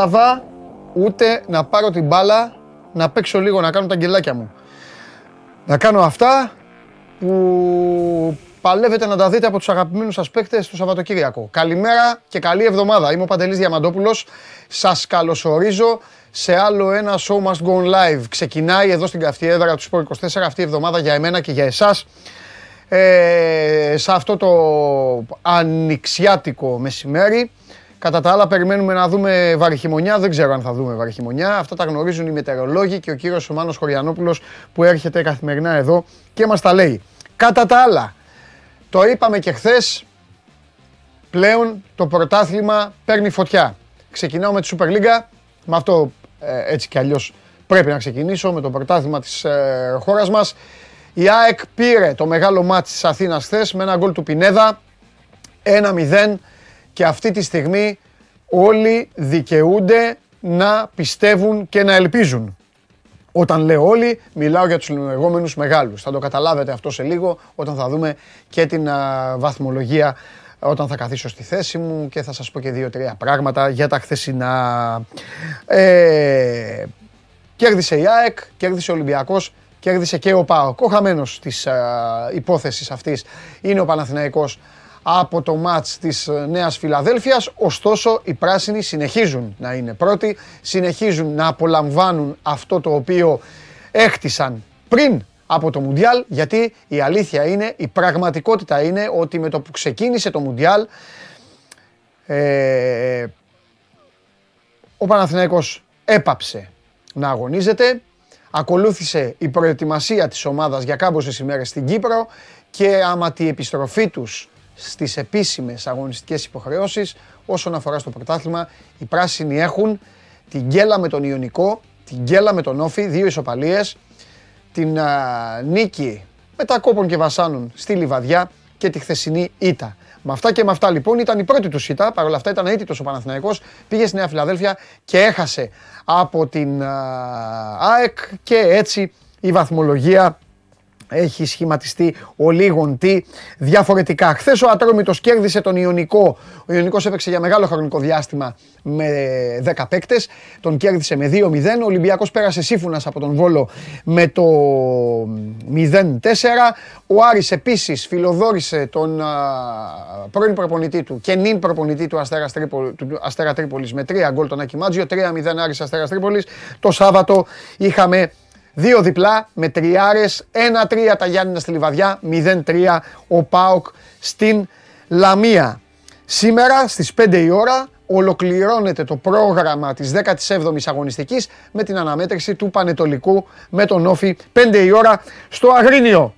δεν πρόλαβα ούτε να πάρω την μπάλα να παίξω λίγο, να κάνω τα αγγελάκια μου. Να κάνω αυτά που παλεύετε να τα δείτε από τους αγαπημένους σας παίκτες το Σαββατοκύριακο. Καλημέρα και καλή εβδομάδα. Είμαι ο Παντελής Διαμαντόπουλος. Σας καλωσορίζω σε άλλο ένα Show Must Go Live. Ξεκινάει εδώ στην καυτή έδρα του Sport 24 αυτή η εβδομάδα για εμένα και για εσάς. Ε, σε αυτό το ανοιξιάτικο μεσημέρι. Κατά τα άλλα, περιμένουμε να δούμε βαριχημονιά. Δεν ξέρω αν θα δούμε βαριχημονιά. Αυτά τα γνωρίζουν οι μετεωρολόγοι και ο κύριος Ομάνο Χωριανόπουλος που έρχεται καθημερινά εδώ και μας τα λέει. Κατά τα άλλα, το είπαμε και χθες, πλέον το πρωτάθλημα παίρνει φωτιά. Ξεκινάω με τη Super League, με αυτό ε, έτσι κι αλλιώς πρέπει να ξεκινήσω, με το πρωτάθλημα της ε, χώρας μας. Η ΑΕΚ πήρε το μεγάλο μάτς της Αθήνας χθες με ένα γκολ του Πινέδα, 1-0 και αυτή τη στιγμή όλοι δικαιούνται να πιστεύουν και να ελπίζουν. Όταν λέω όλοι, μιλάω για τους λεγόμενους μεγάλους. Θα το καταλάβετε αυτό σε λίγο όταν θα δούμε και την βαθμολογία όταν θα καθίσω στη θέση μου και θα σας πω και δύο-τρία πράγματα για τα χθεσινά. Ε, κέρδισε η ΑΕΚ, κέρδισε ο Ολυμπιακός, κέρδισε και ο ΠΑΟΚ. Ο χαμένος της α, υπόθεσης αυτής είναι ο Παναθηναϊκός από το μάτς της Νέας Φιλαδέλφειας, ωστόσο οι πράσινοι συνεχίζουν να είναι πρώτοι, συνεχίζουν να απολαμβάνουν αυτό το οποίο έχτισαν πριν από το Μουντιάλ, γιατί η αλήθεια είναι, η πραγματικότητα είναι ότι με το που ξεκίνησε το Μουντιάλ, ε, ο Παναθηναϊκός έπαψε να αγωνίζεται, ακολούθησε η προετοιμασία της ομάδας για κάμποσες ημέρες στην Κύπρο και άμα τη επιστροφή τους στις επίσημες αγωνιστικές υποχρεώσεις όσον αφορά στο πρωτάθλημα, οι πράσινοι έχουν την γκέλα με τον Ιωνικό, την γκέλα με τον Όφη, δύο ισοπαλίες, την νίκη κόπων και βασάνων στη Λιβαδιά και τη χθεσινή ήττα. Με αυτά και με αυτά λοιπόν ήταν η πρώτη τους ήττα, παρόλα αυτά ήταν αίτητος ο Παναθηναϊκός, πήγε στη Νέα Φιλαδέλφια και έχασε από την ΑΕΚ και έτσι η βαθμολογία έχει σχηματιστεί ο λίγον τι διαφορετικά. Χθες ο Ατρόμητος κέρδισε τον Ιωνικό. Ο Ιωνικός έπαιξε για μεγάλο χρονικό διάστημα με 10 παίκτες. Τον κέρδισε με 2-0. Ο Ολυμπιακός πέρασε σύμφωνας από τον Βόλο με το 0-4. Ο Άρης επίσης φιλοδόρησε τον πρώην προπονητή του και νυν προπονητή του Αστέρα, Τρίπολη, του Αστέρα Τρίπολης με 3 γκολ τον Ακιμάτζιο. 3-0 Άρης Αστέρας Τρίπολης. Το Σάββατο είχαμε Δύο διπλά με τριάρες, 1-3 τα Γιάννηνα στη Λιβαδιά, 0-3 ο ΠΑΟΚ στην Λαμία. Σήμερα στις 5 η ώρα ολοκληρώνεται το πρόγραμμα της 17ης αγωνιστικής με την αναμέτρηση του Πανετολικού με τον Όφη 5 η ώρα στο Αγρίνιο.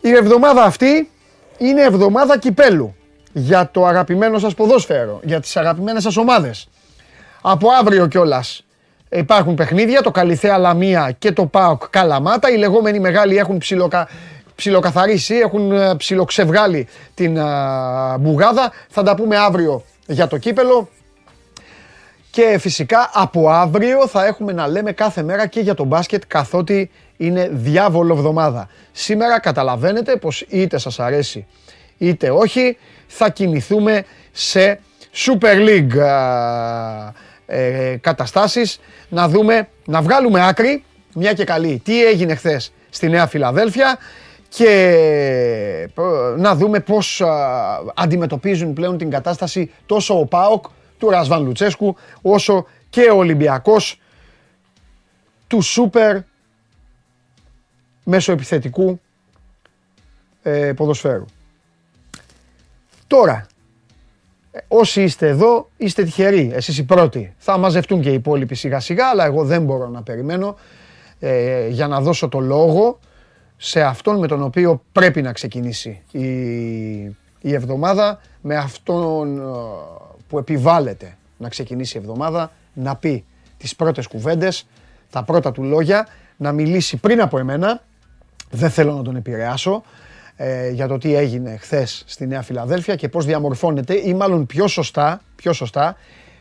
Η εβδομάδα αυτή είναι εβδομάδα κυπέλου για το αγαπημένο σας ποδόσφαιρο, για τις αγαπημένες σας ομάδες. Από αύριο κιόλας Υπάρχουν παιχνίδια, το Καλιθέα Λαμία και το ΠΑΟΚ Καλαμάτα. Οι λεγόμενοι μεγάλοι έχουν ψιλοκα... ψιλοκαθαρίσει, έχουν ε, ψιλοξευγάλει την α, ε, μπουγάδα. Θα τα πούμε αύριο για το κύπελο. Και φυσικά από αύριο θα έχουμε να λέμε κάθε μέρα και για το μπάσκετ καθότι είναι διάβολο εβδομάδα. Σήμερα καταλαβαίνετε πως είτε σας αρέσει είτε όχι θα κινηθούμε σε Super League ε, καταστάσεις, να δούμε, να βγάλουμε άκρη, μια και καλή, τι έγινε χθες στη Νέα Φιλαδέλφια και ε, να δούμε πώς αντιμετωπίζουν πλέον την κατάσταση τόσο ο ΠΑΟΚ του Ρασβάν Λουτσέσκου όσο και ο Ολυμπιακός του σούπερ μεσοεπιθετικού ε, ποδοσφαίρου. Τώρα, Όσοι είστε εδώ, είστε τυχεροί. Εσείς οι πρώτοι. Θα μαζευτούν και οι υπόλοιποι σιγά σιγά, αλλά εγώ δεν μπορώ να περιμένω ε, για να δώσω το λόγο σε αυτόν με τον οποίο πρέπει να ξεκινήσει η, η εβδομάδα, με αυτόν ε, που επιβάλλεται να ξεκινήσει η εβδομάδα, να πει τις πρώτες κουβέντες, τα πρώτα του λόγια, να μιλήσει πριν από εμένα, δεν θέλω να τον επηρεάσω, ε, για το τι έγινε χθες στη Νέα Φιλαδέλφια και πώς διαμορφώνεται ή μάλλον πιο σωστά, πιο σωστά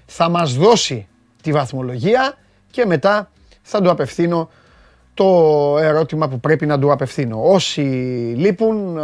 θα μας δώσει τη βαθμολογία και μετά θα του απευθύνω το ερώτημα που πρέπει να του απευθύνω. Όσοι λείπουν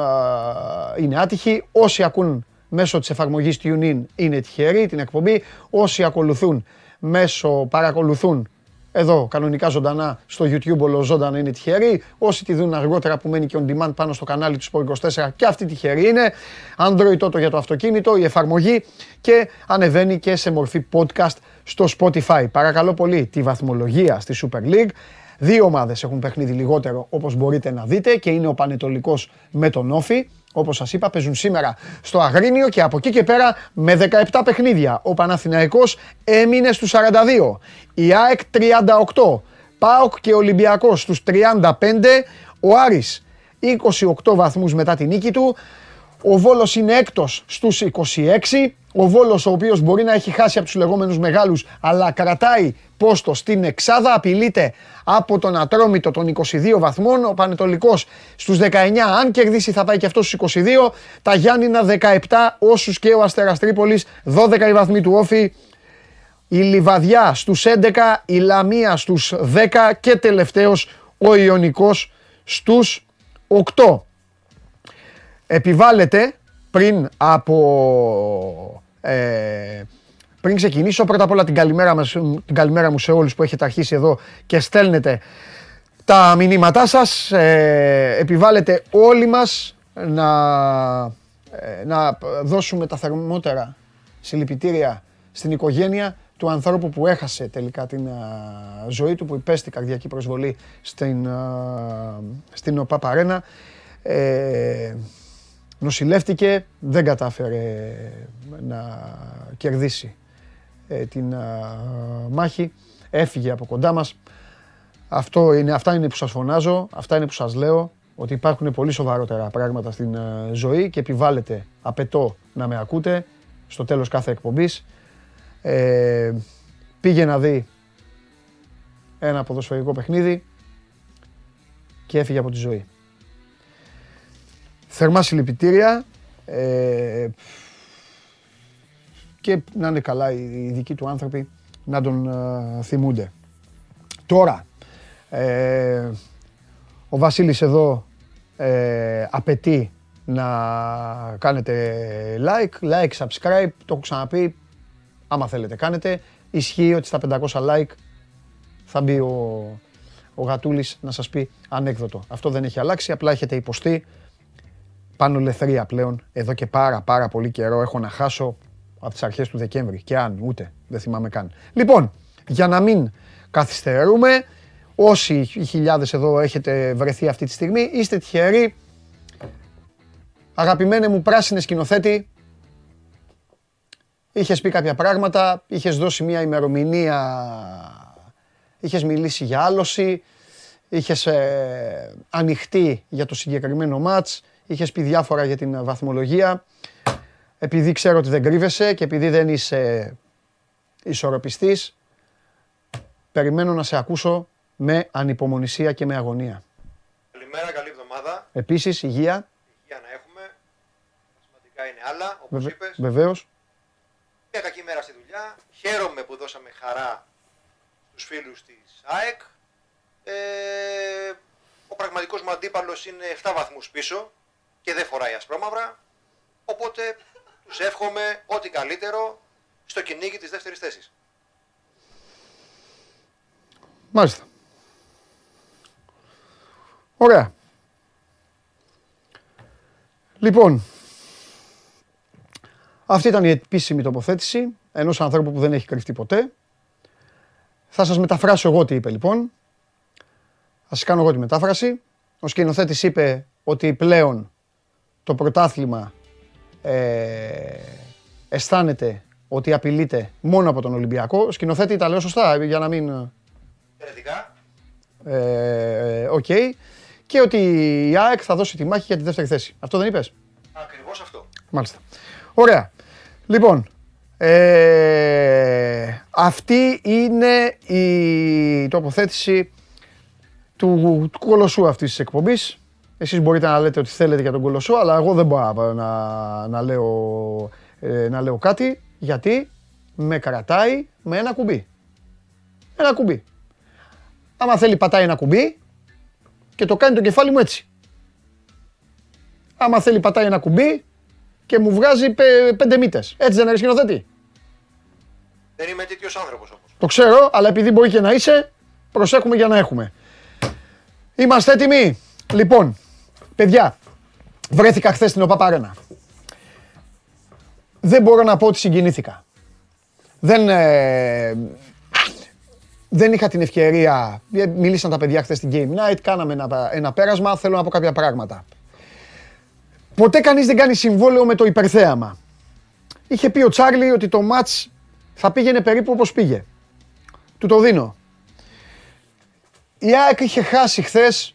είναι άτυχοι, όσοι ακούν μέσω της εφαρμογής TuneIn είναι τυχεροί την εκπομπή. Όσοι ακολουθούν μέσω, παρακολουθούν εδώ κανονικά ζωντανά στο YouTube όλο ζωντανά είναι τυχεροί. Όσοι τη δουν αργότερα που μένει και on demand πάνω στο κανάλι του Sport 24 και αυτή τυχερή είναι. Android τότε για το αυτοκίνητο, η εφαρμογή και ανεβαίνει και σε μορφή podcast στο Spotify. Παρακαλώ πολύ τη βαθμολογία στη Super League. Δύο ομάδες έχουν παιχνίδι λιγότερο όπως μπορείτε να δείτε και είναι ο Πανετολικός με τον Όφη. Όπως σας είπα παίζουν σήμερα στο Αγρίνιο και από εκεί και πέρα με 17 παιχνίδια. Ο Παναθηναϊκός έμεινε στους 42. Η ΑΕΚ 38. ΠΑΟΚ και Ολυμπιακός στους 35. Ο Άρης 28 βαθμούς μετά την νίκη του. Ο Βόλος είναι έκτος στους 26. Ο Βόλος ο οποίος μπορεί να έχει χάσει από τους λεγόμενους μεγάλους αλλά κρατάει πόστο στην Εξάδα. Απειλείται από τον Ατρόμητο των 22 βαθμών. Ο Πανετολικός στους 19. Αν κερδίσει θα πάει και αυτός στους 22. Τα Γιάννηνα 17 όσους και ο Αστέρας Τρίπολης 12 οι βαθμοί του Όφη. Η Λιβαδιά στους 11, η Λαμία στους 10 και τελευταίος ο Ιωνικός στους 8 επιβάλλεται πριν από... Ε, πριν ξεκινήσω, πρώτα απ' όλα την καλημέρα, μας, την καλημέρα μου σε όλους που έχετε αρχίσει εδώ και στέλνετε τα μηνύματά σας. Ε, επιβάλλεται όλοι μας να, ε, να δώσουμε τα θερμότερα συλληπιτήρια στην οικογένεια του ανθρώπου που έχασε τελικά την ζωή του, που υπέστη καρδιακή προσβολή στην, στην ΟΠΑ Ε, νοσηλεύτηκε, δεν κατάφερε να κερδίσει ε, την μάχη, έφυγε από κοντά μας. Αυτό είναι, αυτά είναι που σας φωνάζω, αυτά είναι που σας λέω, ότι υπάρχουν πολύ σοβαρότερα πράγματα στην ζωή και επιβάλλεται, απαιτώ να με ακούτε, στο τέλος κάθε εκπομπής. Ε, πήγε να δει ένα ποδοσφαιρικό παιχνίδι και έφυγε από τη ζωή. Θερμά συλληπιτήρια ε, και να είναι καλά οι δικοί του άνθρωποι να τον ε, θυμούνται. Τώρα, ε, ο Βασίλης εδώ ε, απαιτεί να κάνετε like, like, subscribe, το έχω ξαναπεί, άμα θέλετε κάνετε. Ισχύει ότι στα 500 like θα μπει ο, ο Γατούλης να σας πει ανέκδοτο. Αυτό δεν έχει αλλάξει, απλά έχετε υποστεί πάνω λεθρία πλέον εδώ και πάρα πάρα πολύ καιρό έχω να χάσω από τις αρχές του Δεκέμβρη και αν ούτε δεν θυμάμαι καν. Λοιπόν, για να μην καθυστερούμε, όσοι οι χιλιάδες εδώ έχετε βρεθεί αυτή τη στιγμή, είστε τυχεροί. Αγαπημένε μου πράσινες σκηνοθέτη, είχες πει κάποια πράγματα, είχες δώσει μια ημερομηνία, είχες μιλήσει για άλωση, είχες ε, ανοιχτεί για το συγκεκριμένο μάτς, Είχε πει διάφορα για την βαθμολογία. Επειδή ξέρω ότι δεν κρύβεσαι και επειδή δεν είσαι ισορροπιστής, περιμένω να σε ακούσω με ανυπομονησία και με αγωνία. Καλημέρα, καλή εβδομάδα. Επίσης, υγεία. Υγεία να έχουμε. Σημαντικά είναι άλλα, όπως Βεβαι... είπες. Βεβαίως. Μια κακή μέρα στη δουλειά. Χαίρομαι που δώσαμε χαρά στους φίλους της ΑΕΚ. Ε, ο πραγματικός μου αντίπαλος είναι 7 βαθμούς πίσω και δεν φοράει ασπρόμαυρα. Οπότε τους εύχομαι ό,τι καλύτερο στο κυνήγι της δεύτερης θέσης. Μάλιστα. Ωραία. Λοιπόν, αυτή ήταν η επίσημη τοποθέτηση ενός ανθρώπου που δεν έχει κρυφτεί ποτέ. Θα σας μεταφράσω εγώ τι είπε λοιπόν. Θα σας κάνω εγώ τη μετάφραση. Ο σκηνοθέτης είπε ότι πλέον το πρωτάθλημα ε, αισθάνεται ότι απειλείται μόνο από τον Ολυμπιακό. Σκηνοθέτη, τα λέω σωστά, για να μην... Ερετικά. Ε, OK. okay. Και ότι η ΑΕΚ θα δώσει τη μάχη για τη δεύτερη θέση. Αυτό δεν είπες; Ακριβώς αυτό. Μάλιστα. Ωραία. Λοιπόν, ε, αυτή είναι η τοποθέτηση του, του κολοσσού αυτής της εκπομπής. Εσείς μπορείτε να λέτε ότι θέλετε για τον Κολοσσό, αλλά εγώ δεν μπορώ να, να, λέω, ε, να λέω κάτι, γιατί με κρατάει με ένα κουμπί. Ένα κουμπί. Άμα θέλει πατάει ένα κουμπί και το κάνει το κεφάλι μου έτσι. Άμα θέλει πατάει ένα κουμπί και μου βγάζει πε, πέντε μύτες. Έτσι δεν είναι σκηνοθέτη. Δεν είμαι τέτοιος άνθρωπος όμως. Το ξέρω, αλλά επειδή μπορεί και να είσαι, προσέχουμε για να έχουμε. Είμαστε έτοιμοι. Λοιπόν, παιδιά, βρέθηκα χθες στην ΟΠΑΠΑΡΕΝΑ. Δεν μπορώ να πω ότι συγκινήθηκα. Δεν, ε, δεν είχα την ευκαιρία. ε, Μίλησαν τα παιδιά χθες στην Game Night, κάναμε ένα, ένα πέρασμα. Θέλω να πω κάποια πράγματα. Ποτέ κανείς δεν κάνει συμβόλαιο με το υπερθέαμα. Είχε πει ο Τσάρλι ότι το μάτς θα πήγαινε περίπου όπως πήγε. Του το δίνω. Η ΑΕΚ είχε χάσει χθες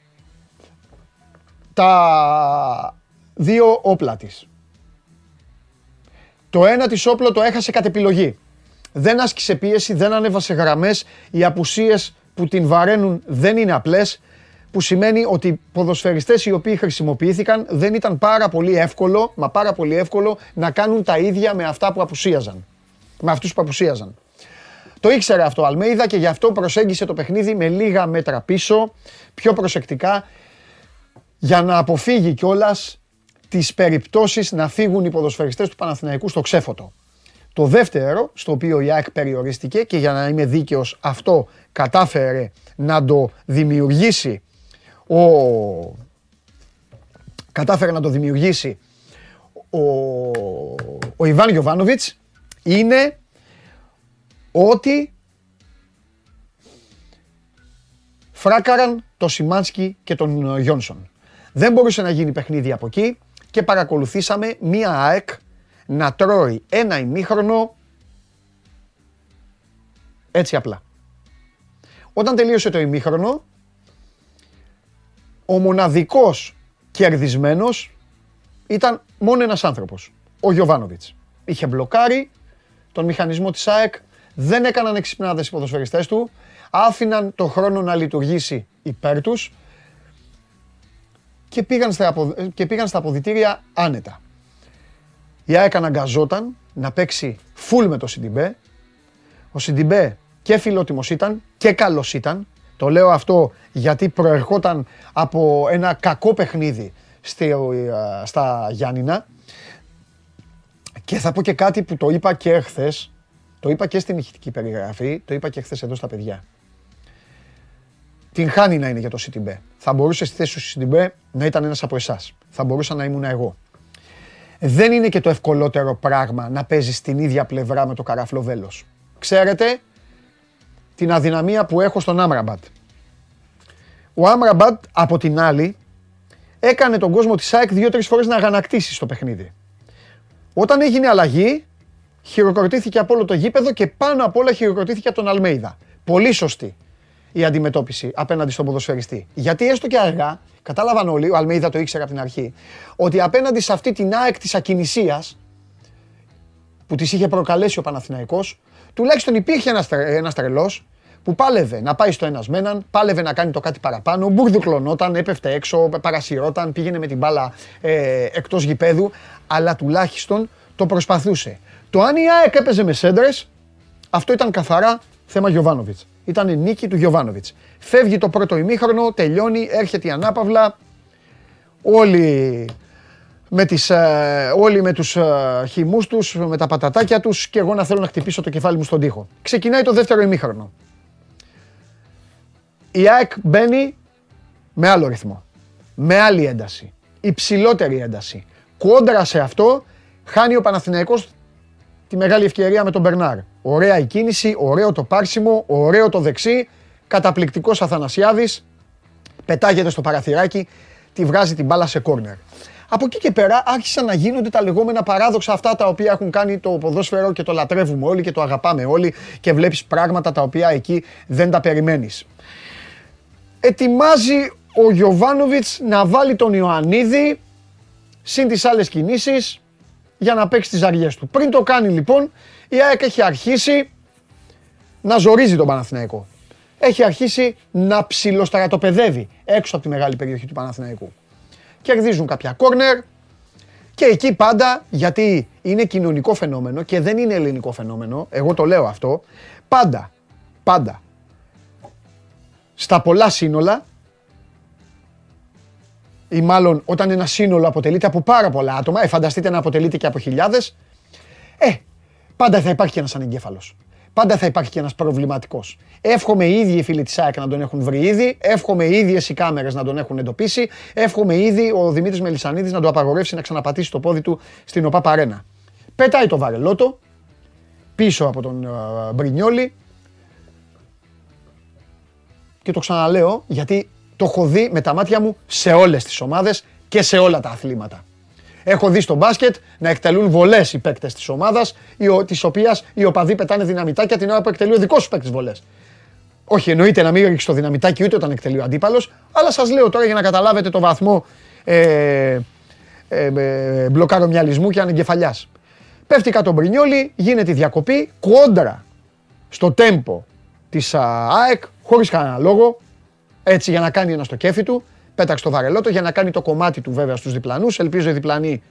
τα δύο όπλα της. Το ένα της όπλο το έχασε κατ' επιλογή. Δεν άσκησε πίεση, δεν ανέβασε γραμμές. Οι απουσίες που την βαραίνουν δεν είναι απλές. Που σημαίνει ότι οι ποδοσφαιριστές οι οποίοι χρησιμοποιήθηκαν δεν ήταν πάρα πολύ εύκολο, μα πάρα πολύ εύκολο, να κάνουν τα ίδια με αυτά που απουσίαζαν. Με αυτούς που απουσίαζαν. Το ήξερε αυτό ο Αλμέιδα και γι' αυτό προσέγγισε το παιχνίδι με λίγα μέτρα πίσω, πιο προσεκτικά, για να αποφύγει κιόλας τις περιπτώσεις να φύγουν οι ποδοσφαιριστές του Παναθηναϊκού στο ξέφωτο. Το δεύτερο, στο οποίο η ΑΕΚ περιορίστηκε και για να είμαι δίκαιος αυτό κατάφερε να το δημιουργήσει ο... κατάφερε να το δημιουργήσει ο, ο Ιβάν Γιοβάνοβιτς είναι ότι φράκαραν το Σιμάνσκι και τον Γιόνσον. Δεν μπορούσε να γίνει παιχνίδι από εκεί και παρακολουθήσαμε μία ΑΕΚ να τρώει ένα ημίχρονο έτσι απλά. Όταν τελείωσε το ημίχρονο, ο μοναδικός κερδισμένος ήταν μόνο ένας άνθρωπος, ο Γιωβάνοβιτς. Είχε μπλοκάρει τον μηχανισμό της ΑΕΚ, δεν έκαναν εξυπνάδες οι ποδοσφαιριστές του, άφηναν το χρόνο να λειτουργήσει υπέρ τους και πήγαν στα, απο- και πήγαν στα αποδητήρια άνετα. Η ΑΕΚ αναγκαζόταν να παίξει full με το Σιντιμπέ. Ο Σιντιμπέ και φιλότιμος ήταν και καλός ήταν. Το λέω αυτό γιατί προερχόταν από ένα κακό παιχνίδι στη, ε, στα Γιάννηνα. Και θα πω και κάτι που το είπα και χθες. Το είπα και στην ηχητική περιγραφή, το είπα και χθες εδώ στα παιδιά. Την χάνει να είναι για το Σιντιμπέ. Θα μπορούσε στη θέση του Σιντιμπέ να ήταν ένας από εσάς. Θα μπορούσα να ήμουν εγώ. Δεν είναι και το ευκολότερο πράγμα να παίζεις στην ίδια πλευρά με το καραφλό βέλος. Ξέρετε την αδυναμία που έχω στον Άμραμπατ. Ο Άμραμπατ από την άλλη έκανε τον κόσμο της ΑΕΚ δύο-τρεις φορές να αγανακτήσει στο παιχνίδι. Όταν έγινε αλλαγή, χειροκροτήθηκε από όλο το γήπεδο και πάνω απ' όλα χειροκροτήθηκε από τον Αλμέιδα. Πολύ σωστή η αντιμετώπιση απέναντι στον ποδοσφαιριστή. Γιατί έστω και αργά, κατάλαβαν όλοι, ο Αλμέιδα το ήξερε από την αρχή, ότι απέναντι σε αυτή την ΑΕΚ της ακινησίας, που της είχε προκαλέσει ο Παναθηναϊκός, τουλάχιστον υπήρχε ένας, τρε- ένας τρελός που πάλευε να πάει στο ένας με έναν, πάλευε να κάνει το κάτι παραπάνω, μπουρδουκλωνόταν, έπεφτε έξω, παρασυρώταν, πήγαινε με την μπάλα ε, εκτός γηπέδου, αλλά τουλάχιστον το προσπαθούσε. Το αν η ΑΕΚ έπαιζε με σέντρες, αυτό ήταν καθαρά θέμα Γιωβάνοβιτς. Ήταν νίκη του Γιωβάνοβιτς. Φεύγει το πρώτο ημίχρονο, τελειώνει, έρχεται η ανάπαυλα. Όλοι με, τις, ε, όλοι με τους ε, χυμούς τους, με τα πατατάκια τους και εγώ να θέλω να χτυπήσω το κεφάλι μου στον τοίχο. Ξεκινάει το δεύτερο ημίχρονο. Η ΑΕΚ μπαίνει με άλλο ρυθμό. Με άλλη ένταση. Υψηλότερη ένταση. Κόντρα σε αυτό χάνει ο Παναθηναϊκός τη μεγάλη ευκαιρία με τον Μπερνάρ. Ωραία η κίνηση, ωραίο το πάρσιμο, ωραίο το δεξί, καταπληκτικός Αθανασιάδης, πετάγεται στο παραθυράκι, τη βγάζει την μπάλα σε κόρνερ. Από εκεί και πέρα άρχισαν να γίνονται τα λεγόμενα παράδοξα αυτά τα οποία έχουν κάνει το ποδόσφαιρο και το λατρεύουμε όλοι και το αγαπάμε όλοι και βλέπεις πράγματα τα οποία εκεί δεν τα περιμένεις. Ετοιμάζει ο Γιωβάνοβιτς να βάλει τον Ιωαννίδη συν τις άλλες κινήσεις για να παίξει τις αργίες του. Πριν το κάνει λοιπόν, η ΑΕΚ έχει αρχίσει να ζορίζει τον Παναθηναϊκό. Έχει αρχίσει να ψιλοστρατοπεδεύει έξω από τη μεγάλη περιοχή του Παναθηναϊκού. Κερδίζουν κάποια κόρνερ και εκεί πάντα, γιατί είναι κοινωνικό φαινόμενο και δεν είναι ελληνικό φαινόμενο, εγώ το λέω αυτό, πάντα, πάντα, στα πολλά σύνολα, ή μάλλον όταν ένα σύνολο αποτελείται από πάρα πολλά άτομα, ε, φανταστείτε να αποτελείται και από χιλιάδες, ε, πάντα θα υπάρχει και ένας ανεγκέφαλος. Πάντα θα υπάρχει και ένας προβληματικός. Εύχομαι οι ίδιοι οι φίλοι της ΑΕΚ να τον έχουν βρει ήδη. Εύχομαι οι ίδιες οι κάμερες να τον έχουν εντοπίσει. Εύχομαι ήδη ο Δημήτρης Μελισανίδης να το απαγορεύσει να ξαναπατήσει το πόδι του στην ΟΠΑ Παρένα. Πετάει το βαρελότο πίσω από τον uh, Μπρινιόλι. Και το ξαναλέω γιατί το έχω δει με τα μάτια μου σε όλες τις ομάδες και σε όλα τα αθλήματα. Έχω δει στο μπάσκετ να εκτελούν βολές οι παίκτες της ομάδας, της οποίας οι οπαδοί πετάνε δυναμητάκια την ώρα που εκτελεί ο δικός σου παίκτης βολές. Όχι, εννοείται να μην ρίξει το δυναμητάκι ούτε όταν εκτελεί ο αντίπαλος, αλλά σας λέω τώρα για να καταλάβετε το βαθμό ε, ε, ε, μπλοκάρο μυαλισμού και ανεγκεφαλιάς. Πέφτει κάτω Μπρινιόλι, γίνεται η διακοπή κόντρα στο τέμπο της ΑΕΚ, χωρίς κανένα λόγο, έτσι για να κάνει ένα στο κέφι του. Πέταξε το βαρελότο για να κάνει το κομμάτι του βέβαια στους διπλανούς. Ελπίζω οι διπλανοί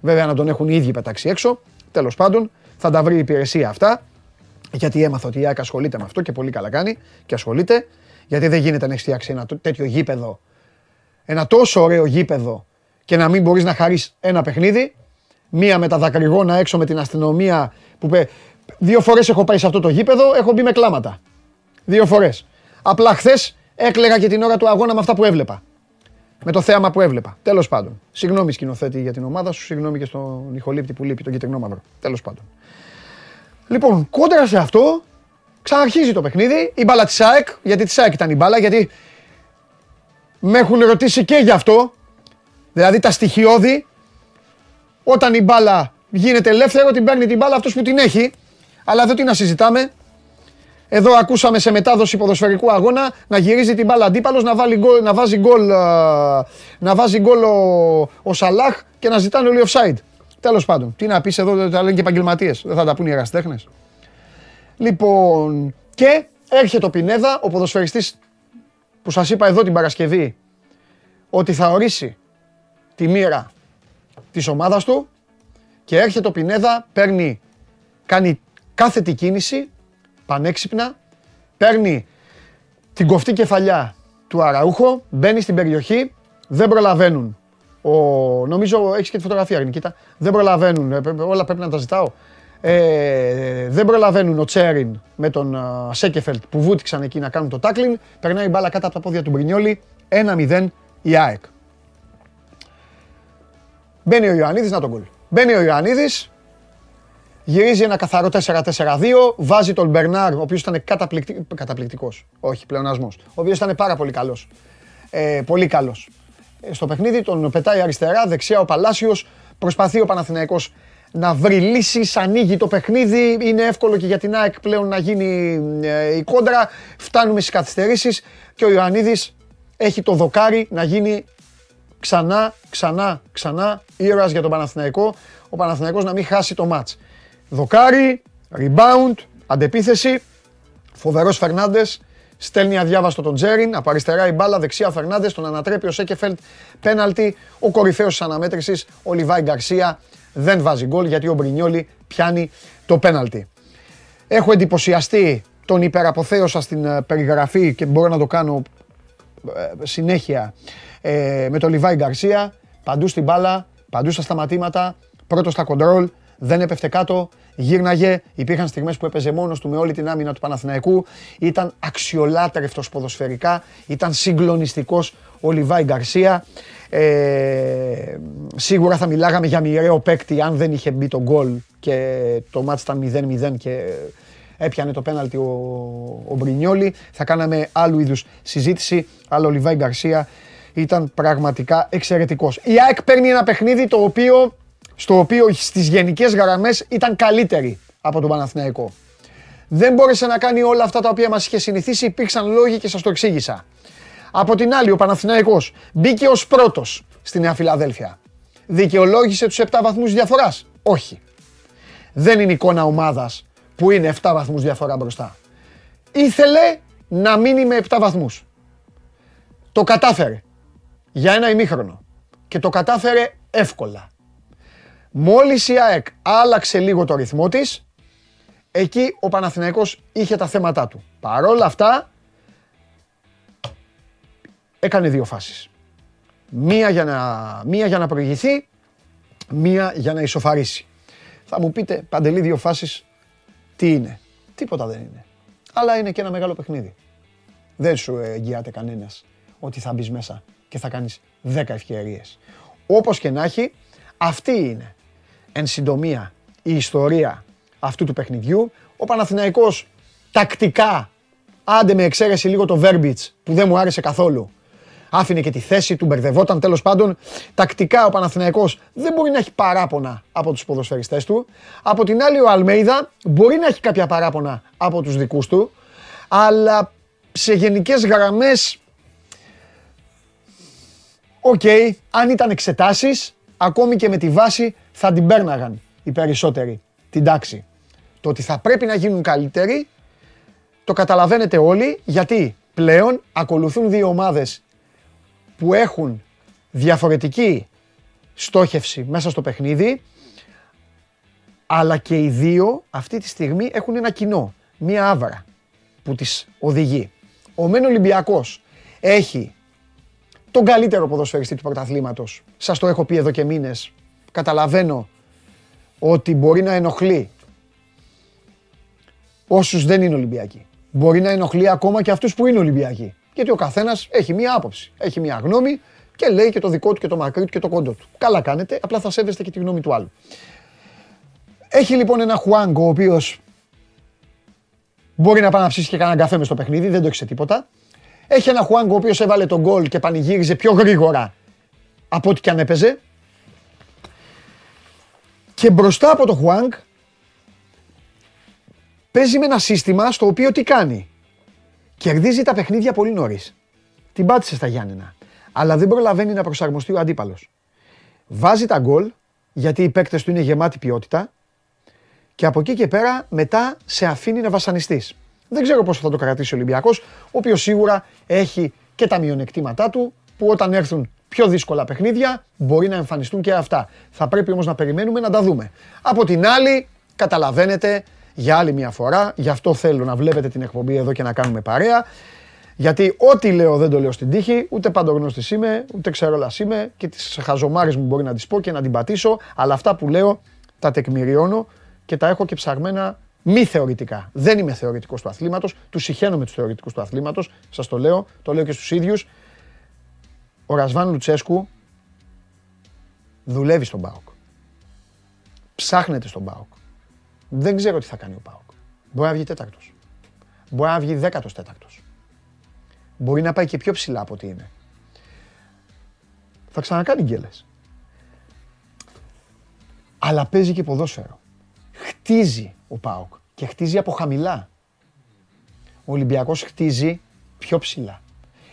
βέβαια να τον έχουν οι ίδιοι πετάξει έξω. Τέλος πάντων, θα τα βρει η υπηρεσία αυτά. Γιατί έμαθα ότι η ΑΕΚ ασχολείται με αυτό και πολύ καλά κάνει και ασχολείται. Γιατί δεν γίνεται να έχεις φτιάξει ένα τέτοιο γήπεδο, ένα τόσο ωραίο γήπεδο και να μην μπορείς να χαρείς ένα παιχνίδι. Μία με τα δακρυγόνα έξω με την αστυνομία που πέ... Δύο φορές έχω πάει σε αυτό το γήπεδο, έχω μπει με κλάματα. Δύο φορές. Απλά χθες έκλεγα και την ώρα του αγώνα με αυτά που έβλεπα με το θέαμα που έβλεπα. Τέλος πάντων. Συγγνώμη σκηνοθέτη για την ομάδα σου, συγγνώμη και στον Νιχολίπτη που λείπει, τον κυτρινό μαύρο. Τέλος πάντων. Λοιπόν, κόντρα σε αυτό, ξαναρχίζει το παιχνίδι. Η μπάλα της ΣΑΕΚ, γιατί της ΣΑΕΚ ήταν η μπάλα, γιατί με έχουν ρωτήσει και γι' αυτό. Δηλαδή τα στοιχειώδη, όταν η μπάλα γίνεται ελεύθερο, την παίρνει την μπάλα αυτός που την έχει. Αλλά εδώ τι να συζητάμε, εδώ ακούσαμε σε μετάδοση ποδοσφαιρικού αγώνα να γυρίζει την μπάλα αντίπαλος, να, να βάζει γκολ, να βάζει γκολ ο, ο Σαλάχ και να ζητάνε όλοι offside. Τέλος πάντων, τι να πεις εδώ, τα λένε και επαγγελματίες. δεν θα τα πούν οι ερασιτέχνες. Λοιπόν, και έρχεται ο Πινέδα, ο ποδοσφαιριστής που σας είπα εδώ την Παρασκευή, ότι θα ορίσει τη μοίρα της ομάδας του και έρχεται ο Πινέδα, παίρνει, κάνει κάθετη κίνηση πανέξυπνα, παίρνει την κοφτή κεφαλιά του Αραούχο, μπαίνει στην περιοχή, δεν προλαβαίνουν. Ο, νομίζω έχεις και τη φωτογραφία, Νικήτα. Δεν προλαβαίνουν, ε, όλα πρέπει να τα ζητάω. Ε, δεν προλαβαίνουν ο Τσέριν με τον uh, Σέκεφελτ που βούτυξαν εκεί να κάνουν το τάκλιν. Περνάει η μπάλα κάτω από τα πόδια του Μπρινιόλη. 1-0 η ΑΕΚ. Μπαίνει ο Ιωαννίδης, να τον γκολ. Μπαίνει ο Ιωαννίδης, Γυρίζει ένα καθαρό 4-4-2, βάζει τον Μπερνάρ, ο οποίος ήταν καταπληκτικό. Καταπληκτικός, όχι πλεονασμός. Ο οποίος ήταν πάρα πολύ καλός. Ε, πολύ καλός. Ε, στο παιχνίδι τον πετάει αριστερά, δεξιά ο Παλάσιος. Προσπαθεί ο Παναθηναϊκός να βρει λύσεις, ανοίγει το παιχνίδι. Είναι εύκολο και για την ΑΕΚ πλέον να γίνει ε, η κόντρα. Φτάνουμε στις καθυστερήσεις και ο Ιωαννίδης έχει το δοκάρι να γίνει ξανά, ξανά, ξανά ήρωα για τον Παναθηναϊκό. Ο Παναθηναϊκός να μην χάσει το μάτς. Δοκάρι, rebound, αντεπίθεση. Φοβερός Φερνάντες, στέλνει αδιάβαστο τον Τζέριν, από αριστερά η μπάλα, δεξιά Φερνάντες, τον ανατρέπει ο Σέκεφελτ, πέναλτι, ο κορυφαίος της αναμέτρησης, ο Λιβάη Γκαρσία, δεν βάζει γκολ γιατί ο Μπρινιόλι πιάνει το πέναλτι. Έχω εντυπωσιαστεί, τον υπεραποθέωσα στην ε, περιγραφή και μπορώ να το κάνω ε, συνέχεια ε, με τον Λιβάη Γκαρσία, παντού στην μπάλα, παντού στα σταματήματα, πρώτος στα κοντρόλ, δεν έπεφτε κάτω, γύρναγε. Υπήρχαν στιγμές που έπαιζε μόνος του με όλη την άμυνα του Παναθηναϊκού. Ήταν αξιολάτρευτος ποδοσφαιρικά, ήταν συγκλονιστικός ο Λιβάη Γκαρσία. Ε, σίγουρα θα μιλάγαμε για μοιραίο παίκτη αν δεν είχε μπει το γκολ και το μάτς ήταν 0-0 και έπιανε το πέναλτι ο, ο Μπρινιόλι. Θα κάναμε άλλου είδους συζήτηση, αλλά ο Λιβάη Γκαρσία ήταν πραγματικά εξαιρετικός. Η ΑΕΚ παίρνει ένα παιχνίδι το οποίο στο οποίο στις γενικές γραμμές ήταν καλύτερη από τον Παναθηναϊκό. Δεν μπόρεσε να κάνει όλα αυτά τα οποία μας είχε συνηθίσει, υπήρξαν λόγοι και σας το εξήγησα. Από την άλλη, ο Παναθηναϊκός μπήκε ως πρώτος στη Νέα Φιλαδέλφια. Δικαιολόγησε τους 7 βαθμούς διαφοράς; Όχι. Δεν είναι εικόνα ομάδας που είναι 7 βαθμούς διαφορά μπροστά. Ήθελε να μείνει με 7 βαθμούς. Το κατάφερε για ένα ημίχρονο. Και το κατάφερε εύκολα. Μόλις η ΑΕΚ άλλαξε λίγο το ρυθμό της, εκεί ο Παναθηναϊκός είχε τα θέματα του. Παρόλα αυτά, έκανε δύο φάσεις. Μία για να, μία για να προηγηθεί, μία για να ισοφαρίσει. Θα μου πείτε, Παντελή, δύο φάσεις, τι είναι; Τίποτα δεν είναι. Αλλά είναι και ένα μεγάλο παιχνίδι. Δεν σου εγγυάται κανένας ότι θα μπεις μέσα και θα κάνεις 10 ευκαιρίες. Όπως και να έχει, αυτή είναι εν συντομία η ιστορία αυτού του παιχνιδιού. Ο Παναθηναϊκός τακτικά, άντε με εξαίρεση λίγο το Βέρμπιτς που δεν μου άρεσε καθόλου, άφηνε και τη θέση του, μπερδευόταν τέλος πάντων. Τακτικά ο Παναθηναϊκός δεν μπορεί να έχει παράπονα από τους ποδοσφαιριστές του. Από την άλλη ο Αλμέιδα μπορεί να έχει κάποια παράπονα από τους δικούς του, αλλά σε γενικές γραμμές, οκ, αν ήταν εξετάσεις, ακόμη και με τη βάση θα την πέρναγαν οι περισσότεροι την τάξη. Το ότι θα πρέπει να γίνουν καλύτεροι, το καταλαβαίνετε όλοι, γιατί πλέον ακολουθούν δύο ομάδες που έχουν διαφορετική στόχευση μέσα στο παιχνίδι, αλλά και οι δύο αυτή τη στιγμή έχουν ένα κοινό, μία άβρα που τις οδηγεί. Ο Μεν Ολυμπιακός έχει τον καλύτερο ποδοσφαιριστή του πρωταθλήματος. Σας το έχω πει εδώ και μήνες. Καταλαβαίνω ότι μπορεί να ενοχλεί όσους δεν είναι Ολυμπιακοί. Μπορεί να ενοχλεί ακόμα και αυτούς που είναι Ολυμπιακοί. Γιατί ο καθένας έχει μία άποψη, έχει μία γνώμη και λέει και το δικό του και το μακρύ του και το κόντο του. Καλά κάνετε, απλά θα σέβεστε και τη γνώμη του άλλου. Έχει λοιπόν ένα Χουάνγκο ο οποίος μπορεί να πάει να ψήσει και κανένα καφέ μες στο παιχνίδι, δεν το έχεις τίποτα. Έχει ένα Χουάνγκο ο οποίος έβαλε τον γκολ και πανηγύριζε πιο γρήγορα από ό,τι και αν έπαιζε. Και μπροστά από το Χουάνγκ παίζει με ένα σύστημα στο οποίο τι κάνει. Κερδίζει τα παιχνίδια πολύ νωρίς. Την πάτησε στα Γιάννενα. Αλλά δεν προλαβαίνει να προσαρμοστεί ο αντίπαλος. Βάζει τα γκολ γιατί οι παίκτες του είναι γεμάτη ποιότητα και από εκεί και πέρα μετά σε αφήνει να βασανιστείς. Δεν ξέρω πόσο θα το κρατήσει ο Ολυμπιακός, ο οποίος σίγουρα έχει και τα μειονεκτήματά του που όταν έρθουν πιο δύσκολα παιχνίδια μπορεί να εμφανιστούν και αυτά. Θα πρέπει όμως να περιμένουμε να τα δούμε. Από την άλλη, καταλαβαίνετε για άλλη μια φορά, γι' αυτό θέλω να βλέπετε την εκπομπή εδώ και να κάνουμε παρέα. Γιατί ό,τι λέω δεν το λέω στην τύχη, ούτε παντογνώστης είμαι, ούτε ξερόλας είμαι και τις χαζομάρες μου μπορεί να τις πω και να την πατήσω. Αλλά αυτά που λέω τα τεκμηριώνω και τα έχω και ψαγμένα μη θεωρητικά. Δεν είμαι θεωρητικός του αθλήματος. Τους συχαίνω με τους θεωρητικούς του αθλήματος. Σας το λέω, το λέω και στους ίδιους ο Ρασβάν Λουτσέσκου δουλεύει στον ΠΑΟΚ. Ψάχνεται στον ΠΑΟΚ. Δεν ξέρω τι θα κάνει ο ΠΑΟΚ. Μπορεί να βγει τέταρτος. Μπορεί να βγει δέκατος τέταρτος. Μπορεί να πάει και πιο ψηλά από ό,τι είναι. Θα ξανακάνει γκέλες. Αλλά παίζει και ποδόσφαιρο. Χτίζει ο ΠΑΟΚ και χτίζει από χαμηλά. Ο Ολυμπιακός χτίζει πιο ψηλά.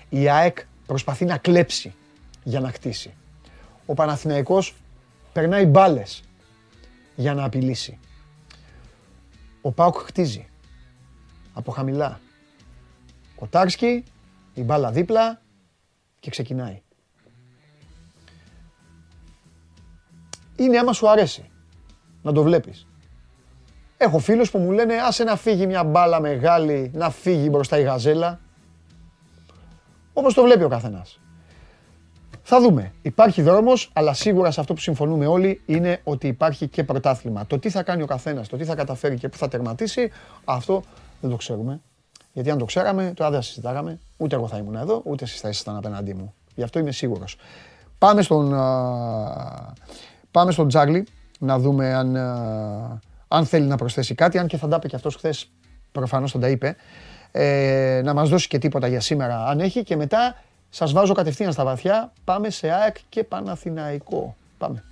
Η ΑΕΚ προσπαθεί να κλέψει για να χτίσει. Ο Παναθηναϊκός περνάει μπάλες για να απειλήσει. Ο Πάουκ χτίζει από χαμηλά. Κοτάρσκι, η μπάλα δίπλα και ξεκινάει. Είναι άμα σου αρέσει να το βλέπεις. Έχω φίλους που μου λένε άσε να φύγει μια μπάλα μεγάλη, να φύγει μπροστά η γαζέλα. Όπως το βλέπει ο καθένας. Θα δούμε. Υπάρχει δρόμος, αλλά σίγουρα σε αυτό που συμφωνούμε όλοι είναι ότι υπάρχει και πρωτάθλημα. Το τι θα κάνει ο καθένας, το τι θα καταφέρει και πού θα τερματίσει, αυτό δεν το ξέρουμε. Γιατί αν το ξέραμε, τώρα δεν θα συζητάγαμε. Ούτε εγώ θα ήμουν εδώ, ούτε εσείς θα ήσασταν απέναντί μου. Γι' αυτό είμαι σίγουρος. Πάμε στον, πάμε στον Τζάγλι να δούμε αν, αν θέλει να προσθέσει κάτι. Αν και θα τα είπε και αυτός χθες, προφανώς θα τα είπε ε, να μας δώσει και τίποτα για σήμερα αν έχει και μετά σας βάζω κατευθείαν στα βαθιά. Πάμε σε ΑΕΚ και Παναθηναϊκό. Πάμε.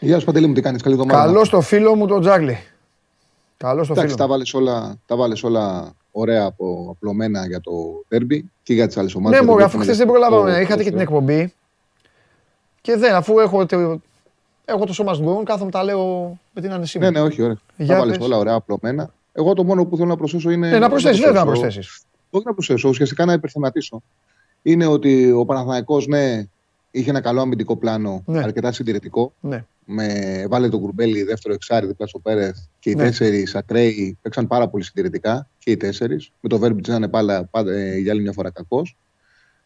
Γεια σου Παντελή μου, τι κάνεις, καλή εβδομάδα. Καλό στο φίλο μου τον Τζάγλι. Καλό στο Εντάξει, φίλο τα βάλες, όλα, τα βάλες όλα ωραία από απλωμένα για το τέρμπι και για τις άλλες ομάδες. Ναι, για το μου, αφού οποίο χθες δεν είναι προλάβαμε, το- είχατε και την εκπομπή. Και δεν, αφού έχω, το- έχω το σώμα στον κάθομαι τα λέω με την άνεσή μου. Ναι, ναι, όχι, ωραία. Για τα βάλες πες. όλα ωραία απλωμένα. Εγώ το μόνο που θέλω να προσθέσω είναι. Ναι, να προσθέσεις, βέβαια να προσθέσω. προσθέσεις. Όχι να προσθέσω, ουσιαστικά να υπερθεματίσω. Είναι ότι ο Παναθηναϊκός ναι, είχε ένα καλό αμυντικό πλάνο, Ναι. αρκετά συντηρητικό. Ναι. Με, βάλε τον Κουρμπέλη δεύτερο εξάρι δίπλα στο Πέρεθ και οι Ναι. τέσσερι ακραίοι παίξαν πάρα πολύ συντηρητικά και οι τέσσερι. Με το Βέρμπιτ να είναι πάντα, πάντα, ε, για άλλη μια φορά κακός.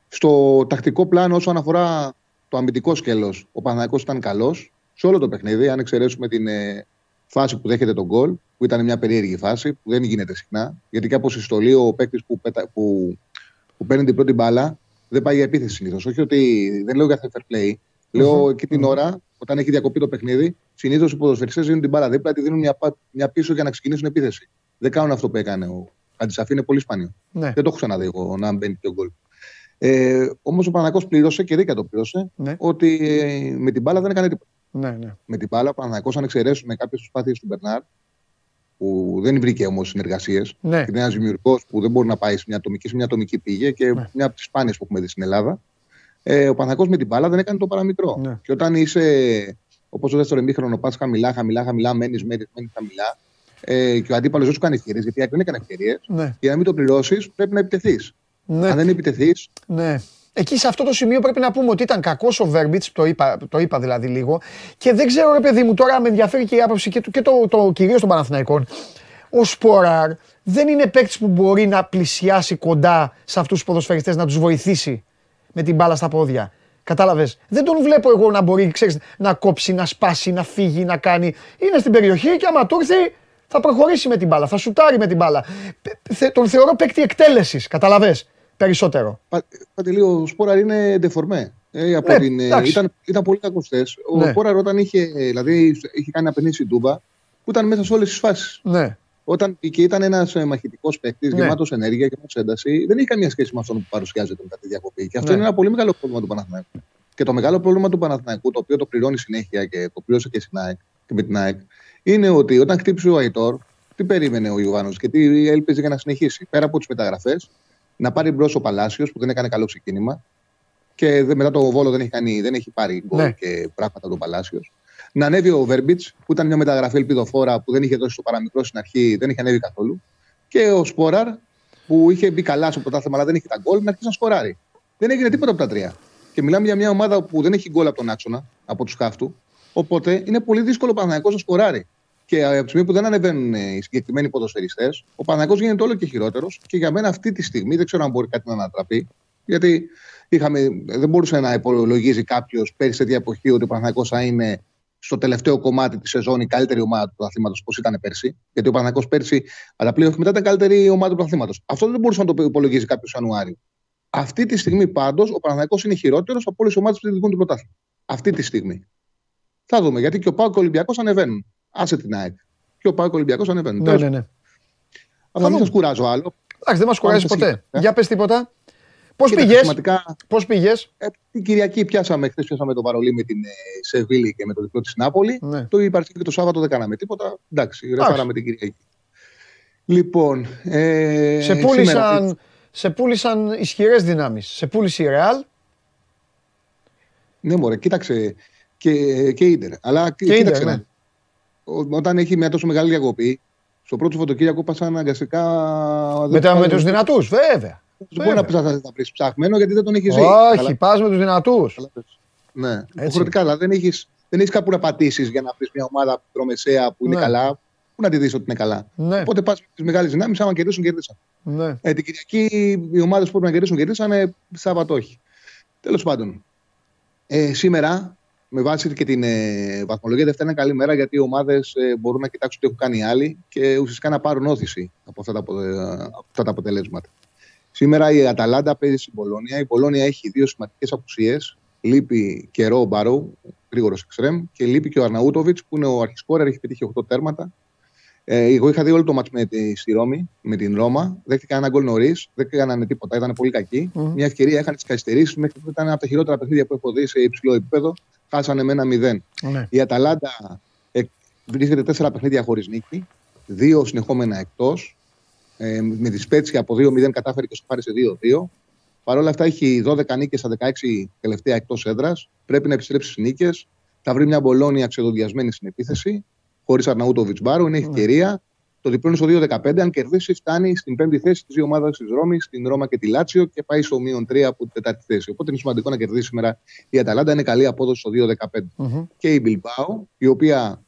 Στο τακτικό πλάνο, όσον αφορά το αμυντικό σκέλος, ο Παναθηναϊκός ήταν καλός σε όλο το παιχνίδι. Αν εξαιρέσουμε την ε, φάση που δέχεται τον γκολ, που ήταν μια περίεργη φάση, που δεν γίνεται συχνά. Γιατί και από συστολή ο παίκτης που, πετα- που, που παίρνει την πρώτη μπάλα δεν πάει για επίθεση συνήθως. Όχι ότι δεν λέω για fair play. Λέω εκεί την ώρα, όταν έχει διακοπεί το παιχνίδι, συνήθως οι ποδοσφαιριστές δίνουν την μπάλα δίπλα, τη δίνουν μια, πα- μια πίσω για να ξεκινήσουν επίθεση. Δεν κάνουν αυτό που έκανε ο Αντισαφή, είναι πολύ σπάνιο. Ναι. Δεν το έχω ξαναδεί εγώ να μπαίνει πιο γκολ. Ε, Όμως ο Παναγό πλήρωσε και δίκαια το πλήρωσε Ναι. ότι ε, με την μπάλα δεν έκανε τίποτα. Ναι, ναι. Με την μπάλα ο Παναγό, αν εξαιρέσουμε κάποιες προσπάθειες του Μπερνάρ, που δεν βρήκε όμως συνεργασίες, Ναι. είναι ένας δημιουργός που δεν μπορεί να πάει σε μια ατομική, σε μια ατομική πήγε και Ναι. μια από τις σπάνιες που έχουμε δει στην Ελλάδα. Ε, ο Παναγό με την μπάλα δεν έκανε το παραμικρό. Ναι. Και όταν είσαι, όπως το δεύτερο ημίχρονο, πας χαμηλά, χαμηλά, χαμηλά, μένεις, μένεις, μένεις χαμηλά. Ε, και ο αντίπαλος δεν σου κάνει ευκαιρίες, γιατί η ΑΕΚ δεν έκανε ευκαιρίες. Ναι. Για να μην το πληρώσεις, πρέπει να επιτεθείς. Ναι. Αν δεν επιτεθείς, Ναι. Εκεί σε αυτό το σημείο πρέπει να πούμε ότι ήταν κακός ο Βέρμπιτς, το είπα, το είπα δηλαδή λίγο. Και δεν ξέρω, ρε παιδί μου, τώρα με ενδιαφέρει και η άποψη και, του- και το, το κυρίως των Παναθηναϊκών. Ο Σποράρ δεν είναι παίκτης που μπορεί να πλησιάσει κοντά σε αυτούς τους ποδοσφαιριστές να τους βοηθήσει με την μπάλα στα πόδια. Κατάλαβες; Δεν τον βλέπω εγώ να μπορεί ξέρεις, να κόψει, να σπάσει, να φύγει, να κάνει. Είναι στην περιοχή και άμα του έρθει θα προχωρήσει με την μπάλα, θα σουτάρει με την μπάλα. Θε- θε- Τον θεωρώ παίκτη εκτέλεσης. Καταλαβέ περισσότερο. Πα- Πάτε ο Σπόραρ είναι ντεφορμέ. Ε, από Ναι, την, ε, εντάξει. ήταν, ήταν πολύ κακός χθες. Ο Ναι. Σπόραρ όταν είχε, δηλαδή, είχε κάνει ένα παιχνίδι στην Τούμπα, που ήταν μέσα σε όλες τις φάσεις. Ναι. Όταν και ήταν ένας μαχητικός παίκτης, Ναι. γεμάτος ενέργεια, γεμάτος ένταση, δεν έχει καμία σχέση με αυτόν που παρουσιάζεται μετά τη διακοπή. Και αυτό Ναι. είναι ένα πολύ μεγάλο πρόβλημα του Παναθηναϊκού. Και το μεγάλο πρόβλημα του Παναθηναϊκού, το οποίο το πληρώνει συνέχεια και το πλήρωσε και, στην ΑΕΚ, και με την ΑΕΚ, είναι ότι όταν χτύπησε ο Αϊτόρ, τι περίμενε ο Ιωβάνος και τι έλπιζε για να συνεχίσει. Πέρα από τις μεταγραφές, να πάρει μπρος ο Παλάσιος που δεν έκανε καλό ξεκίνημα. Και δε- μετά το Βόλο δεν έχει, κάνει, δεν έχει πάρει γκολ Ναι. και πράγματα τον Παλάσιος. Να ανέβει ο Βέρμπιτς, που ήταν μια μεταγραφή ελπιδοφόρα που δεν είχε δώσει το παραμικρό στην αρχή, δεν είχε ανέβει καθόλου. Και ο Σπόραρ, που είχε μπει καλά στο πρωτάθλημα, αλλά δεν είχε τα γκολ, να αρχίσει να σκοράρει. Δεν έγινε τίποτα από τα τρία. Και μιλάμε για μια ομάδα που δεν έχει γκολ από τον άξονα, από τους χάφτου. Οπότε είναι πολύ δύσκολο ο Παναγιακός να σκοράρει. Και από τη στιγμή που δεν ανεβαίνουν ε, οι συγκεκριμένοι ποδοσφαιριστές, ο Παναγιακό γίνεται όλο και χειρότερος. Και για μένα αυτή τη στιγμή δεν ξέρω αν μπορεί κάτι να ανατραπεί. Γιατί είχαμε, δεν μπορούσε να υπολογίζει κάποιος πέρυσι τέτοια εποχή ότι ο Παναγιακό θα είναι στο τελευταίο κομμάτι της σεζόν η καλύτερη ομάδα του πρωταθλήματο, όπως ήταν πέρσι. Γιατί ο Παναγιακό πέρσι, αλλά πλέον μετά ήταν καλύτερη ομάδα του πρωταθλήματο. Αυτό δεν μπορούσε να το υπολογίζει κάποιος Ιανουάριο. Αυτή τη στιγμή πάντως ο Παναγιακό είναι χειρότερος από όλες τι ομάδες που διεκδικούν το πρωτάθλημα. Αυτή τη στιγμή. Θα δούμε. Γιατί και ο Πάο και ο Ολυμπιακός ανεβαίνουν. Άσε την ΑΕΚ. Και ο Πάο και ο Ολυμπιακός ανεβαίνουν. Ναι, Τέλος. ναι, ναι. Αυτό δεν σας κουράζω άλλο. Εντάξει, δεν μας κουράζει Πάμε ποτέ. σε Για πες τίποτα. Πώς Κοίτα, πήγες, Σημαντικά, πώς πήγες; ε, την Κυριακή πιάσαμε, χθες πιάσαμε το Βαρολί με την ε, Σεβίλη και με το διπλό της Νάπολη. Ναι. Το υπάρχει και το Σάββατο δεν κάναμε τίποτα. Εντάξει, Εντάξει. ρεφάραμε την Κυριακή. Λοιπόν. Ε, σε, σήμερα- πούλησαν, σε πούλησαν ισχυρές δυνάμεις. Σε πούλησε η Ρεάλ Ναι, μωρέ, κοίταξε. Και, και Ίντερ. Αλλά και κοίταξε. Ίντερ. να Ναι. Δεις. Ό- Όταν έχει μια τόσο μεγάλη διακοπή, στο πρώτο Σαββατοκύριακο πας αναγκαστικά. Με, τα- με τους δυνατούς, βέβαια. Δεν μπορεί να πεις να τα βρεις ψάχμενο γιατί δεν τον έχεις ζει. Όχι, Καλά- πας με τους δυνατούς. καλά πες. Ναι, υποχρεωτικά. Αλλά δεν έχει δεν έχεις κάπου να πατήσεις για να βρεις μια ομάδα τρομεσαία που είναι Ναι. καλά. Πού να τη δεις ότι είναι καλά. Ναι, Οπότε πας με τις μεγάλες δυνάμεις, άμα κερδίσουν, κερδίσαν. ναι. Ε, την Κυριακή οι ομάδες που πρέπει να κερδίσουν, κερδίσανε. Σάββατο όχι. Τέλος πάντων. Ε, σήμερα, με βάση και την ε, βαθμολογία, Δευτέρα είναι καλή μέρα γιατί οι ομάδες ε, μπορούν να κοιτάξουν τι έχουν κάνει οι άλλοι και ουσιαστικά να πάρουν όθηση από αυτά τα, απο- ε, από αυτά τα αποτελέσματα. Σήμερα η Αταλάντα παίζει στην Πολώνια. Η Πολώνια έχει δύο σημαντικές απουσίες. Λείπει καιρό ο Μπαρό, γρήγορος εξτρέμ, και λείπει και ο Αρναούτοβιτς που είναι ο αρχισκόρερ, έχει πετύχει 8 τέρματα. Ε, εγώ είχα δει όλο το μάτς με τη, στη Ρώμη, με την Ρώμα. Δέχτηκαν ένα γκολ νωρίς, δεν κάνανε τίποτα, ήταν πολύ κακοί. Μμμ. Μια ευκαιρία είχαν τις καθυστερήσεις. Μέχρι τότε ήταν από τα χειρότερα παιχνίδια που έχω δει σε υψηλό επίπεδο. Χάσανε με ένα 0. ναι. Η Αταλάντα ε, βρίσκεται τέσσερα παιχνίδια χωρίς νίκη. Δύο συνεχόμενα εκτός. Ε, με τη Σπέτσια από 2-0 κατάφερε και στο πάρει σε 2-2. Παρ' όλα αυτά έχει 12 νίκες στα 16 τελευταία εκτός έδρας. Πρέπει να επιστρέψει στις νίκες. Θα βρει μια Μπολόνια ξεδοντιασμένη στην επίθεση. Χωρίς Αρναούτοβιτ Μπάρου. Είναι ευκαιρία. Το διπλό είναι στο 2-15. Αν κερδίσει, φτάνει στην πέμπτη θέση της δύο ομάδας της Ρώμης, την Ρώμα και τη Λάτσιο και πάει στο μείον 3 από την τετάρτη θέση. Οπότε είναι σημαντικό να κερδίσει σήμερα η Αταλάντα. Είναι καλή απόδοση στο 2-15. Μμμ. Και η Μπιλμπάου, η οποία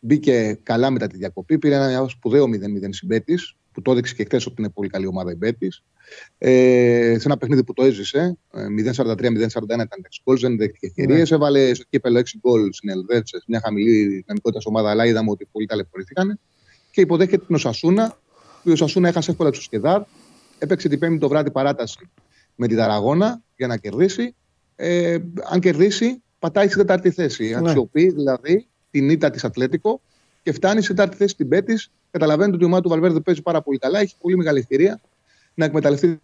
μπήκε καλά μετά τη διακοπή, πήρε ένα σπουδαίο 0-0 συμπέτης, που το έδειξε και χθες ότι είναι πολύ καλή ομάδα η Μπέτη. Ε, σε ένα παιχνίδι που το έζησε, ε, 0-43-0-41 ήταν 6 γκολ, δεν δέχτηκε ευκαιρίε. Ναι. Έβαλε στο κύπελο 6 γκολ στην Ελβέτσε, μια χαμηλή δυναμικότητα ομάδα, αλλά είδαμε ότι πολλοί ταλαιπωρήθηκαν. Και υποδέχεται την Οσασούνα, που η Οσασούνα έχασε εύκολα τους Σκεδάρ. Έπαιξε την Πέμπτη το βράδυ παράταση με τη Ταραγώνα για να κερδίσει. Ε, αν κερδίσει, πατάει στην τετάρτη θέση. Ναι. Αξιοποιεί δηλαδή την ήττα της Ατλέτικο και φτάνει στην τετάρτη θέση την Πέτης. Καταλαβαίνετε ότι η ομάδα του Βαλβέρδε παίζει πάρα πολύ καλά. Έχει πολύ μεγάλη ευκαιρία να εκμεταλλευτεί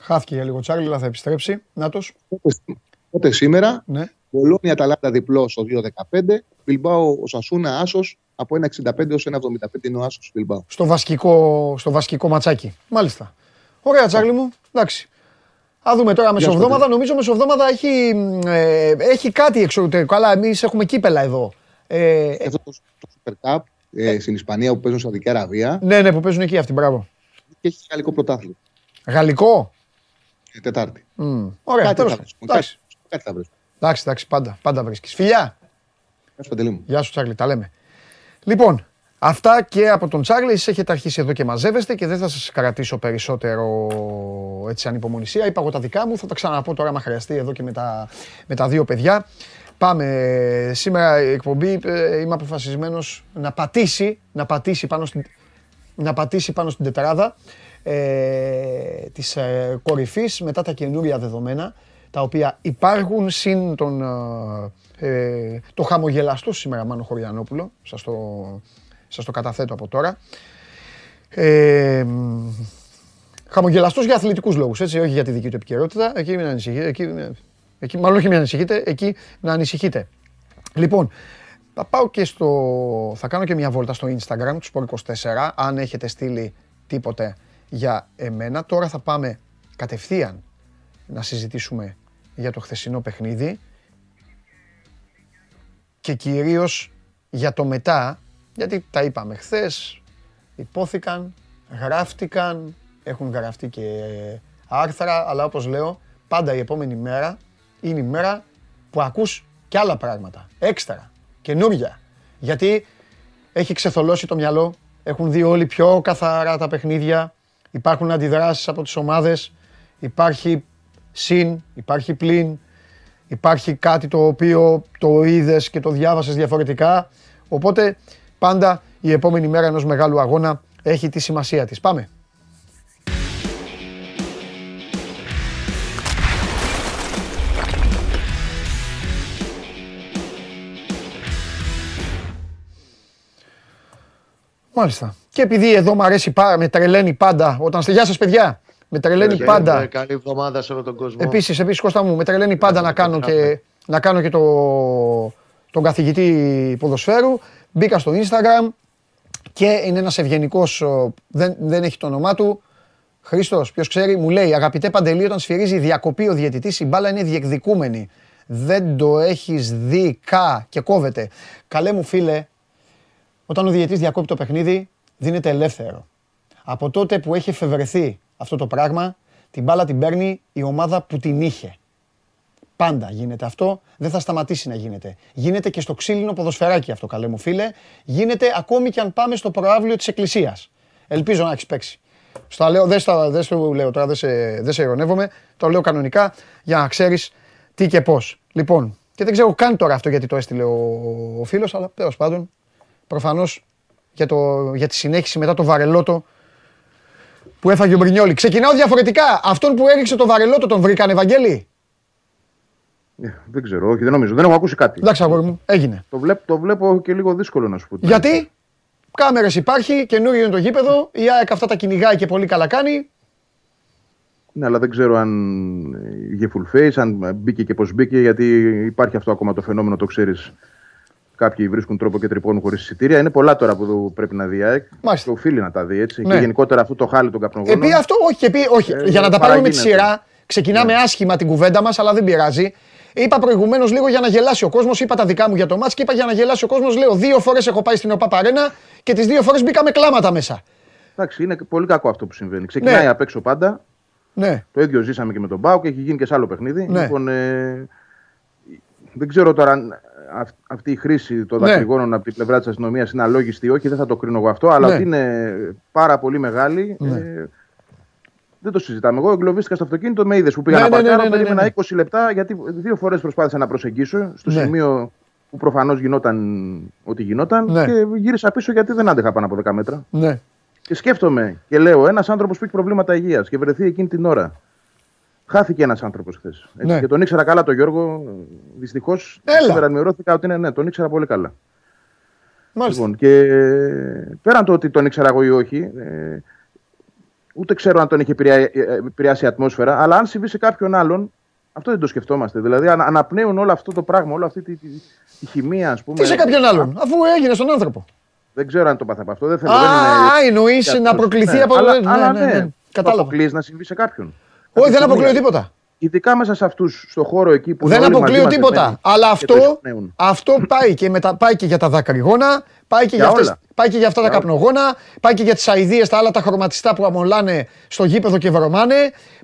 Χάθηκε για λίγο Τσάρλι, αλλά θα επιστρέψει. Νάτος. Οπότε σήμερα Ναι. Μπολόνια Αταλάντα διπλό στο 2-15. Μπιλμπάο ο Σασούνα άσος από 1,65 έως 1,75 είναι ο άσος του Μπιλμπάο. Στο βασικό, στο βασικό ματσάκι. Μάλιστα. Ωραία, Τσάρλι μου. Εντάξει. Α δούμε τώρα μεσοβδόμαδα. Νομίζω μεσοβδόμαδα έχει, μ, ε, έχει κάτι εξωτερικό. Αλλά εμείς έχουμε κύπελα εδώ. Ε, Και αυτό το, το Super Cup ε, στην Ισπανία που παίζουν στη Σαουδική Αραβία ναι, ναι, που παίζουν εκεί αυτοί. Μπράβο. και έχει γαλλικό πρωτάθλημα. Γαλλικό; Ε, Τετάρτη. Μμ. Ωραία, Κάτι τέλος θα πάντων. βρίσκουμε. Εντάξει, Κάτι, κάτι θα βρίσκουμε. Εντάξει, εντάξει, πάντα, πάντα βρίσκεις. Φιλιά. Πες, Παντελή μου. Γεια σου Τσάρλι, τα λέμε. Λοιπόν, αυτά και από τον Τσάρλι. Εσείς έχετε αρχίσει εδώ και μαζεύεστε και δεν θα σας κρατήσω περισσότερο έτσι ανυπομονησία. Είπα εγώ τα δικά μου, θα τα ξαναπώ τώρα άμα χρειαστεί εδώ και με τα, με τα δύο παιδιά. Πάμε σήμερα η εκπομπή, ε, είμαι αποφασισμένος να πατήσει, να πατήσει πάνω στην, να πατήσει πάνω στην τετράδα ε, της ε, κορυφής μετά τα καινούρια δεδομένα τα οποία υπάρχουν συν τον, ε, ε, το χαμογελαστό σήμερα Μάνο Χωριανόπουλο, σας το, σας το καταθέτω από τώρα. Ε, μ, χαμογελαστός για αθλητικούς λόγους, έτσι, όχι για τη δική του επικαιρότητα. Εκεί μην ανησυχείτε, εκεί, εκεί, μάλλον όχι μην ανησυχείτε, εκεί να ανησυχείτε. Λοιπόν, θα πάω και στο... Θα κάνω και μια βόλτα στο Instagram του Sport24, αν έχετε στείλει τίποτε για εμένα. Τώρα θα πάμε κατευθείαν να συζητήσουμε για το χθεσινό παιχνίδι και κυρίως για το μετά, γιατί τα είπαμε χθες, υπόθηκαν, γράφτηκαν, έχουν γραφτεί και άρθρα, αλλά όπως λέω, πάντα η επόμενη μέρα είναι η μέρα που ακούς και άλλα πράγματα, έξτρα, καινούρια. Γιατί έχει ξεθολώσει το μυαλό, έχουν δει όλοι πιο καθαρά τα παιχνίδια, υπάρχουν αντιδράσεις από τις ομάδες, υπάρχει συν, υπάρχει πλην, υπάρχει κάτι το οποίο το είδες και το διάβασες διαφορετικά. Οπότε πάντα η επόμενη μέρα ενός μεγάλου αγώνα έχει τη σημασία της. Πάμε. Μάλιστα. Και επειδή εδώ μου αρέσει πάρα, με τρελαίνει πάντα, όταν στη γεια σας παιδιά, με τρελαίνει Και, πάντα. ε, Καλή εβδομάδα σε όλο τον κόσμο. Επίσης, επίσης Κώστα μου, με τρελαίνει πάντα να κάνω και, να κάνω και το, τον καθηγητή ποδοσφαίρου. Μπήκα στο Instagram και είναι ένας ευγενικός, ο, δεν, δεν έχει το όνομά του, Χρήστος, ποιος ξέρει, μου λέει αγαπητέ Παντελή, όταν σφυρίζει διακοπή ο διαιτητής, η μπάλα είναι διεκδικούμενη. Δεν το έχεις δει κα και κόβεται. Καλέ μου φίλε, όταν ο διαιτητής διακόπτει το παιχνίδι, δίνεται ελεύθερο. Από τότε που έχει εφευρεθεί αυτό το πράγμα, την μπάλα την παίρνει η ομάδα που την είχε. Πάντα γίνεται αυτό, δεν θα σταματήσει να γίνεται. Γίνεται και στο ξύλινο ποδοσφαιράκι αυτό, καλέ μου φίλε. Γίνεται ακόμη και αν πάμε στο προάβλιο της εκκλησίας. Ελπίζω να έχεις παίξει. Στα λέω, δεν, στα, δεν στο λέω τώρα, δεν σε, δεν σε ειρωνεύομαι. Το λέω κανονικά για να ξέρεις τι και πώς. Λοιπόν, και δεν ξέρω καν τώρα αυτό γιατί το έστειλε ο, ο φίλος, αλλά τέλος πάντων, προφανώς για, το, για τη συνέχιση μετά το βαρελότο που έφαγε ο Μπρινιόλη. Ξεκινάω διαφορετικά. Αυτόν που έριξε το βαρελότο τον βρήκαν, Ευαγγέλη. Ε, δεν ξέρω, όχι, δεν νομίζω. Δεν έχω ακούσει κάτι. Εντάξει, αγόρι μου, έγινε. Το, βλέπ, το βλέπω και λίγο δύσκολο να σου πω. την Γιατί; αλήθεια. κάμερες υπάρχει, καινούριο είναι το γήπεδο, η ΑΕΚ αυτά τα κυνηγάει και πολύ καλά κάνει. Ναι, αλλά δεν ξέρω αν είχε full face, αν μπήκε και πώς μπήκε, γιατί υπάρχει αυτό ακόμα το φαινόμενο, το ξέρεις. Κάποιοι βρίσκουν τρόπο και τρυπώνουν χωρίς εισιτήρια. Είναι πολλά τώρα που πρέπει να δει η ΑΕΚ. Μάλιστα. Και οφείλει να τα δει έτσι. Ναι. Και γενικότερα αυτό το χάλι των καπνογόνων. Επί αυτό, όχι, επί, όχι. Ε, για να τα πάρουμε με τη παραγίνεται. σειρά, ξεκινάμε άσχημα την κουβέντα μας, αλλά δεν πειράζει. Είπα προηγουμένως λίγο για να γελάσει ο κόσμος. Είπα τα δικά μου για το μάτς και είπα για να γελάσει ο κόσμος. Λέω δύο φορές έχω πάει στην ΟΠΑ Παρένα και τις δύο φορές μπήκα με κλάματα μέσα. Εντάξει, είναι πολύ κακό αυτό που συμβαίνει. Ξεκινάει Ναι. απ' έξω πάντα. Ναι. Το ίδιο ζήσαμε και με τον Μπάου και έχει γίνει και σε άλλο παιχνίδι. Ναι. Λοιπόν, ε, δεν ξέρω τώρα αν αυ- αυτή η χρήση των Ναι. δακρυγόνων από την πλευρά της αστυνομίας είναι αλόγιστη ή όχι, δεν θα το κρίνω εγώ αυτό, αλλά Ναι. ότι είναι πάρα πολύ μεγάλη. Ναι. Ε, δεν το συζητάμε. Εγώ εγκλωβίστηκα στο αυτοκίνητο με είδες που πήγα Ναι, να ναι, ναι, παρκάρω. ναι, ναι, περίμενα ναι. 20 λεπτά γιατί δύο φορές προσπάθησα να προσεγγίσω στο Ναι. σημείο που προφανώς γινόταν ό,τι γινόταν Ναι. και γύρισα πίσω γιατί δεν άντεχα πάνω από 10 μέτρα. Ναι. Και σκέφτομαι και λέω: Ένας άνθρωπος που έχει προβλήματα υγείας και βρεθεί εκείνη την ώρα. Χάθηκε ένας άνθρωπος χθες. Ναι. Και τον ήξερα καλά τον Γιώργο. Δυστυχώς Έλα. σήμερα ενημερώθηκα ότι είναι ναι, τον ήξερα πολύ καλά. Μάλιστα. Λοιπόν, και πέραν το ότι τον ήξερα εγώ ή όχι, ε, ούτε ξέρω αν τον είχε επηρεα- ε, επηρεάσει η ατμόσφαιρα, αλλά αν συμβεί σε κάποιον άλλον, αυτό δεν το σκεφτόμαστε. Δηλαδή, ανα- αναπνέουν όλο αυτό το πράγμα, όλη αυτή τη, τη, τη χημεία, ας πούμε. Τι σε κάποιον άλλον, αφού έγινε στον άνθρωπο. Δεν ξέρω αν το πάθα από αυτό. Δεν θέλω. Α, δεν είναι- εννοείς για να αυτούς. προκληθεί Ναι, από. Αλλά, ναι, αλλά ναι, ναι, ναι. το Κατάλαβα. αποκλείεις να συμβεί σε κάποιον. Όχι, δεν Αυτή τη αποκλείω στιγμή, τίποτα. Ειδικά μέσα σε αυτούς, στο χώρο εκεί που Δεν είναι όλοι αποκλείω μαζί τίποτα. μαζεμένοι Αλλά και το αυτό, εισπνέουν. αυτό πάει, και μετα, πάει και για τα δακρυγόνα, πάει και για, Για αυτές, όλα. πάει και για αυτά τα Για όλα. καπνογόνα, πάει και για τις αειδίε, τα άλλα τα χρωματιστά που αμολάνε στο γήπεδο και βρωμάνε.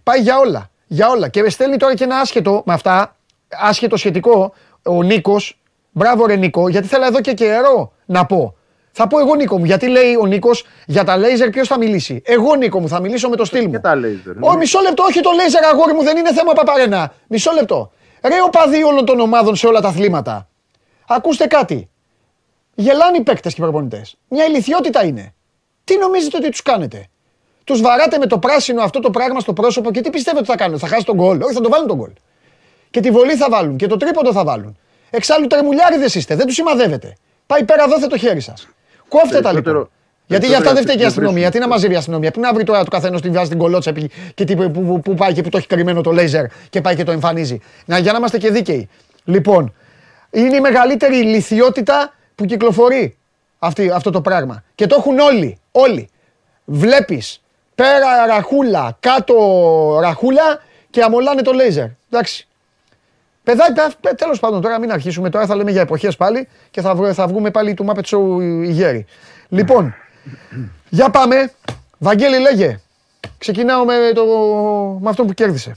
Πάει για όλα. Για όλα. Και στέλνει τώρα και ένα άσχετο με αυτά, άσχετο σχετικό, ο Νίκος. Μπράβο, ρε Νίκο, γιατί θέλω εδώ και καιρό να πω. Θα πω εγώ Νίκο μου, γιατί λέει ο Νίκος για τα λέιζερ ποιος θα μιλήσει. Εγώ Νίκο μου θα μιλήσω με το στυλ μου. Και τα λέιζερ. Ω, μισό λεπτό, όχι το λέιζερ αγόρι μου, δεν είναι θέμα παπαρένα. Μισό λεπτό. Ρε οπαδοί όλων των ομάδων σε όλα τα αθλήματα. Ακούστε κάτι. Γελάνε οι παίκτες και οι προπονητές. Μια ηλικιότητα είναι. Τι νομίζετε ότι τους κάνετε; Τους βαράτε με το πράσινο αυτό το πράγμα στο πρόσωπο και τι πιστεύετε ότι θα κάνουν; Θα χάσει τον γκολ; Όχι, θα το βάλουν τον γκολ. Και τη βολή θα βάλουν και το τρίποντο θα βάλουν. Εξάλλου τρεμουλιάριδες είστε, δεν τους σημαδεύετε. Πάει πέρα, δώθε το χέρι σας. Κόφτε τα Περισσότερο- λοιπόν. Γιατί για αυτά δεν φταίει και η δεν αστυνομία. βρίσκουν. Τι να μαζεύει η αστυνομία. Πού να βρει τώρα του καθενό την βάζει την κολότσα επί- και τι, που, που, που πάει και που το έχει κρυμμένο το λέιζερ και πάει και το εμφανίζει. Να, για να είμαστε και δίκαιοι. Λοιπόν, είναι η μεγαλύτερη ηλικιότητα που κυκλοφορεί αυτή, αυτό το πράγμα. Και το έχουν όλοι. Όλοι. Βλέπεις πέρα ραχούλα, κάτω ραχούλα και αμολάνε το λέιζερ. Εντάξει. Παιδάκι, τέλος πάντων, τώρα μην αρχίσουμε. Τώρα θα λέμε για εποχές πάλι και θα, βρω- θα βγούμε πάλι του Muppet Show οι γέροι. Λοιπόν, για πάμε. Βαγγέλη, λέγε. Ξεκινάω με, το, με αυτό που κέρδισε.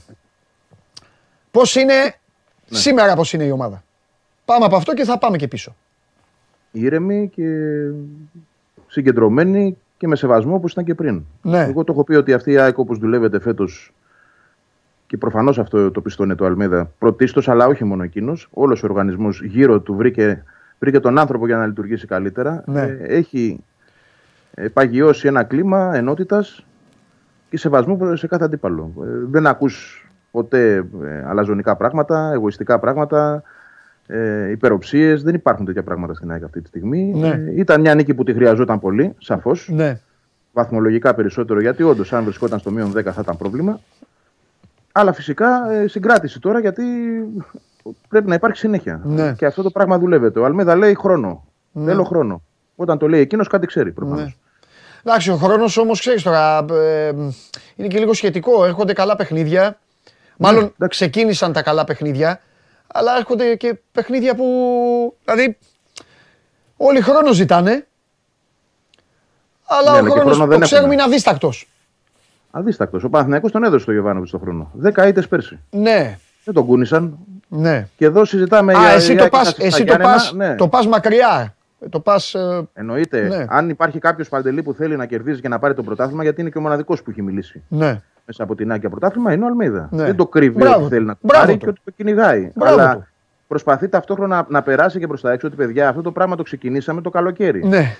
Πώς είναι σήμερα, πώς είναι η ομάδα; Πάμε από αυτό και θα πάμε και πίσω. Ήρεμοι και συγκεντρωμένοι και με σεβασμό όπως ήταν και πριν. Ναι. Εγώ το έχω πει ότι αυτή η ΑΕΚ όπως δουλεύεται φέτος και προφανώς αυτό το πιστώνει το Αλμίδα πρωτίστως, αλλά όχι μόνο εκείνος. Όλος ο οργανισμός γύρω του βρήκε, βρήκε τον άνθρωπο για να λειτουργήσει καλύτερα. Ναι. Ε, έχει ε, παγιώσει ένα κλίμα ενότητας και σεβασμού σε κάθε αντίπαλο. Ε, δεν ακούς ποτέ ε, αλαζονικά πράγματα, εγωιστικά πράγματα, ε, υπεροψίες. Δεν υπάρχουν τέτοια πράγματα στην ΑΕΚ αυτή τη στιγμή. Ναι. Ε, ήταν μια νίκη που τη χρειαζόταν πολύ, σαφώς. Ναι. Βαθμολογικά περισσότερο, γιατί όντως αν βρισκόταν στο μείον 10 θα ήταν πρόβλημα. Αλλά φυσικά ε, συγκράτηση τώρα γιατί πρέπει να υπάρχει συνέχεια. Ναι. Και αυτό το πράγμα δουλεύεται. Ο Αλμέδα λέει χρόνο. Ναι. Θέλω χρόνο. Όταν το λέει εκείνος, κάτι ξέρει προφανώς. Ναι. Εντάξει, ο χρόνος όμως ξέρεις τώρα. ε, είναι και λίγο σχετικό. Έρχονται καλά παιχνίδια. Μάλλον Ναι, εντάξει. ξεκίνησαν τα καλά παιχνίδια. Αλλά έρχονται και παιχνίδια που. Δηλαδή. Όλοι χρόνο ζητάνε. Αλλά Ναι, ο αλλά και χρόνος χρόνο το δεν ξέρουμε έχουμε. είναι αδίστακτος. Αδίστακτος. Ο Παναθηναϊκός τον έδωσε στο Γιωβάνοβιτς στον χρόνο. Δέκα ήττες πέρσι. Ναι, Δεν τον κούνησαν. ναι. Και εδώ συζητάμε Α, για. εσύ, για το έκθεση πας, στα εσύ το, Γιάννενα. πας, Ναι. το πας μακριά. Το πας, ε, Εννοείται. Ναι. Αν υπάρχει κάποιος παντελή που θέλει να κερδίζει και να πάρει το πρωτάθλημα, γιατί είναι και ο μοναδικός που έχει μιλήσει ναι. μέσα από την Άκια πρωτάθλημα, είναι ο Αλμίδα. Ναι. Δεν το κρύβει Μπράβο ότι του. θέλει να το Μπράβο πάρει του. και ότι το κυνηγάει. Μπράβο Αλλά του. προσπαθεί ταυτόχρονα να, να περάσει και προς τα έξω ότι παιδιά αυτό το πράγμα το ξεκινήσαμε το καλοκαίρι. Ναι,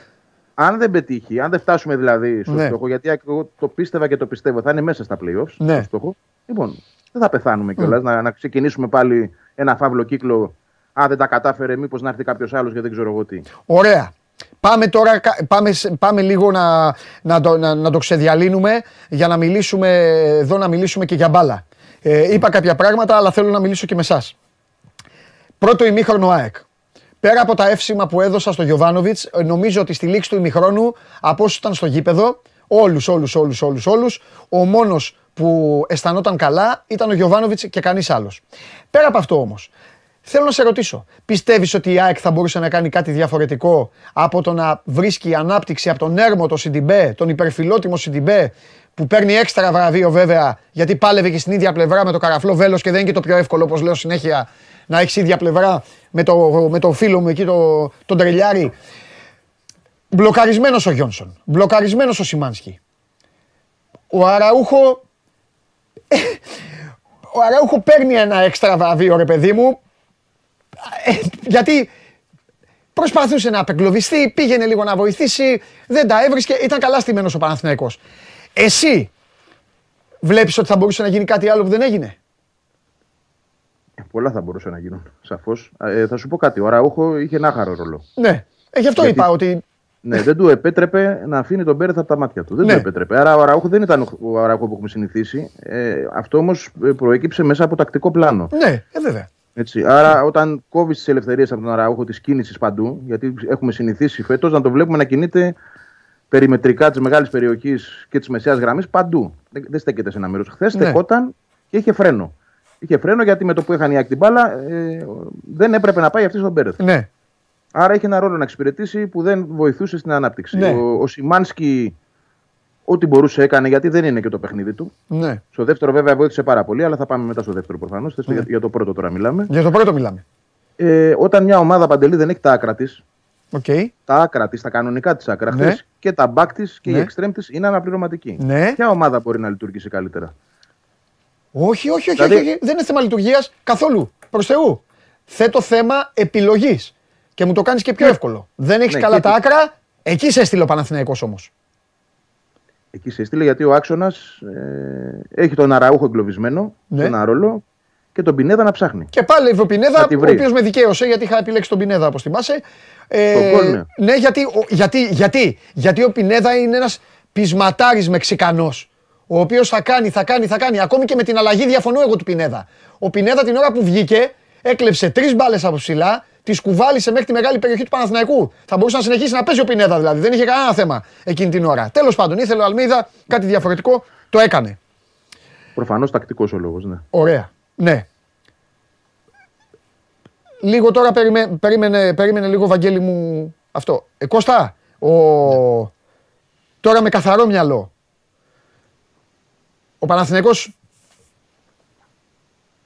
Αν δεν πετύχει, αν δεν φτάσουμε δηλαδή στο Ναι. στόχο, γιατί εγώ το πίστευα και το πιστεύω, θα είναι μέσα στα playoffs. Ναι. Στο στόχο. Λοιπόν, δεν θα πεθάνουμε κιόλας. Να, να ξεκινήσουμε πάλι ένα φαύλο κύκλο. Αν δεν τα κατάφερε, μήπως να έρθει κάποιος άλλος και δεν ξέρω εγώ τι. Ωραία. Πάμε τώρα, κα- πάμε, σε- πάμε λίγο να, να, το, να, να το ξεδιαλύνουμε για να μιλήσουμε εδώ, να μιλήσουμε και για μπάλα. Ε, είπα κάποια πράγματα, αλλά θέλω να μιλήσω και με εσάς. Πρώτο ημίχρονο ΑΕΚ. Πέρα από τα εύσημα που έδωσα στο Γιωβάνοβιτς, νομίζω ότι στη λήξη του ημιχρόνου, από όσους ήταν στο γήπεδο, όλους, όλους, όλους, όλους, όλους, ο μόνος που αισθανόταν καλά ήταν ο Γιωβάνοβιτς και κανείς άλλος. Πέρα από αυτό όμως, θέλω να σε ρωτήσω, πιστεύεις ότι η ΑΕΚ θα μπορούσε να κάνει κάτι διαφορετικό από το να βρίσκει ανάπτυξη από τον έρμο το Σιντιμπέ, τον υπερφιλότιμο Σιντιμπέ, που παίρνει έξτρα βραβείο βέβαια, γιατί πάλευε και στην ίδια πλευρά με το καραφλό βέλος και δεν είναι και το πιο εύκολο, όπως λέω συνέχεια, να έχεις ίδια πλευρά με το, με το φίλο μου εκεί, το, τον Τρελιάρη. Μπλοκαρισμένος ο Γιόνσον. Μπλοκαρισμένος ο Σιμάνσκι. Ο Αραούχο. Ο Αραούχο παίρνει ένα έξτρα βραβείο, ρε παιδί μου. Ε, γιατί προσπαθούσε να απεγκλωβιστεί, πήγαινε λίγο να βοηθήσει, δεν τα έβρισκε, ήταν καλά στημένος ο Παναθηναϊκός. Εσύ βλέπεις ότι θα μπορούσε να γίνει κάτι άλλο που δεν έγινε; Ε, Πολλά θα μπορούσε να γίνουν, σαφώς. Ε, θα σου πω κάτι. Ο Ραούχο είχε ένα άχαρο ρόλο. Ναι, ε, γι' αυτό Γιατί- είπα ότι Ναι, δεν του επέτρεπε να αφήνει τον Πέρεθ από τα μάτια του. Δεν Ναι. του επέτρεπε. Άρα ο Ραούχο δεν ήταν ο Ραούχο που έχουμε συνηθίσει. Ε, αυτό όμως προέκυψε μέσα από τακτικό πλάνο. ναι, ε, βέβαια. Έτσι. Άρα, όταν κόβεις τις ελευθερίες από τον Αραούχο τη κίνηση παντού, γιατί έχουμε συνηθίσει φέτος να το βλέπουμε να κινείται περιμετρικά της μεγάλης περιοχής και της μεσαίας γραμμής παντού. Δεν, δεν στέκεται σε ένα μέρος. Χθες Ναι. στεκόταν και είχε φρένο. Είχε φρένο γιατί με το που είχαν η Άκη την μπάλα ε, δεν έπρεπε να πάει αυτή στον Πέρεθ. Ναι, Άρα είχε ένα ρόλο να εξυπηρετήσει που δεν βοηθούσε στην ανάπτυξη. Ναι. Ο, ο Σιμάνσκι ό,τι μπορούσε έκανε γιατί δεν είναι και το παιχνίδι του. ναι. Στο δεύτερο βέβαια βοήθησε πάρα πολύ, αλλά θα πάμε μετά στο δεύτερο προφανώς. Ναι. Για, για το πρώτο τώρα μιλάμε. Για το πρώτο μιλάμε. Ε, όταν μια ομάδα παντελή δεν έχει τα άκρα της, Οκ. τα άκρα της, τα κανονικά της άκρα, Ναι. χθες και τα μπακ της και Ναι. η εξτρέμ της είναι αναπληρωματική. Ναι. Ποια ομάδα μπορεί να λειτουργήσει καλύτερα; Όχι, όχι, όχι, Δηλαδή- όχι, όχι. Δεν είναι θέμα λειτουργίας καθόλου. Προς Θεού. Θέτω θέμα επιλογής. Και μου το κάνεις και πιο εύκολο. Δεν έχεις Ναι, καλά και τα τι- άκρα, εκεί σε έστειλε ο Παναθηναϊκός όμως. Εκεί σε στείλε γιατί ο άξονας ε, έχει τον Αραούχο εγκλωβισμένο Ναι. σε ένα ρόλο και τον Πινέδα να ψάχνει. Και πάλι ο Πινέδα, Θα τη ο βρει. οποίος με δικαίωσε γιατί είχα επιλέξει τον Πινέδα, όπως θυμάσαι. Ε, Το γκολ, ναι. ναι, γιατί, ο- γιατί, γιατί, γιατί ο Πινέδα είναι ένας πεισματάρης Μεξικανός. Ο οποίος θα κάνει, θα κάνει, θα κάνει. Ακόμη και με την αλλαγή διαφωνώ εγώ του Πινέδα. Ο Πινέδα την ώρα που βγήκε έκλεψε τρεις μπάλες από ψηλά, τις κουβάλισε μέχρι τη μεγάλη περιοχή του Παναθηναϊκού. Θα μπορούσε να συνεχίσει να παίζει ο Πινέδα δηλαδή. Δεν είχε κανένα θέμα εκείνη την ώρα. Τέλος πάντων, ήθελε ο Αλμίδα κάτι διαφορετικό, το έκανε. Προφανώς τακτικός ο λόγος. Ναι. Ωραία. Ναι. Λίγο τώρα περιμέ- περίμενε, περίμενε λίγο Βαγγέλη μου αυτό. Ε, Κώστα, ο... τώρα με καθαρό μυαλό. Ο Παναθηναϊκός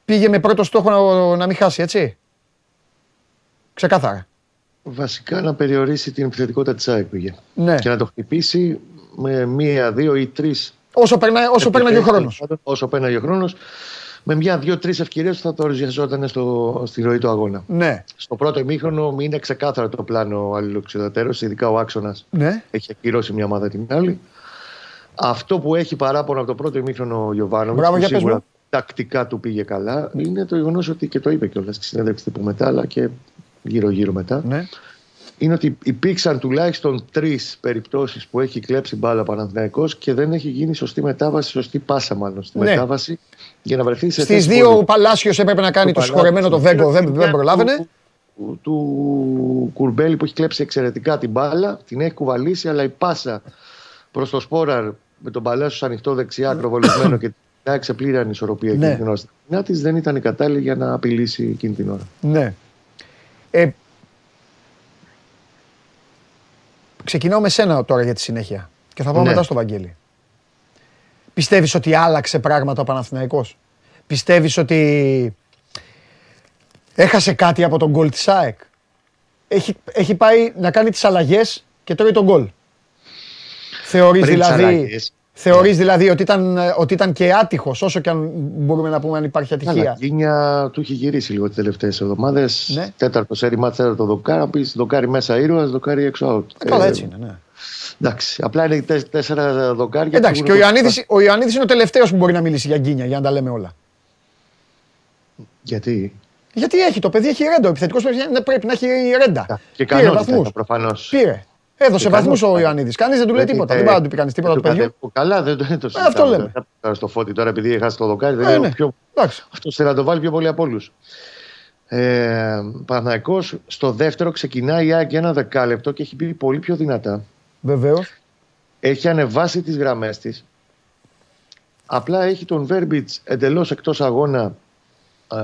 πήγε με πρώτο στόχο να, να μην χάσει, έτσι; Ξεκάθαρα. Βασικά να περιορίσει την επιθετικότητα της ΑΕΚ πήγε. Ναι. Και να το χτυπήσει με μία, δύο ή τρεις. Όσο, περνάει, όσο πέρναγε ο χρόνος. Όσο πέρναγε ο χρόνος. Με μια, δύο, τρεις ευκαιρίες θα το οριζόταν στο, στη ροή του αγώνα. Ναι, Στο πρώτο ημίχρονο είναι ξεκάθαρο το πλάνο αλληλοξιδωτέρω, ειδικά ο άξονας ναι. έχει ακυρώσει μια ομάδα την άλλη. Αυτό που έχει παράπονο από το πρώτο ημίχρονο ο Γιωβάνο, Μπράβο, που για πες σίγουρα μου. τακτικά του πήγε καλά, είναι το γεγονός ότι και το είπε κιόλας στη συνέντευξη που μετά, αλλά και γύρω-γύρω μετά. ναι. Είναι ότι υπήρξαν τουλάχιστον τρεις περιπτώσεις που έχει κλέψει μπάλα ο Παναθηναϊκός και δεν έχει γίνει σωστή μετάβαση, σωστή πάσα μάλλον στη Ναι. μετάβαση για να βρεθεί σε Στις θέση δύο πολύ. ο Παλάσιος έπρεπε να κάνει το Παλάσιος, συγχωρεμένο το Βέγκο, δεν, είναι δεν προλάβαινε. Του, του Κουρμπέλη που έχει κλέψει εξαιρετικά την μπάλα, την έχει κουβαλήσει, αλλά η πάσα προς το Σπόραρ με τον Παλάσιος ανοιχτό δεξιά, ακροβολισμένο και την άξε πλήρη ανισορροπία Ναι. εκείνη την ώρα στην άμυνά της, δεν ήταν η κατάλληλη για να απειλήσει εκείνη την ώρα. Ναι. Ε, ξεκινάω με σένα τώρα για τη συνέχεια και θα πάω Ναι. μετά στο Βαγγέλη. Πιστεύεις ότι άλλαξε πράγματα ο Παναθηναϊκός; Πιστεύεις ότι έχασε κάτι από τον γκολ της ΑΕΚ; Έχει, έχει πάει να κάνει τις αλλαγές και τρώει τον γκολ. Θεωρείς Πριν τις δηλαδή, αλλαγές. Θεωρείς δηλαδή ότι, ήταν, ε, ότι ήταν και άτυχος όσο και αν μπορούμε να πούμε αν υπάρχει Αλλά ατυχία; Γκίνια του έχει γυρίσει λίγο τις τελευταίες εβδομάδες. Ναι. Τέταρτος σέρι μάτς, τέταρτο δοκάρι. Να πεις δοκάρι μέσα ήρωας, δοκάρι έξω out. Ε, καλά Ε, έτσι είναι, ναι. Εντάξει. Απλά είναι τε- τέσσερα δοκάρια. Εντάξει, που και ο έχουν- Ιωαννίδης, ο Ιωαννίδης είναι ο τελευταίος που μπορεί να μιλήσει για γκίνια, για να τα λέμε όλα. Γιατί; Γιατί έχει το παιδί, έχει ρέντα. Ο επιθετικός πρέπει, να- πρέπει να έχει ρέντα. Και Πήρε κανόνικα βαθμούς. προφανώς. Πήρε. Έδωσε Και βαθμούς ο κανόνικα. Ιωαννίδης. Κανείς δεν του λέει τίποτα. Δεν πάει να του πει κανείς τίποτα του παιδιού. Καλά, δεν το, δεν το συζητάμε. αυτό λέμε. Δεν θα πάω στο φώτι τώρα επειδή έχασε το δοκάρι. Δεν Ε, είναι ναι. πιο... Εντάξει. Αυτός θέλει να το βάλει πιο πολύ από όλους. Ε, Παναθηναϊκός, στο δεύτερο ξεκινάει η ΑΕΚ για ένα δεκάλεπτο και έχει μπει πολύ πιο δυνατά. Βεβαίως. Έχει ανεβάσει τις γραμμές της. Απλά έχει τον Βέρμπιτς εντελώς εκτός αγώνα. Ε,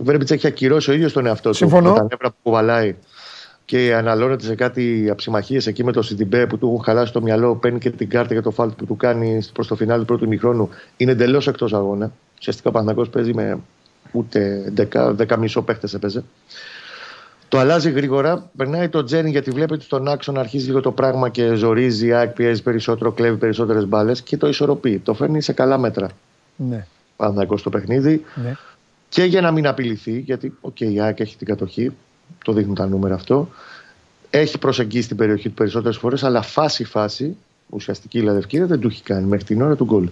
ο Βέρμπιτς έχει ακυρώσει ο ίδιος τον εαυτό Συμφωνώ. του. Με τα νεύρα που κουβαλάει και αναλώνεται σε κάτι αψημαχίες εκεί με το Σιντιμπέ που του έχουν χαλάσει το μυαλό. Παίρνει και την κάρτα για το φάλτ που του κάνει προς το φινάλι του πρώτου ημιχρόνου. Είναι εντελώς εκτός αγώνα. Ουσιαστικά ο Παναθό παίζει με ούτε 10, 10 μισό παίχτες έπαιζε. Το αλλάζει γρήγορα. Περνάει το Τσέριν γιατί βλέπει ότι στον άξονα αρχίζει λίγο το πράγμα και ζορίζει. Η ΑΕΚ πιέζει περισσότερο, κλέβει περισσότερες μπάλες και το ισορροπεί. Το φέρνει σε καλά μέτρα. Ναι, Παναθό στο παιχνίδι. ναι. Και για να μην απειληθεί, γιατί οκ, η ΑΕΚ έχει την κατοχή, το δείχνουν τα νούμερα αυτό. Έχει προσεγγίσει την περιοχή του περισσότερες φορές, αλλά φάση-φάση, ουσιαστική η Λαδευκίδα δεν του έχει κάνει μέχρι την ώρα του γκολ.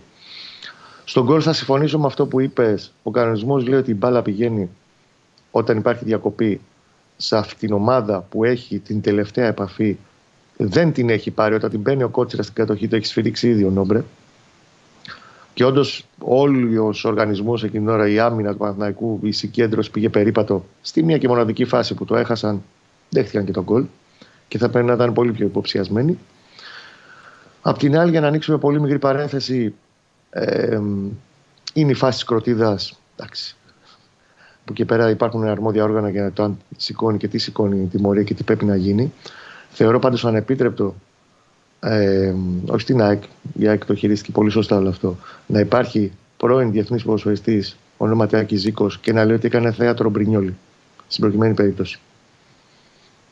Στον γκολ θα συμφωνήσω με αυτό που είπες. Ο κανονισμός λέει ότι η μπάλα πηγαίνει όταν υπάρχει διακοπή σε αυτήν την ομάδα που έχει την τελευταία επαφή. Δεν την έχει πάρει όταν την παίρνει ο κότσιρας στην κατοχή, το έχει σφυρίξει ήδη ο Νόμπρε. Και όντως, όλοι ο οργανισμός εκείνη την ώρα, η άμυνα του Παναθηναϊκού, η συγκέντρωση πήγε περίπατο στη μία και μοναδική φάση που το έχασαν, δέχτηκαν και τον γκολ. Και θα πρέπει να ήταν πολύ πιο υποψιασμένοι. Απ' την άλλη, για να ανοίξουμε πολύ μικρή παρένθεση, ε, είναι η φάση της κροτίδας. Εντάξει. Που και πέρα υπάρχουν αρμόδια όργανα για το αν σηκώνει και τι σηκώνει η τιμωρία και τι πρέπει να γίνει. Θεωρώ πάντως ανεπίτρεπτο ε, όχι στην ΑΕΚ, η ΑΕΚ το χειρίστηκε πολύ σωστά όλο αυτό, να υπάρχει πρώην διεθνής ποδοσφαιριστής ονοματιάκη Ζήκος και να λέει ότι έκανε θέατρο Μπρινιόλι. Στην προκειμένη περίπτωση.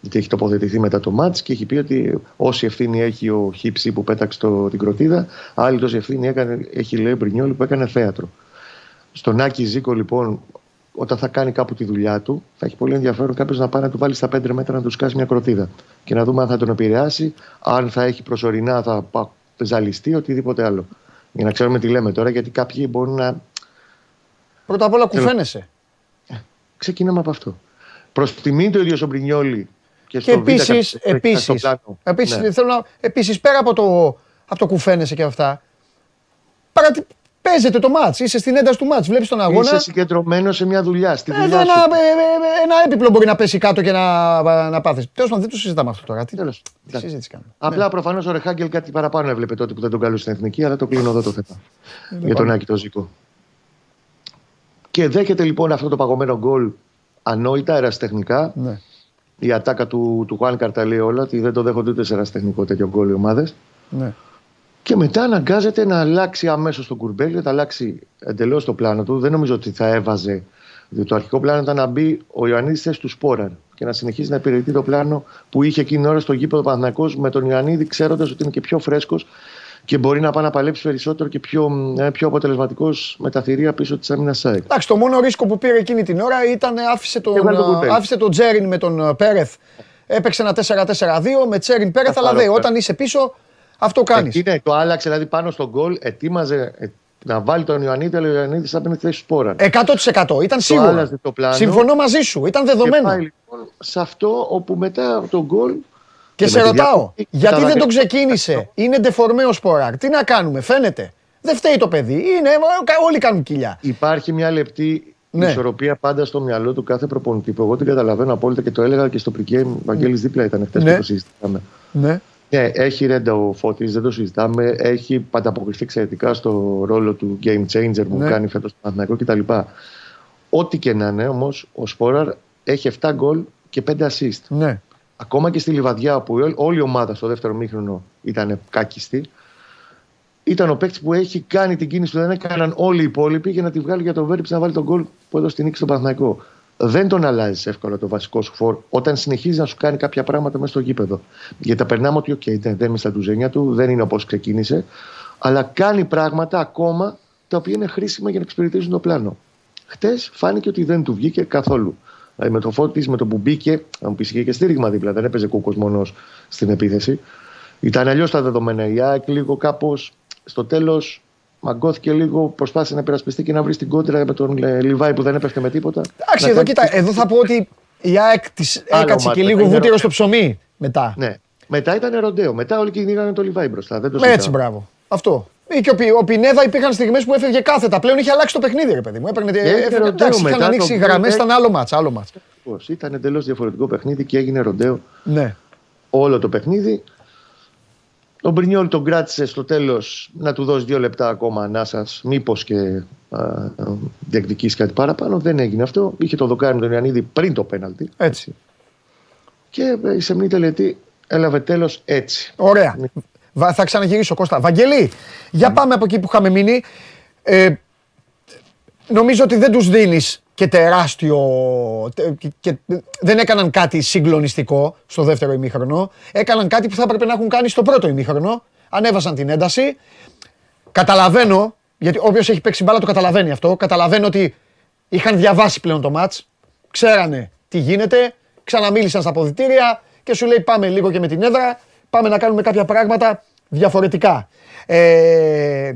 Γιατί έχει τοποθετηθεί μετά το μάτς και έχει πει ότι όση ευθύνη έχει ο Χίψη που πέταξε το, την κροτίδα, άλλη τόση ευθύνη έκανε, έχει λέει ο Μπρινιόλι που έκανε θέατρο. Στον Άκη Ζήκο λοιπόν, όταν θα κάνει κάπου τη δουλειά του, θα έχει πολύ ενδιαφέρον κάποιος να πάει να του βάλει στα πέντε μέτρα να τους σκάσει μια κροτίδα. Και να δούμε αν θα τον επηρεάσει, αν θα έχει προσωρινά, θα πα- ζαλιστεί, οτιδήποτε άλλο. Για να ξέρουμε τι λέμε τώρα, γιατί κάποιοι μπορούν να. Πρώτα απ' όλα κουφαίνεσαι. Ξεκινάμε από αυτό. Προς τιμή του ίδιο ο Μπρινιόλη και Και στο Β' επίσης, κατευθείαν στο επίσης, πλάνο. επίσης, Ναι. θέλω να, επίσης, πέρα από το, από το κουφαίνεσαι και αυτά, παρατη, παίζεται το μάτς, είσαι στην ένταση του μάτς, βλέπεις τον αγώνα. Είσαι συγκεντρωμένος σε μια δουλειά. Στη Ε, δουλειά ένα, σου. ε, ε, ένα έπιπλο μπορεί να πέσει κάτω και να, να πάθεις. Τέλος πάντων, δεν το συζητάμε αυτό τώρα. Τι, Τέλος. τι Εντάξει. συζήτηση κάνουμε. Απλά προφανώς ο Ρεχάγκελ κάτι παραπάνω έβλεπε τότε που δεν τον καλούσε στην εθνική, αλλά το κλείνω εδώ το θέμα. για τον Άκη το Ζήκο. Και δέχεται λοιπόν αυτό το παγωμένο γκολ ανόητα, ερασιτεχνικά. Ναι. Η ατάκα του, του Χουάν τα λέει όλα, ότι δεν το δέχονται ούτε σε ερασιτεχνικό τέτοιο γκολ οι ομάδες. Ναι. Και μετά αναγκάζεται να αλλάξει αμέσως το κουρμπέλι, να αλλάξει εντελώς το πλάνο του. Δεν νομίζω ότι θα έβαζε. Διότι το αρχικό πλάνο ήταν να μπει ο Ιωαννίδης θέσης του Σπόραρ και να συνεχίσει να υπηρετεί το πλάνο που είχε εκείνη την ώρα στο γήπεδο Παναθυνακό με τον Ιωαννίδη, ξέροντας ότι είναι και πιο φρέσκος και μπορεί να πάει να παλέψει περισσότερο και πιο, ε, πιο αποτελεσματικός με τα θηρία πίσω της άμυνας ΣΑΕΚ. Εντάξει, το μόνο ρίσκο που πήρε εκείνη την ώρα ήταν άφησε τον, Έβαλε τον Κουρμπέλη. άφησε τον Τζέριν με τον ε, Πέρεθ. Έπαιξε ένα 4-4-2 με Τζέριν Πέρεθ, αλλά Καθαρό, δε, ναι. όταν είσαι πίσω, αυτό κάνεις. Εκεί, ναι, το άλλαξε δηλαδή πάνω στον γκολ, ετοίμαζε ε, να βάλει τον Ιωαννίδη, αλλά ο Ιωαννίδης θα μπαίνει στη θέση του Σπόραρ. 100% ήταν σίγουρο. άλλαζε το πλάνο. Συμφωνώ μαζί σου, ήταν Και δεδομένο. πάει λοιπόν σε αυτό όπου μετά τον γκολ Και Και σε με τη ρωτάω, διακοπή γιατί δεν τον καταλαβαίνω. ξεκίνησε. Είναι ντεφορμέ ο Σποράρ. Τι να κάνουμε, φαίνεται. Δεν φταίει το παιδί. Είναι, όλοι κάνουν κοιλιά. Υπάρχει μια λεπτή Ναι. ισορροπία πάντα στο μυαλό του κάθε προπονητή που εγώ την καταλαβαίνω απόλυτα και το έλεγα και στο pre-game. Ο Βαγγέλης δίπλα ήταν χθες Ναι. που το συζητάμε. Ναι. Ναι, έχει ρέντα ο Φώτης, δεν το συζητάμε. Έχει ανταποκριθεί εξαιρετικά στο ρόλο του game changer που Ναι. κάνει φέτος στο Παναθηναϊκό κτλ. Ό,τι και να είναι όμως, ο Σπόραρ έχει 7 γκολ και 5 assist. ναι. Ακόμα και στη Λιβαδιά, όπου όλη- όλη η ομάδα στο δεύτερο μήχρονο ήταν κάκιστη, ήταν ο παίκτης που έχει κάνει την κίνηση που δεν έκαναν όλοι οι υπόλοιποι για να τη βγάλει για τον Βέρμπιτ να βάλει τον γκολ που έδωσε την νίκη στον Παναθηναϊκό. Δεν τον αλλάζεις εύκολα το βασικό σου φόρ όταν συνεχίζεις να σου κάνει κάποια πράγματα μέσα στο γήπεδο. Γιατί τα περνάμε ότι, OK, δεν, δεν είναι στα τουζένια του, δεν είναι όπως ξεκίνησε, αλλά κάνει πράγματα ακόμα τα οποία είναι χρήσιμα για να εξυπηρετήσουν το πλάνο. Χτες φάνηκε ότι δεν του βγήκε καθόλου. Δηλαδή με το φώτις, με το που μπήκε, να μου πεις είχε και στήριγμα δίπλα, δεν έπαιζε κούκος μόνος στην επίθεση. Ήταν αλλιώς τα δεδομένα. Η ΑΕΚ λίγο κάπως στο τέλος μαγκώθηκε λίγο, προσπάθησε να υπερασπιστεί και να βρει την κόντρα με τον ε, Λιβάη που δεν έπεφτε με τίποτα. Εντάξει, Να εδώ, κάνει- κοίτα, εδώ θα πω ότι η ΑΕΚ της Άλλο έκατσε μάτι, και λίγο είναι βούτυρο ωραίο. στο ψωμί μετά. Ναι. Μετά ήταν ροντέο. Μετά όλοι κυνηγάνε το Λιβάη μπροστά. Δεν το Με έτσι, συζητάω. μπράβο. Αυτό. Ή και ο, Πι- ο Πινέδα υπήρχαν στιγμές που έφευγε κάθετα. Πλέον είχε αλλάξει το παιχνίδι, ρε παιδί μου. Έπαιρνε, Έγινε έφευγε, ροντέο εντάξει, είχαν μετά ανοίξει το γραμμές, γκολ. ήταν άλλο ματς, άλλο ματς. Πώς. Ήταν εντελώς διαφορετικό παιχνίδι και έγινε ροντέο Ναι. όλο το παιχνίδι. Ο Μπρινιόλ τον κράτησε στο τέλος να του δώσει δύο λεπτά ακόμα ανάσας. Μήπως και διεκδικήσει κάτι παραπάνω. Δεν έγινε αυτό. Είχε το δοκάρι με τον Ιωαννίδη πριν το πέναλτι. Έτσι. Και η σεμνή τελετή έλαβε τέλος έτσι. Ωραία. Βα- Θα ξαναγυρίσω Κώστα. Βαγγελή, για πάμε από εκεί που είχαμε μείνει. Ε, νομίζω ότι δεν τους δίνεις και τεράστιο... τε- και- και δεν έκαναν κάτι συγκλονιστικό στο δεύτερο ημίχρονο. Έκαναν κάτι που θα έπρεπε να έχουν κάνει στο πρώτο ημίχρονο. Ανέβασαν την ένταση. Καταλαβαίνω, γιατί όποιος έχει παίξει μπάλα το καταλαβαίνει αυτό. Καταλαβαίνω ότι είχαν διαβάσει πλέον το μάτς. Ξέρανε τι γίνεται. Ξαναμίλησαν στα αποδητήρια και σου λέει πάμε λίγο και με την έδρα. Πάμε να κάνουμε κάποια πράγματα διαφορετικά. Ε,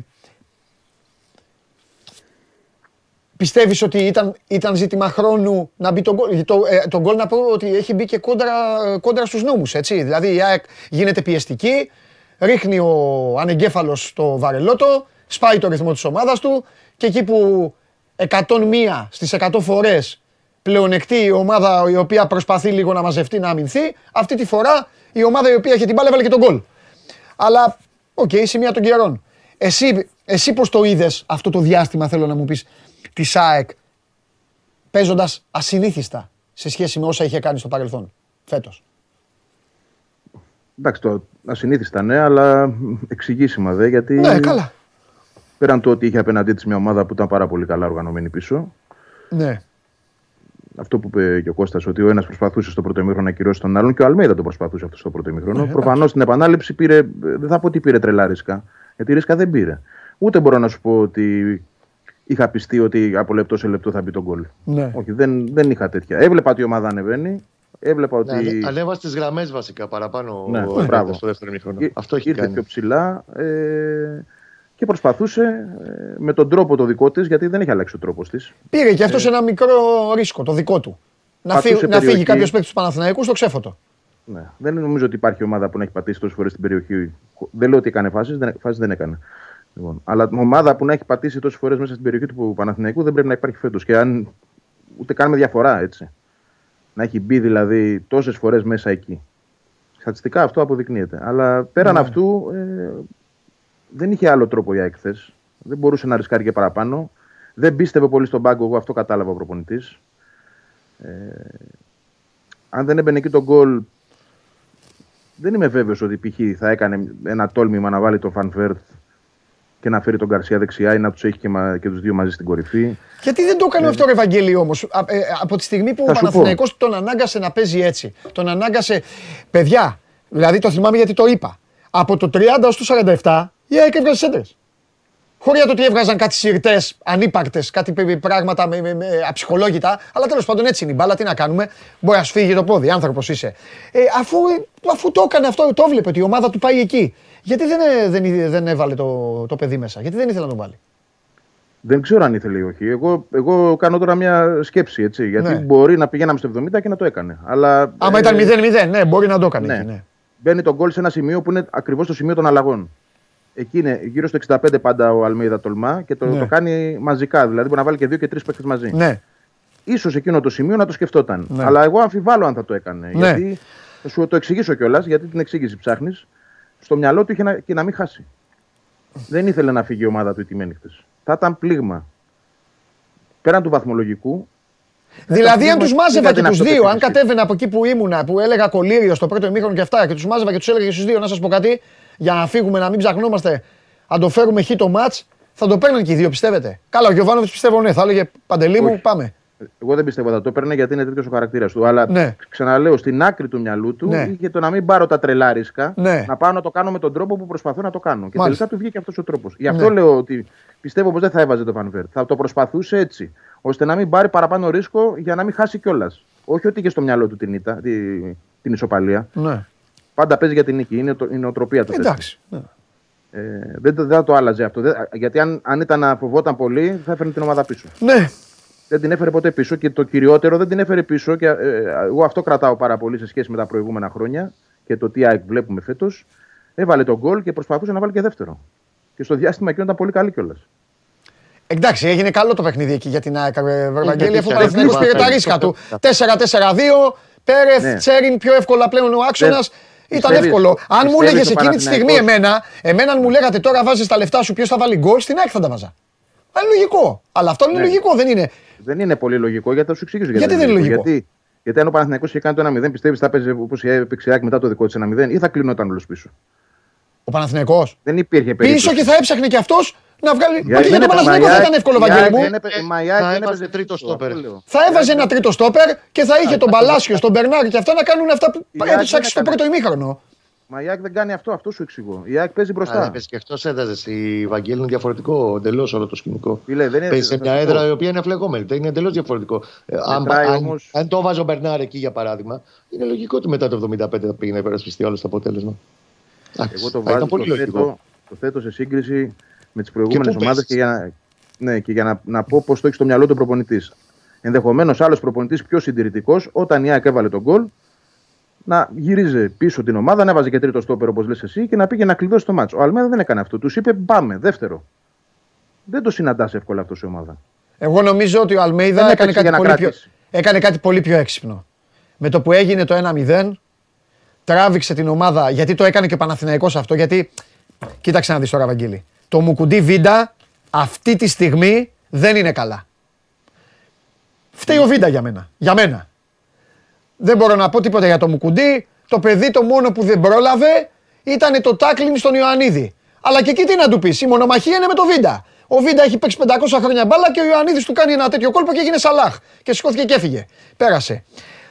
Πιστεύεις ότι ήταν, ήταν ζήτημα χρόνου να μπει τον γκολ; Το, ε, τον γκολ να πω ότι έχει μπει και κόντρα, κόντρα στους νόμους, έτσι. Δηλαδή η ΑΕΚ γίνεται πιεστική, ρίχνει ο ανεγκέφαλος το βαρελότο, σπάει το ρυθμό της ομάδας του και εκεί που 101 στις 100 φορές πλεονεκτεί η ομάδα η οποία προσπαθεί λίγο να μαζευτεί, να αμυνθεί, αυτή τη φορά η ομάδα η οποία έχει την μπάλα έβαλε και τον γκολ. Αλλά, οκ, σημεία των καιρών. Εσύ, εσύ πώς το είδες αυτό το διάστημα, θέλω να μου πεις, της ΑΕΚ, παίζοντας ασυνήθιστα σε σχέση με όσα είχε κάνει στο παρελθόν, φέτος. Εντάξει, το ασυνήθιστα ναι, αλλά εξηγήσιμα δε, γιατί Ναι, καλά. πέραν του ότι είχε απέναντί της μια ομάδα που ήταν πάρα πολύ καλά οργανωμένη πίσω, Ναι. αυτό που είπε και ο Κώστας, ότι ο ένας προσπαθούσε στο πρώτο ημίχρονο να ακυρώσει τον άλλον και ο Αλμέιδα το προσπαθούσε αυτό στο πρώτο ημίχρονο. Ναι, Προφανώς στην επανάληψη πήρε, δεν θα πω ότι πήρε τρελά ρίσκα, γιατί ρίσκα δεν πήρε. Ούτε μπορώ να σου πω ότι είχα πιστεί ότι από λεπτό σε λεπτό θα μπει τον γκολ. Ναι. Όχι, δεν, δεν είχα τέτοια. Έβλεπα ότι η ομάδα ανεβαίνει. Έβλεπα ότι. Ναι, ανέβασε τις γραμμές βασικά παραπάνω Ναι, ο μπράβο. στο δεύτερο ημίχρονο. Ή- Αυτό έχει ήρθε κάνει. πιο ψηλά ε, και προσπαθούσε ε, με τον τρόπο το δικό της, γιατί δεν έχει αλλάξει ο τρόπος της. Πήρε και αυτός ένα μικρό ρίσκο, το δικό του. Να, Πατούσε φύγει, να φύγει περιοχή. κάποιος παίκτης του Παναθηναϊκού στο ξέφωτο. Ναι. Δεν νομίζω ότι υπάρχει ομάδα που να έχει πατήσει τόσες φορές στην περιοχή. Δεν λέω ότι έκανε φάσεις, δεν, φάσεις δεν έκανε. Λοιπόν, αλλά ομάδα που να έχει πατήσει τόσες φορές μέσα στην περιοχή του Παναθηναϊκού δεν πρέπει να υπάρχει φέτος. Και αν ούτε καν με διαφορά έτσι. Να έχει μπει δηλαδή τόσες φορές μέσα εκεί. Στατιστικά αυτό αποδεικνύεται. Αλλά πέραν Ναι. αυτού ε, δεν είχε άλλο τρόπο για εκθέ. Δεν μπορούσε να ρισκάρει και παραπάνω. Δεν πίστευε πολύ στον πάγκο, εγώ αυτό κατάλαβα ο προπονητής. Ε, αν δεν έμπαινε εκεί το γκολ, δεν είμαι βέβαιος ότι π.χ. θα έκανε ένα τόλμημα να βάλει τον Φαν Βέερτ και να φέρει τον Γκαρσία δεξιά ή να του έχει και, μα, και τους δύο μαζί στην κορυφή. Γιατί δεν το έκανε αυτό ο Ευαγγέλη όμως. από τη στιγμή που ο Θα σου πω. Παναθηναϊκός τον ανάγκασε να παίζει έτσι. Τον ανάγκασε. Παιδιά, δηλαδή το θυμάμαι γιατί το είπα. Από το 30 ω το 47 η ΑΕΚ έβγαζε σέντρες. Χωρίς το ότι έβγαζαν κάτι συρτές, ανύπαρκτες, κάτι παι- πράγματα με, με, με, αψυχολόγητα. Αλλά τέλος πάντων έτσι είναι η μπάλα. Τι να κάνουμε. Μπορεί να σου φύγει το πόδι, άνθρωπος είσαι. Ε, αφού, αφού το έκανε αυτό, το έβλεπε ότι η ομάδα του πάει εκεί. Γιατί δεν, ε, δεν, δεν έβαλε το, το παιδί μέσα, γιατί δεν ήθελε να τον βάλει; Δεν ξέρω αν ήθελε ή όχι. Εγώ, εγώ κάνω τώρα μια σκέψη, έτσι. Γιατί Ναι. μπορεί να πηγαίναμε στο 70 και να το έκανε. Αλλά, Άμα ε, ήταν 0-0, ναι, μπορεί να το έκανε. ναι. εκεί, ναι. Μπαίνει τον γκολ σε ένα σημείο που είναι ακριβώς το σημείο των αλλαγών. Εκεί είναι γύρω στο 65 πάντα ο Αλμίδα τολμά και το, Ναι. το κάνει μαζικά. Δηλαδή μπορεί να βάλει και δύο και τρεις παίκτες μαζί. Ναι. Ίσως εκείνο το σημείο να το σκεφτόταν. Ναι. Αλλά εγώ αμφιβάλλω αν θα το έκανε. Ναι. Γιατί, θα σου το εξηγήσω κιόλας, γιατί την εξήγηση ψάχνεις. Στο μυαλό του είχε να, και να μην χάσει. Δεν ήθελε να φύγει η ομάδα του ηττημένη χθες. Θα ήταν πλήγμα. Πέραν του βαθμολογικού, Δηλαδή, αν πούμε, τους μάζευα τι και ήταν τους αυτό το δύο, αν παιχνίδι. κατέβαινα από εκεί που ήμουνα, που έλεγα κολύριο στο πρώτο ημίχρονο και αυτά, και τους μάζευα και τους έλεγα και στους δύο, να σας πω κάτι, για να φύγουμε, να μην ψαχνόμαστε, αν το φέρουμε χ το ματ, θα το παίρναν και οι δύο, πιστεύετε; Καλά, ο Γιωβάνοβιτς πιστεύω ναι, θα έλεγε Παντελή μου, Όχι. πάμε. Εγώ δεν πιστεύω θα το έπαιρνε γιατί είναι τέτοιος ο χαρακτήρας του. Αλλά Ναι. ξαναλέω, στην άκρη του μυαλού του Ναι. είχε το να μην πάρω τα τρελά ρίσκα, Ναι. να πάω να το κάνω με τον τρόπο που προσπαθώ να το κάνω. Και Μάλιστα. τελικά του βγήκε αυτός ο τρόπος. Γι' αυτό Ναι. λέω ότι πιστεύω πως δεν θα έβαζε το Φανβέρ. Θα το προσπαθούσε έτσι, ώστε να μην πάρει παραπάνω ρίσκο για να μην χάσει κιόλας. Όχι ότι είχε στο μυαλό του την, ήττα, τη, την ισοπαλία. Ναι. Πάντα παίζει για την νίκη. Είναι το, η νοοτροπία του. Εντάξει. Ναι. Ε, δεν, δεν θα το άλλαζε αυτό. Δεν- γιατί αν, αν ήταν να φοβόταν πολύ, θα έφερνε την ομάδα πίσω. Ναι. Δεν την έφερε ποτέ πίσω και το κυριότερο δεν την έφερε πίσω. Και, ε, εγώ αυτό κρατάω πάρα πολύ σε σχέση με τα προηγούμενα χρόνια και το τι ΑΕΚ βλέπουμε φέτος. Έβαλε τον γκολ και προσπαθούσε να βάλει και δεύτερο. Και στο διάστημα εκείνο ήταν πολύ καλή κιόλας. Εντάξει, έγινε καλό το παιχνίδι εκεί για την ΑΕΚ, ε, Βαγγέλη, τέτοια αφού ο Παναθηναϊκός ρυθμός, πήρε τα αυτό. ρίσκα του. 4-4-2, Πέρεθ, Ναι. Τσέριν πιο εύκολα πλέον ο άξονας. Ήταν Πιστεύεις- εύκολο. Αν μου πιστεύεις έλεγες ο εκείνη τη στιγμή Παναθηναϊκός- εμένα, εμένα αν μου λέγατε τώρα βάζεις τα λεφτά σου, ποιος θα βάλει γκολ, στην ΑΕΚ θα τα βάζα. Αλλά είναι λογικό. Αλλά αυτό είναι Ναι. λογικό, δεν είναι. Δεν είναι πολύ λογικό γιατί θα σου εξηγήσω Γιατί δεν είναι λογικό; Γιατί, γιατί αν ο Παναθηναϊκός είχε κάνει το 1-0, πιστεύεις θα έπαιζε όπως έπαιξε η ΑΕΚ μετά το δικό της 1-0 ή θα κλεινόταν όλος πίσω; Ο Παναθηναϊκός; Δεν υπήρχε περίπτωση. Πίσω και θα έψαχνε και αυτός να βγάλει. Η Όχι ΑΕΚ για δεν τον έπαιζε- Παναθηναϊκός μα η δεν ΑΕΚ- ήταν εύκολο, η ΑΕΚ Βαγγέλη μου. δεν έπαι- μα η ΑΕΚ θα δεν έβαζε έπαιζε τρίτο πίσω, στόπερ. αυτό λέω. Θα έβαζε ένα τρίτο στόπερ και θα είχε τον Παλάσιο, τον Μπερνάρ και αυτά να κάνουν αυτά που Η ΑΕΚ έψαξε δεν στο έκανε. πρώτο ημίχρονο. Μα η ΑΕΚ δεν κάνει αυτό, αυτό σου εξηγώ. Η ΑΕΚ παίζει Αλλά μπροστά. πες και αυτός έδαζε. Η Βαγγέλη είναι διαφορετικό εντελώς όλο το σκηνικό. Φίλε, δεν είναι Παίζει σε μια διαφορετικό. έδρα η οποία είναι φλεγόμενη. Δεν είναι εντελώς διαφορετικό. Ε, αν, Μετράει αν, όμως- αν το βάζω ο Μπερνάρ εκεί για παράδειγμα, είναι λογικό ότι μετά το 75 θα πήγαινε να υπερασπιστεί όλο το αποτέλεσμα. Εντάξει, Εγώ το θα ήταν βάζω, πολύ το λογικό. θέτω, το θέτω σε σύγκριση με τις προηγούμενες πού ομάδες παίζεις; και για να, ναι, και για να, να πω πώς το έχει στο μυαλό του προπονητής. Ενδεχομένως άλλος προπονητής πιο συντηρητικός, όταν η ΑΕΚ έβαλε τον γκολ, να γύριζε πίσω την ομάδα, να έβαζε και τρίτο στόπερ όπως λες εσύ και να πήγε να κλειδώσει το μάτσο. Ο Αλμέδα δεν έκανε αυτό. Τους είπε πάμε, δεύτερο. Δεν το συναντάς εύκολα αυτός σε ομάδα. Εγώ νομίζω ότι ο Αλμέιδα Δεν έκανε έπαιξε κάτι, για να πολύ πιο, κρατήσει. έκανε κάτι πολύ πιο έξυπνο. Με το που έγινε το 1-0, τράβηξε την ομάδα, γιατί το έκανε και ο Παναθηναϊκός αυτό, γιατί, κοίταξε να δεις τώρα Βαγγέλη, το Μουκουντή Βίντα αυτή τη στιγμή δεν είναι καλά. Φταίει ο Βίντα για μένα, για μένα. Δεν μπορώ να πω τίποτα για το Μουκουντή, το παιδί το μόνο που δεν πρόλαβε ήταν το τάκλιν στον Ιωαννίδη. Αλλά και εκεί τι να του πεις, η μονομαχία είναι με το Βίντα. Ο Βίντα έχει παίξει 500 χρόνια μπάλα και ο Ιωαννίδης του κάνει ένα τέτοιο κόλπο και έγινε Σαλάχ. Και σηκώθηκε και έφυγε. Πέρασε.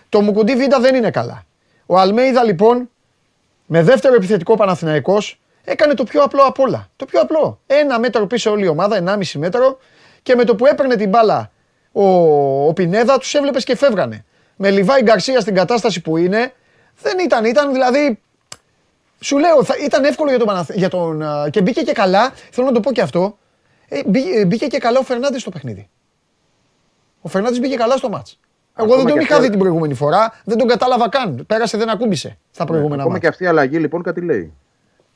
Το Μουκουντή Βίντα δεν είναι καλά. Ο Αλμέιδα λοιπόν με δεύτερο επιθετικό Παναθηναϊκός έκανε το πιο απλό απ' όλα. Το πιο απλό. Ένα μέτρο πίσω όλη η ομάδα, 1,5 μέτρο και με το που έπαιρνε την μπάλα ο, ο Πινέδα τους έβλεπες και φεύγανε. Με Λιβάη Γκαρσία στην κατάσταση που είναι δεν ήταν, ήταν δηλαδή σου λέω, θα, ήταν εύκολο για τον, Παναθ... για τον α, και μπήκε και καλά, θέλω να το πω και αυτό, ε, μπήκε, μπήκε και καλά ο Φερνάντης στο παιχνίδι. Ο Φερνάντης μπήκε καλά στο μάτς. Εγώ Ακόμα δεν τον και είχα αυτό- δει την προηγούμενη φορά, δεν τον κατάλαβα καν. Πέρασε, δεν ακούμπησε στα προηγούμενα Ακόμα μάτς. και αυτή η αλλαγή λοιπόν κάτι λέει.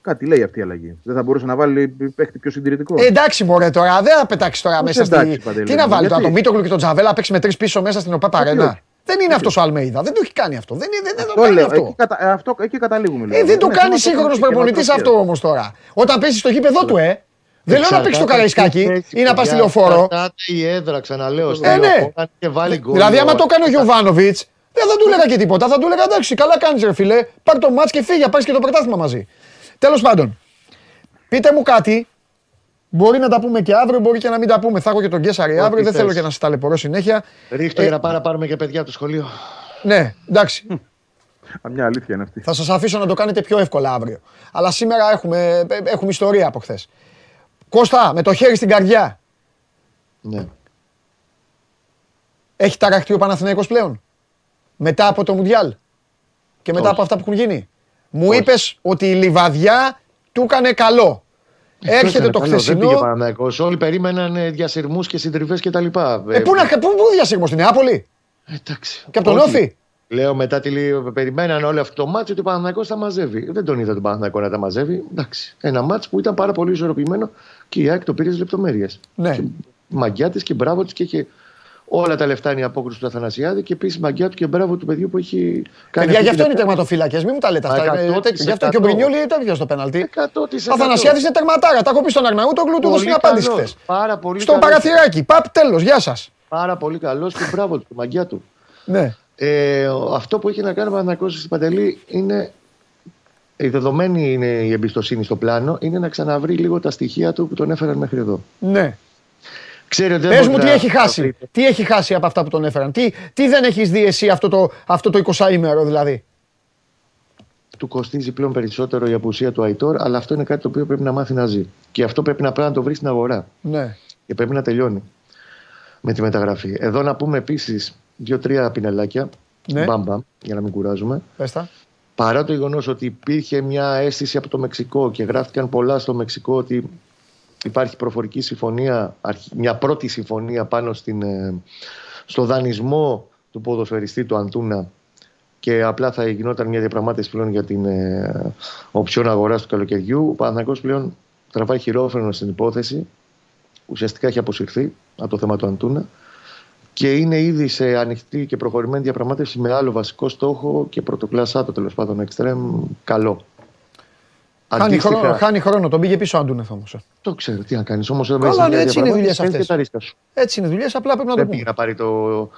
Κάτι λέει αυτή η αλλαγή. Δεν θα μπορούσε να βάλει παίχτη πιο συντηρητικό. Ε, εντάξει, μωρέ τώρα, δεν θα πετάξει τώρα Πώς μέσα εντάξει, στη. Παντελή Τι να μου, βάλει τώρα, γιατί; τον Μίτογλου και τον Τζαβέλα να παίξει με τρεις πίσω μέσα στην ΟΠΑ Παρένα. Όχι. Δεν είναι αυτός ο Αλμέιδα, δεν το έχει κάνει αυτό. Δεν, είναι- δεν, δεν το αυτό κάνει λέω. αυτό. Εκεί, κατα... ε, αυτό, εκεί καταλήγουμε. Ε, λέω. δεν το Είναι κάνει θέμα σύγχρονος τεχνικής και προπονητής νοοτροπίας. αυτό όμως τώρα. Όταν παίζει στο γήπεδο του, ε. Δεν λέω να παίξει στο Εξαρτάται Καραϊσκάκι τι θέση, ή να πας στη παιδιά. λεωφόρο. Εξαρτάται η έδρα, ξαναλέω. στη Ε, ναι. λεωφόρο, αν και βάλει γκολ. Δηλαδή, άμα ο- το έκανε ο Γιωβάνοβιτς, δεν θα του έλεγα και τίποτα. Θα του έλεγα εντάξει, καλά κάνεις ρε φιλέ. Πάρ το μάτς και φύγει, πάρεις και το πρωτάθλημα μαζί. Τέλος πάντων, πείτε μου κάτι. Μπορεί να τα πούμε και αύριο, μπορεί και να μην τα πούμε. Θα έχω και τον Κέσσαρη Ό,τι αύριο. Δεν θέλω θες. και να σας ταλαιπωρώ συνέχεια. Ρίχτω Ε, για να πάρω, να πάρουμε και παιδιά από το σχολείο. Ναι, εντάξει. Α, Μια αλήθεια είναι αυτή. Θα σας αφήσω να το κάνετε πιο εύκολα αύριο. Αλλά σήμερα έχουμε, ε, έχουμε ιστορία από χθες. Κώστα, με το χέρι στην καρδιά. Ναι. Έχει ταραχτεί ο Παναθηναϊκός πλέον; Μετά από το Μουντιάλ; Και μετά Όχι. από αυτά που έχουν γίνει; Μου είπες ότι η Λιβαδιά του έκανε καλό. Έρχεται Έκανε το καλό, Δεν πήγε χθεσινό. Παναθηναϊκός. Όλοι περίμεναν ε, διασυρμούς και συντριβές κτλ. Ε, πού, να, πού, πού διασύρμο στην Νεάπολη; Εντάξει. και από τον Όχι. Όφη; Λέω μετά τη Λί- περιμέναν όλο αυτό το μάτσο ότι ο Παναθηναϊκός θα μαζεύει. Δεν τον είδα τον Παναθηναϊκό να τα μαζεύει. Εντάξει. Ένα μάτσο που ήταν πάρα πολύ ισορροπημένο και η ΑΕΚ το πήρε στις λεπτομέρειες. Ναι. Μαγκιά τη και μπράβο της και είχε όλα τα λεφτά είναι η απόκριση του Αθανασιάδη και επίσης μαγκιά του και μπράβο του παιδιού που έχει κάνει. Παιδιά, γι' αυτή αυτό είναι την τερματοφύλακε. Μην μου τα λέτε αυτά. Α, Ε, τέτοιο. Γι' αυτό και ο 100%. Μπρινιόλι το έπιασε στο πέναλτι. 100%. Ο Αθανασιάδη είναι τερματάρα. Τα έχω πει στον Αρναούτογλου, του δώσει Πολύ την απάντηση καλός. χθες. Πάρα πολύ Στο καλός. παραθυράκι. Παπ, τέλος. Γεια σας. Πάρα πολύ καλός και μπράβο του, μαγκιά του. Ναι. Ε, ο- αυτό που έχει να κάνει ο Παναθηναϊκός στην Παντελή είναι. Η δεδομένη είναι η εμπιστοσύνη στο πλάνο, είναι να ξαναβρει λίγο τα στοιχεία του που τον έφεραν μέχρι εδώ. Ναι. Ξέρει ότι δεν Πες μπορεί μου να- τι έχει χάσει. Τι έχει χάσει από αυτά που τον έφεραν. Τι, τι δεν έχεις δει εσύ αυτό το, αυτό το 20ημερο δηλαδή; Του κοστίζει πλέον περισσότερο η απουσία του Αϊτόρ, αλλά αυτό είναι κάτι το οποίο πρέπει να μάθει να ζει. Και αυτό πρέπει να, πρέπει να το βρει στην αγορά. Ναι. Και πρέπει να τελειώνει με τη μεταγραφή. Εδώ να πούμε επίσης δύο-τρία πινελάκια. Ναι. Μπαμ, μπαμ, για να μην κουράζουμε. Πες τα. Παρά το γεγονός ότι υπήρχε μια αίσθηση από το Μεξικό και γράφτηκαν πολλά στο Μεξικό ότι υπάρχει προφορική συμφωνία, αρχ- μια πρώτη συμφωνία πάνω στην, ε, στο δανεισμό του ποδοσφαιριστή του Αντούνα και απλά θα γινόταν μια διαπραγμάτευση πλέον για την ε, οψιόν αγορά του καλοκαιριού. Ο Παναθηναϊκός πλέον τραβάει χειρόφρενο στην υπόθεση. Ουσιαστικά έχει αποσυρθεί από το θέμα του Αντούνα και είναι ήδη σε ανοιχτή και προχωρημένη διαπραγμάτευση με άλλο βασικό στόχο και πρωτοκλασσάτο τέλος πάντων εξτρέμ καλό. Χάνει, Αντίστοιχα- χρόνο, χάνει χρόνο, τον πήγε πίσω ο Άντουνεθ όμω. Το ξέρω, τι να κάνεις. Όμως εδώ Καλά, μέσα ναι, έτσι είναι οι δουλειές αυτές. Και τα ρίσκα σου. Έτσι είναι δουλειές, απλά πρέπει να το Δεν πούμε. πήγε να πάρει το.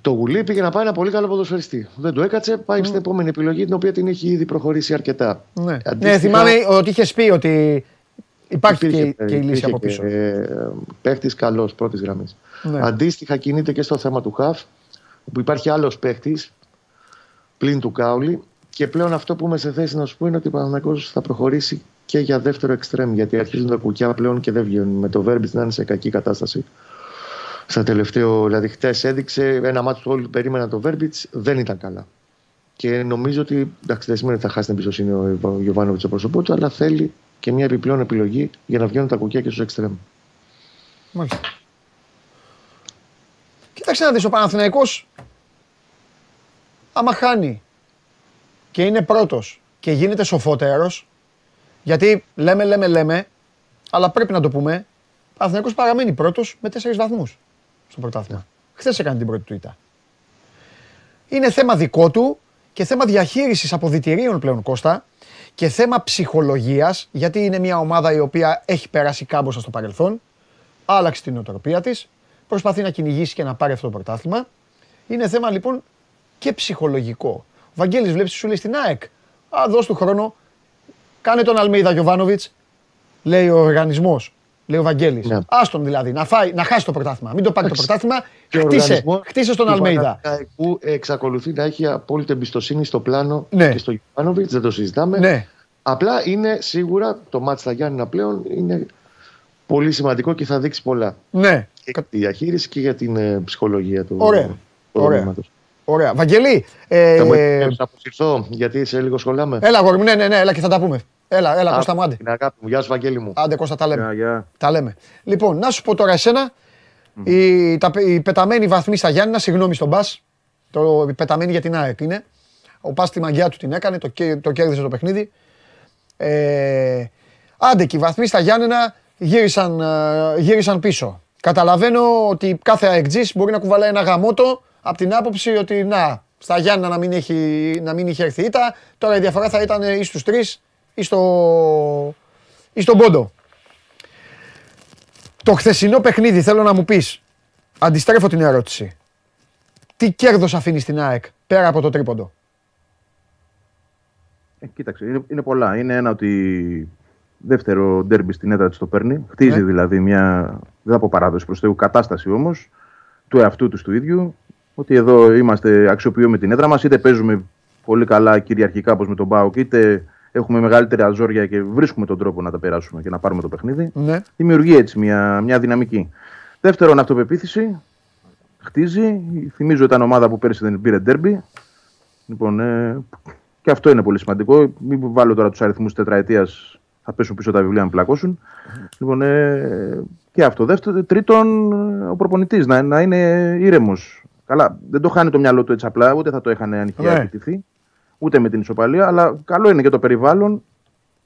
Το γουλί πήγε να πάει ένα πολύ καλό ποδοσφαιριστή. Δεν του έκατσε, πάει στην επόμενη επιλογή την οποία την έχει ήδη προχωρήσει αρκετά. Ναι. Αντίστοιχα- ναι, θυμάμαι ότι είχες πει ότι υπάρχει Υπήρχε, και, και η λύση υπήρχε από και, πίσω. Ε, παίχτης καλός πρώτης γραμμής. Ναι. Αντίστοιχα κινείται και στο θέμα του Χαφ, όπου υπάρχει άλλος παίχτης πλην του Κάουλη. Και πλέον αυτό που είμαι σε θέση να σου πω είναι ότι ο Παναθηναϊκός θα προχωρήσει και για δεύτερο εξτρέμ. Γιατί αρχίζουν τα κουκιά πλέον και δεν βγαίνουν. Με το Βέρμπιτς να είναι σε κακή κατάσταση. Στα τελευταίο, δηλαδή χτες έδειξε ένα μάτι που όλοι περίμεναν το Βέρμπιτς, δεν ήταν καλά. Και νομίζω ότι εντάξει, δεν σημαίνει ότι θα χάσει την εμπιστοσύνη ο Γιωβάνοβιτ στο πρόσωπό του, αλλά θέλει και μια επιπλέον επιλογή για να βγαίνουν τα κουκιά και στους εξτρέμ. Μάλιστα. Κοίταξε να δεις, ο Παναθηναϊκός άμα χάνει και είναι πρώτος και γίνεται σοφότερος, γιατί λέμε, λέμε, λέμε, αλλά πρέπει να το πούμε, ο Παναθηναϊκός παραμένει πρώτος με τέσσερις βαθμούς στο πρωτάθλημα. Χθες έκανε την πρώτη του ήττα. Είναι θέμα δικό του και θέμα διαχείρισης αποδητηρίων πλέον Κώστα και θέμα ψυχολογίας, γιατί είναι μια ομάδα η οποία έχει περάσει κάμποσα στο παρελθόν, άλλαξε την νοοτροπία της, προσπαθεί να κυνηγήσει και να πάρει αυτό το πρωτάθλημα. Είναι θέμα λοιπόν και ψυχολογικό. Ο Βαγγέλης βλέπεις σου λέει στην ΑΕΚ. Α, δώσ' του χρόνο. Κάνε τον Αλμίδα Γιωβάνοβιτς, λέει ο οργανισμός. Λέει ο Βαγγέλης. Ναι. Άστον δηλαδή, να, φάει, να χάσει το πρωτάθλημα. Μην το πάρει το Εντάξει. πρωτάθλημα. Και ο Χτίσε, οργανισμός χτίσε στον του Αλμίδα. Παναθηναϊκού εξακολουθεί να έχει απόλυτη εμπιστοσύνη στο πλάνο Ναι. και στο Γιωβάνοβιτς, δεν το συζητάμε. Ναι, Απλά είναι σίγουρα το μάτι στα Γιάννηνα πλέον είναι πολύ σημαντικό και θα δείξει πολλά. ναι. Και για τη διαχείριση και για την ε, ψυχολογία του Ωραία. του Ωραία. Προβλήματος. Ωραία. Βαγγέλη, ε, Θα μου επιτρέψεις να αποσυρθώ, γιατί σε λίγο σχολάμε. έλα γόρι μου, ναι, ναι, ναι, έλα και θα τα πούμε. Έλα, έλα, Κώστα μου, άντε. Την αγάπη μου. Γεια σου, Βαγγέλη μου. Άντε Κώστα, τα λέμε. Γεια, γεια. Τα λέμε. Λοιπόν, να σου πω τώρα εσένα. Η, τα, η πεταμένη βαθμή στα Γιάννηνα, συγγνώμη στον Μπα. Το η πεταμένη για την ΑΕΚ είναι. Ο Πα τη μαγιά του την έκανε, το, κέ- το κέρδισε το παιχνίδι. Ε, άντε και οι βαθμοί στα Γιάννενα γύρισαν, ε, γύρισαν πίσω. Καταλαβαίνω ότι κάθε αεκτζής μπορεί να κουβαλάει ένα γαμότο από την άποψη ότι να, στα Γιάννενα να μην, έχει, να μην είχε έρθει ήττα, τώρα η διαφορά θα ήταν ή στους τρεις ή, στο, ή στον πόντο. Το χθεσινό παιχνίδι θέλω να μου πεις, αντιστρέφω την ερώτηση. Τι κέρδος αφήνεις στην ΑΕΚ πέρα από το τρίποντο; Ε, κοίταξε, είναι, είναι πολλά. Είναι ένα ότι δεύτερο ντέρμπι στην έδρα της το παίρνει. Χτίζει Ναι. δηλαδή μια, δεν θα πω παράδοση προς Θεού, κατάσταση όμως του εαυτού τους του ίδιου. Ότι εδώ είμαστε, αξιοποιούμε την έδρα μας, είτε παίζουμε πολύ καλά κυριαρχικά όπως με τον Μπάουκ, είτε έχουμε μεγαλύτερη αζόρια και βρίσκουμε τον τρόπο να τα περάσουμε και να πάρουμε το παιχνίδι. Ναι. Δημιουργεί έτσι μια, μια δυναμική. Δεύτερον, αυτοπεποίθηση. Χτίζει. Θυμίζω ήταν ομάδα που πέρυσι δεν πήρε ντέρμπι. Λοιπόν, ε, και αυτό είναι πολύ σημαντικό. Μην βάλω τώρα τους αριθμούς τετραετίας, θα πέσουν πίσω τα βιβλία να πλακώσουν. Λοιπόν, ε, και αυτό. Δεύτερο, τρίτον, ο προπονητής να, να είναι ήρεμος. Καλά, δεν το χάνει το μυαλό του έτσι απλά, ούτε θα το είχαν αν είχε Ναι. αρκετηθεί, ούτε με την ισοπαλία. Αλλά καλό είναι και το περιβάλλον,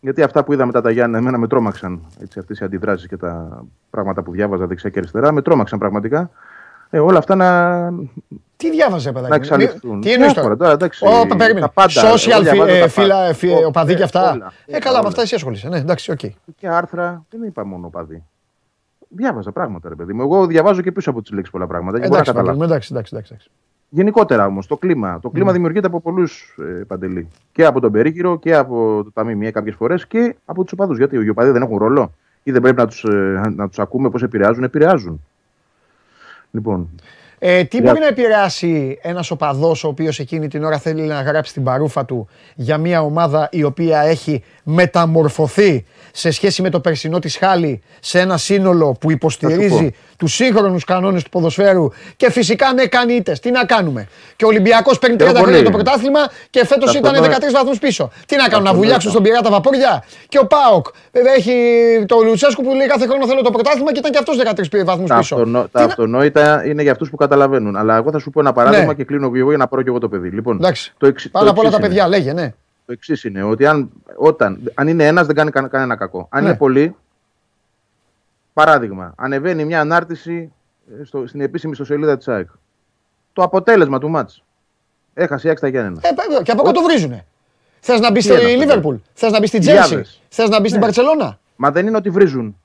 γιατί αυτά που είδα μετά τα Γιάννη, εμένα με τρόμαξαν έτσι, αυτές οι αντιδράσεις και τα πράγματα που διάβαζα δεξιά και αριστερά. Με τρόμαξαν πραγματικά. Ε, όλα αυτά να, Τι διάβαζε, παιδάκι. να μου; εξαλειφθούν. Τι εννοείς Διάφορα, τώρα; εντάξει, Ω, πα- περίμενε. τα πάντα. Social Εγώ διαβάζω φι- ε, τα φύλλα, πάντα. φι- Ω, οπαδί και ε, αυτά. όλα. Ε, καλά, με όλα. αυτά εσύ ασχολείσαι. Ναι, εντάξει, οκ. Και άρθρα, δεν είπα μόνο παδί. Διάβαζα πράγματα, ρε παιδί μου. Εγώ διαβάζω και πίσω από τις λέξεις πολλά πράγματα. και μπορώ να Εντάξει, καταλάβω. Παντελή, εντάξει, εντάξει, εντάξει. εντάξει. Γενικότερα όμως, το κλίμα. Το κλίμα δημιουργείται από πολλούς ε, παντελή. Και από τον περίγυρο και από το ταμείο κάποιες φορές και από τους οπαδούς. Γιατί οι οπαδοί δεν έχουν ρόλο ή δεν πρέπει να τους να τους ακούμε πώς επηρεάζουν. Επηρεάζουν. Λοιπόν, Ε, τι Για- μπορεί να επηρεάσει ένας οπαδός ο οποίος εκείνη την ώρα θέλει να γράψει την παρούφα του για μια ομάδα η οποία έχει μεταμορφωθεί σε σχέση με το περσινό της Χάλη σε ένα σύνολο που υποστηρίζει τους σύγχρονους κανόνες του ποδοσφαίρου και φυσικά ναι, κάνει ήττες. Τι να κάνουμε; Και ο Ολυμπιακός παίρνει 30 Πιο πολύ. χρόνια το πρωτάθλημα και φέτος Αυτό ήταν τώρα- 13 βαθμούς πίσω. Τι να κάνουν, να Αυτό βουλιάξουν τώρα. στον πειρά τα βαπόρια; Και ο Πάοκ βέβαια έχει το Λουτσέσκου που λέει κάθε χρόνο θέλω το πρωτάθλημα και ήταν και αυτός 13 βαθμούς τα, πίσω. αυτονο, Τι τα να- αυτονόητα είναι για αυτούς που καταλαβαίνουν. Αλλά εγώ θα σου πω ένα παράδειγμα Ναι. και κλείνω και εγώ για να πάρω και εγώ το παιδί. Λοιπόν, Εντάξει. το εξ- Πάνω το απ' όλα τα εξής είναι. παιδιά, λέγε, ναι. Το εξής είναι ότι αν, όταν, αν είναι ένας, δεν κάνει κα- κανένα κακό. Αν Ναι. είναι πολλοί, παράδειγμα, ανεβαίνει μια ανάρτηση ε, στο, στην επίσημη ιστοσελίδα της ΑΕΚ. Το αποτέλεσμα του μάτς. Έχασε η ΑΕΚ στα Γιάννενα. Ε, παι- και από κάτω βρίζουνε. Θες να μπει Τι στη είναι αυτό, Λίβερπουλ, θες να μπει στη Χιλιάδες. Τζέλσι, θες να μπει στην Ναι. Παρσελώνα. Μα δεν είναι ότι βρίζουν.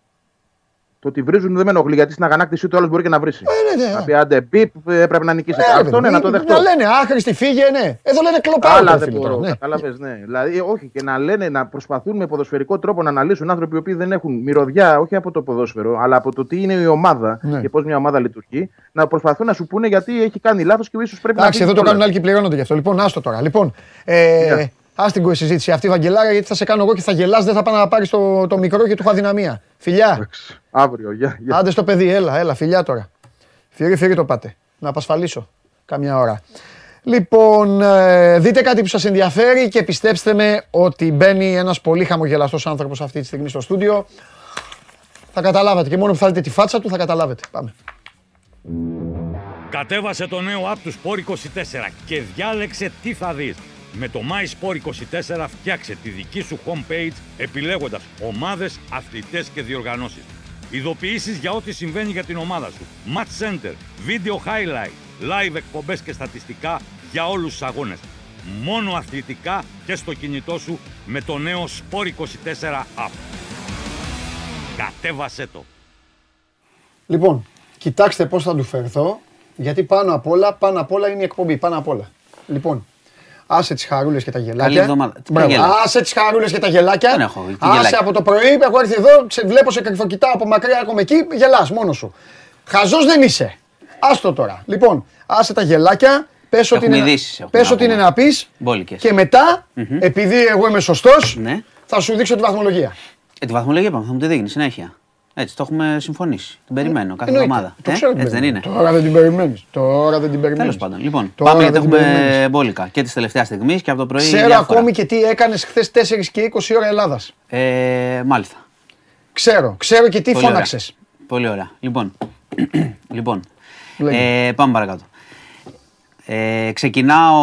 Το ότι βρίζουν δεν με ενοχλεί γιατί στην αγανάκτησή του άλλος μπορεί και να βρει. Ε, ναι, ναι. Να πει άντε, πιπ, ε, έπρεπε να νικήσει. Ε, Αυτό ναι, μη- να το Να δεχτώ. λένε άχρηστη, φύγε, ναι. Εδώ λένε κλοπάω. Άλλα ρε δεν φίλε, μπορώ. τώρα, ναι. Κατάλαβες, ναι. Δηλαδή, όχι, και να λένε να προσπαθούν με ποδοσφαιρικό τρόπο να αναλύσουν άνθρωποι οι οποίοι δεν έχουν μυρωδιά, όχι από το ποδόσφαιρο, αλλά από το τι είναι η ομάδα Ναι. και πώς μια ομάδα λειτουργεί, να προσπαθούν να σου πούνε γιατί έχει κάνει λάθος και ίσως πρέπει Εντάξει, να. εδώ φύγει το κάνουν κιόλας. άλλοι και πληρώνονται γι' αυτό. Λοιπόν, άστο τώρα. Λοιπόν, ε, Ναι. ας την συζήτηση αυτή, Βαγγελάρα, γιατί θα σε κάνω εγώ και θα γελάς, δεν θα πάω να πάρεις το, το μικρό και του έχω αδυναμία. Φιλιά, Εντάξει, Αύριο, γεια. γεια. άντε στο παιδί, έλα, έλα, φιλιά τώρα. Φύρι, φύρι το πάτε. Να απασφαλίσω καμιά ώρα. Λοιπόν, ε, δείτε κάτι που σας ενδιαφέρει και πιστέψτε με ότι μπαίνει ένας πολύ χαμογελαστός άνθρωπος αυτή τη στιγμή στο στούντιο. Θα καταλάβετε και μόνο που θα δείτε τη φάτσα του θα καταλάβετε. Πάμε. Κατέβασε το νέο app του Sport 24 και διάλεξε τι θα δεις. Με το My Sport 24 φτιάξε τη δική σου homepage επιλέγοντας ομάδες, αθλητές και διοργανώσεις. Ειδοποιήσεις για ό,τι συμβαίνει για την ομάδα σου. Match Center, Video Highlight, Live εκπομπές και στατιστικά για όλους τους αγώνες. Μόνο αθλητικά και στο κινητό σου με το νέο Sport 24 app. Κατέβασέ το! Λοιπόν, κοιτάξτε πώς θα του φερθώ, γιατί πάνω απ' όλα, πάνω απ' όλα είναι η εκπομπή, πάνω απ' όλα. Λοιπόν, άσε τις χαρούλες και τα γελάκια. εβδομάδα. Τι Μπράβο, γέλα. άσε τις χαρούλες και τα γελάκια. Δεν έχω, τι άσε γελάκια. από το πρωί, έχω έρθει εδώ, σε βλέπω σε κρυφοκοιτάω από μακριά, έρχομαι εκεί, γελάς μόνος σου. Χαζός δεν είσαι. Άστο τώρα. Λοιπόν, άσε τα γελάκια, πες ό,τι Έχουμε είναι, ειδήσεις, έχουμε πες να ό,τι είναι πούμε. να πεις Μπόλικες. και μετά, επειδή εγώ είμαι σωστός, Ναι. θα σου δείξω τη βαθμολογία. Ε, τη βαθμολογία είπαμε, θα μου τη δείχνει συνέχεια. Έτσι, το έχουμε συμφωνήσει. Την περιμένω κάθε Εννοείται. εβδομάδα. Το Ε, ξέρω την έτσι δεν είναι. περιμένεις. Τώρα δεν την περιμένεις. Τώρα δεν την περιμένεις. Τέλος πάντων. Λοιπόν, Τώρα πάμε δεν γιατί την έχουμε περιμένεις. μπόλικα και της τελευταίας στιγμής και από το πρωί. Ξέρω διάφορα. ακόμη και τι έκανες χθες 4 και 20 ώρα Ελλάδας. Ε, μάλιστα. Ξέρω, ξέρω και τι Πολύ ωραία. φώναξες. Πολύ ωραία. Λοιπόν, λοιπόν Λέγε. ε, πάμε παρακάτω. Ε, ξεκινάω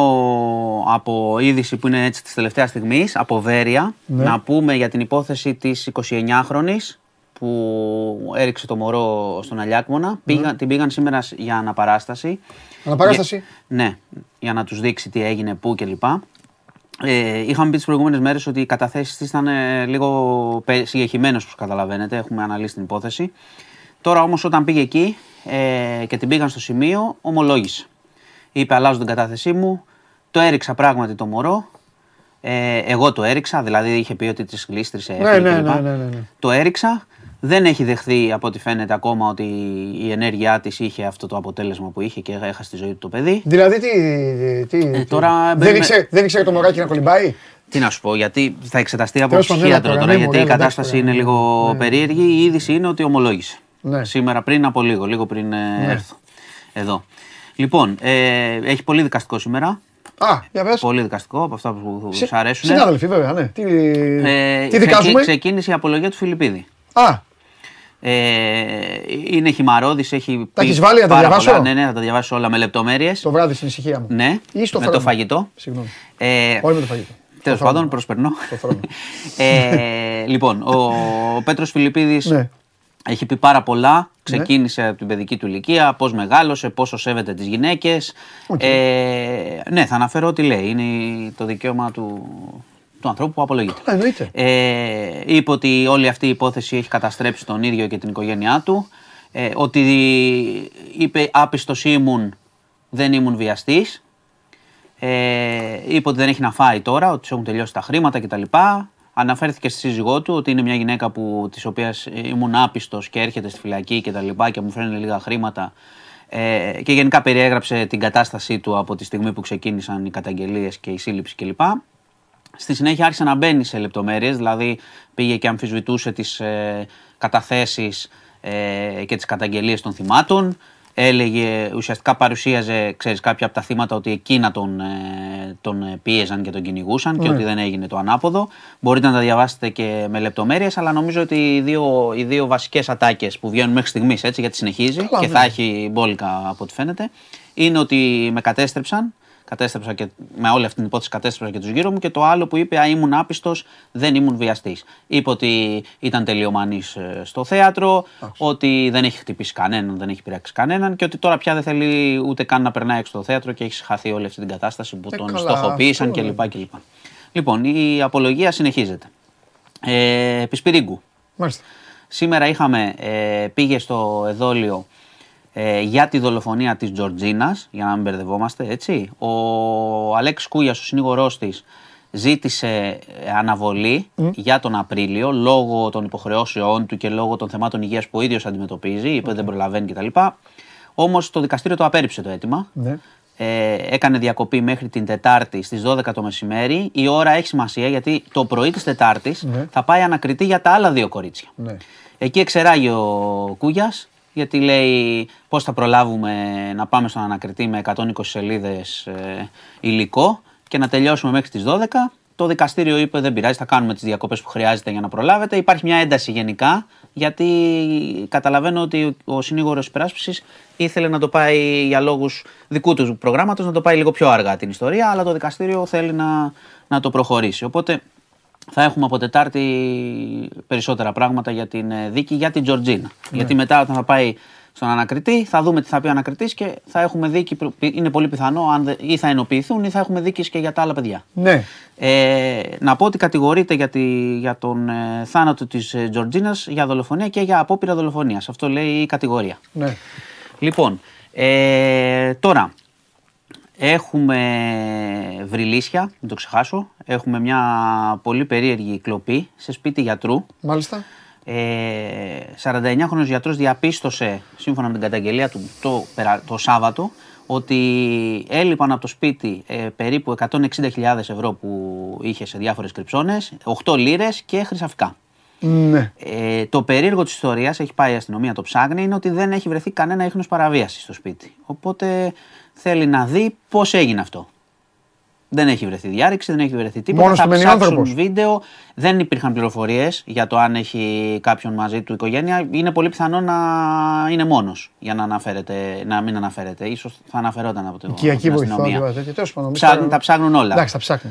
από είδηση που είναι έτσι της τελευταίας στιγμής, από Βέρεια, Ναι. να πούμε για την υπόθεση της 29χρονης που έριξε το μωρό στον Αλιάκμονα. Πήγα, την πήγαν σήμερα σ- για αναπαράσταση. Αναπαράσταση; Για- ναι, για να τους δείξει τι έγινε, πού κλπ. Ε, είχαμε πει τις προηγούμενες μέρες ότι οι καταθέσεις της ήταν ε, λίγο πε- συγκεχημένες, όπως καταλαβαίνετε. Έχουμε αναλύσει την υπόθεση. Τώρα όμως όταν πήγε εκεί ε, και την πήγαν στο σημείο, ομολόγησε. Είπε αλλάζω την κατάθεσή μου, το έριξα πράγματι το μωρό, ε, εγώ το έριξα, δηλαδή είχε πει ότι της γλίστρισε. Ναι, έφυγε ναι, κλπ. ναι, ναι, ναι, ναι. Το έριξα, δεν έχει δεχθεί από ό,τι φαίνεται ακόμα ότι η ενέργειά της είχε αυτό το αποτέλεσμα που είχε και έχασε τη ζωή του το παιδί. Δηλαδή τι. τι, τι- Ε, τώρα δεν, μπαίνουμε- ήξερε, δεν ήξερε το μωράκι να κολυμπάει; Τι να σου πω, γιατί θα εξεταστεί από Τέλος πάντων, ψυχίατρο έλα τώρα, τώρα, ναι, γιατί η μωρέ, κατάσταση εντάξει, είναι τώρα, λίγο ναι. περίεργη. Η είδηση είναι ότι ομολόγησε. Ναι. Σήμερα πριν από λίγο, λίγο πριν ε, έρθω. Εδώ. Λοιπόν, ε, έχει πολύ δικαστικό σήμερα. Α, για πες. Πολύ δικαστικό από αυτά που Συ- σου αρέσουν. Συνάδελφοι, βέβαια, ναι. Τι, Ε, τι δικάζουμε; ξεκι- Ξεκίνησε η απολογία του Φιλιππίδη. Α, Ε, είναι χυμαρόδης, έχει Τα πει έχεις βάλει, να τα πάρα διαβάσω; πολλά. Ναι, ναι, θα τα διαβάσω όλα με λεπτομέρειες. το βράδυ στην ησυχία μου. Ναι, Ή στο με χρόνο. το φαγητό. Συγγνώμη. Ε, Όχι με το φαγητό. Τέλος Στο χρόνο. πάντων, προσπερνώ. Στο χρόνο. ε, λοιπόν, ο, ο Πέτρος Φιλιππίδης Ναι. έχει πει πάρα πολλά. Ξεκίνησε από την παιδική του ηλικία, πώς μεγάλωσε, πόσο σέβεται τις γυναίκες. Ε, ναι, θα αναφέρω ό,τι λέει. Είναι το δικαίωμα του, του ανθρώπου που απολογείται. Καλά, εννοείται. Ε, είπε ότι όλη αυτή η υπόθεση έχει καταστρέψει τον ίδιο και την οικογένειά του. Ε, ότι είπε άπιστος ήμουν, δεν ήμουν βιαστής. Ε, είπε ότι δεν έχει να φάει τώρα, ότι τους έχουν τελειώσει τα χρήματα κτλ. Αναφέρθηκε στη σύζυγό του ότι είναι μια γυναίκα που, της οποίας ήμουν άπιστος και έρχεται στη φυλακή και τα λοιπά και μου φέρνει λίγα χρήματα. Ε, και γενικά περιέγραψε την κατάστασή του από τη στιγμή που ξεκίνησαν οι καταγγελίες και η σύλληψη κλπ. Στη συνέχεια άρχισε να μπαίνει σε λεπτομέρειες, δηλαδή πήγε και αμφισβητούσε τις ε, καταθέσεις ε, και τις καταγγελίες των θυμάτων. Έλεγε, ουσιαστικά παρουσίαζε, ξέρεις, κάποια από τα θύματα ότι εκείνα τον, ε, τον ε, πίεζαν και τον κυνηγούσαν και ότι δεν έγινε το ανάποδο. Μπορείτε να τα διαβάσετε και με λεπτομέρειες, αλλά νομίζω ότι οι δύο, οι δύο βασικές ατάκες που βγαίνουν μέχρι στιγμής, έτσι, γιατί συνεχίζει Καλά, και ναι. θα έχει μπόλικα από ό,τι φαίνεται, είναι ότι με κατέστρεψαν, κατέστρεψα και, με όλη αυτή την υπόθεση κατέστρεψα και τους γύρω μου. Και το άλλο που είπε, Α, ήμουν άπιστος, δεν ήμουν βιαστής. Είπε ότι ήταν τελειομανής στο θέατρο, ότι δεν έχει χτυπήσει κανέναν, δεν έχει πειράξει κανέναν και ότι τώρα πια δεν θέλει ούτε καν να περνάει έξω στο θέατρο και έχει χαθεί όλη αυτή την κατάσταση που Ε, τον καλά, στοχοποίησαν αυτό, κλπ. κλπ. Λοιπόν, η απολογία συνεχίζεται. Ε, Πισπυρίγκου. Μάλιστα. Σήμερα είχαμε, ε, πήγε στο εδόλιο ε, για τη δολοφονία της Τζορτζίνας, για να μην μπερδευόμαστε, έτσι. Ο Αλέξ Κούγιας, ο συνήγορός της, ζήτησε ε, αναβολή για τον Απρίλιο, λόγω των υποχρεώσεών του και λόγω των θεμάτων υγείας που ο ίδιος αντιμετωπίζει, είπε δεν προλαβαίνει κτλ. Όμως το δικαστήριο το απέρριψε το αίτημα. Ναι. Ε, έκανε διακοπή μέχρι την Τετάρτη στις 12 το μεσημέρι. Η ώρα έχει σημασία γιατί το πρωί της Τετάρτης Ναι. θα πάει ανακριτή για τα άλλα δύο κορίτσια. Ναι. Εκεί εξεράγει ο Κούγιας, γιατί λέει πώς θα προλάβουμε να πάμε στον ανακριτή με 120 σελίδες ε, υλικό και να τελειώσουμε μέχρι τις 12. Το δικαστήριο είπε δεν πειράζει, θα κάνουμε τις διακοπές που χρειάζεται για να προλάβετε. Υπάρχει μια ένταση γενικά, γιατί καταλαβαίνω ότι ο συνήγορος υπεράσπισης ήθελε να το πάει για λόγους δικού του προγράμματος, να το πάει λίγο πιο αργά την ιστορία, αλλά το δικαστήριο θέλει να, να το προχωρήσει. Οπότε θα έχουμε από Τετάρτη περισσότερα πράγματα για την ε, δίκη για την Τζορτζίνα. Γιατί μετά όταν θα πάει στον ανακριτή θα δούμε τι θα πει ο ανακριτής και θα έχουμε δίκη, προ- είναι πολύ πιθανό αν δεν- ή θα ενοποιηθούν ή θα έχουμε δίκες και για τα άλλα παιδιά. Ναι. Ε, να πω ότι κατηγορείται για, τη, για τον ε, θάνατο της ε, Τζορτζίνας για δολοφονία και για απόπειρα δολοφονίας. Αυτό λέει η κατηγορία. Ναι. Λοιπόν, ε, τώρα έχουμε βρυλίσια, μην το ξεχάσω. Έχουμε μια πολύ περίεργη κλοπή σε σπίτι γιατρού. Μάλιστα. Ε, 49χρονος γιατρός διαπίστωσε, σύμφωνα με την καταγγελία του το, περα- το Σάββατο, ότι έλειπαν από το σπίτι ε, περίπου 160.000 ευρώ που είχε σε διάφορες κρυψώνες, 8 λίρες και χρυσαφικά. Ναι. Ε, το περίεργο της ιστορίας, έχει πάει η αστυνομία το ψάχνει, είναι ότι δεν έχει βρεθεί κανένα ίχνος παραβίασης στο σπίτι. Οπότε θέλει να δει πώς έγινε αυτό. Δεν έχει βρεθεί διάρρηξη, δεν έχει βρεθεί τίποτα. Μόνος θα του μένει ψάξουν άνθρωπος. βίντεο. Δεν υπήρχαν πληροφορίες για το αν έχει κάποιον μαζί του οικογένεια. Είναι πολύ πιθανό να είναι μόνος για να, αναφέρεται, να μην αναφέρεται. σω θα αναφερόταν από, το, από Οικιακή την βοηθό, αστυνομία. τίποτα τέτοιο. Τέλος πάντων, εμείς Ψάχνουν, τώρα- τα ψάχνουν όλα. Εντάξει, τα ψάχνει.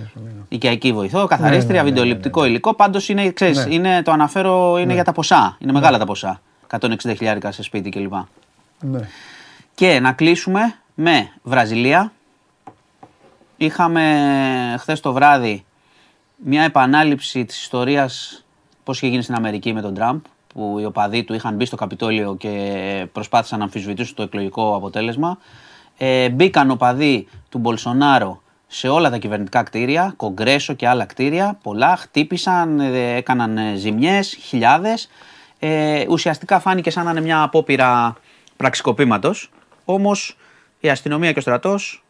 Οικιακή βοηθό, καθαρίστρια, ναι, ναι, βιντεοληπτικό υλικό. Πάντως είναι, ξέρεις, Ναι. είναι, το αναφέρω είναι για τα ποσά. Είναι μεγάλα τα ποσά. 160 χιλιάρικα σε σπίτι κλπ. Ναι. Και να κλείσουμε με Βραζιλία. Είχαμε χθες το βράδυ μια επανάληψη της ιστορίας πώς είχε γίνει στην Αμερική με τον Τραμπ που οι οπαδοί του είχαν μπει στο Καπιτόλιο και προσπάθησαν να αμφισβητήσουν το εκλογικό αποτέλεσμα. Ε, μπήκαν οπαδοί του Μπολσονάρο σε όλα τα κυβερνητικά κτίρια, κογκρέσο και άλλα κτίρια, πολλά, χτύπησαν, ε, έκαναν ε, ζημιές, χιλιάδες. Ε, ουσιαστικά φάνηκε σαν να είναι μια απόπειρα πραξικοπήματος, όμως η αστυνομία και ο στρατός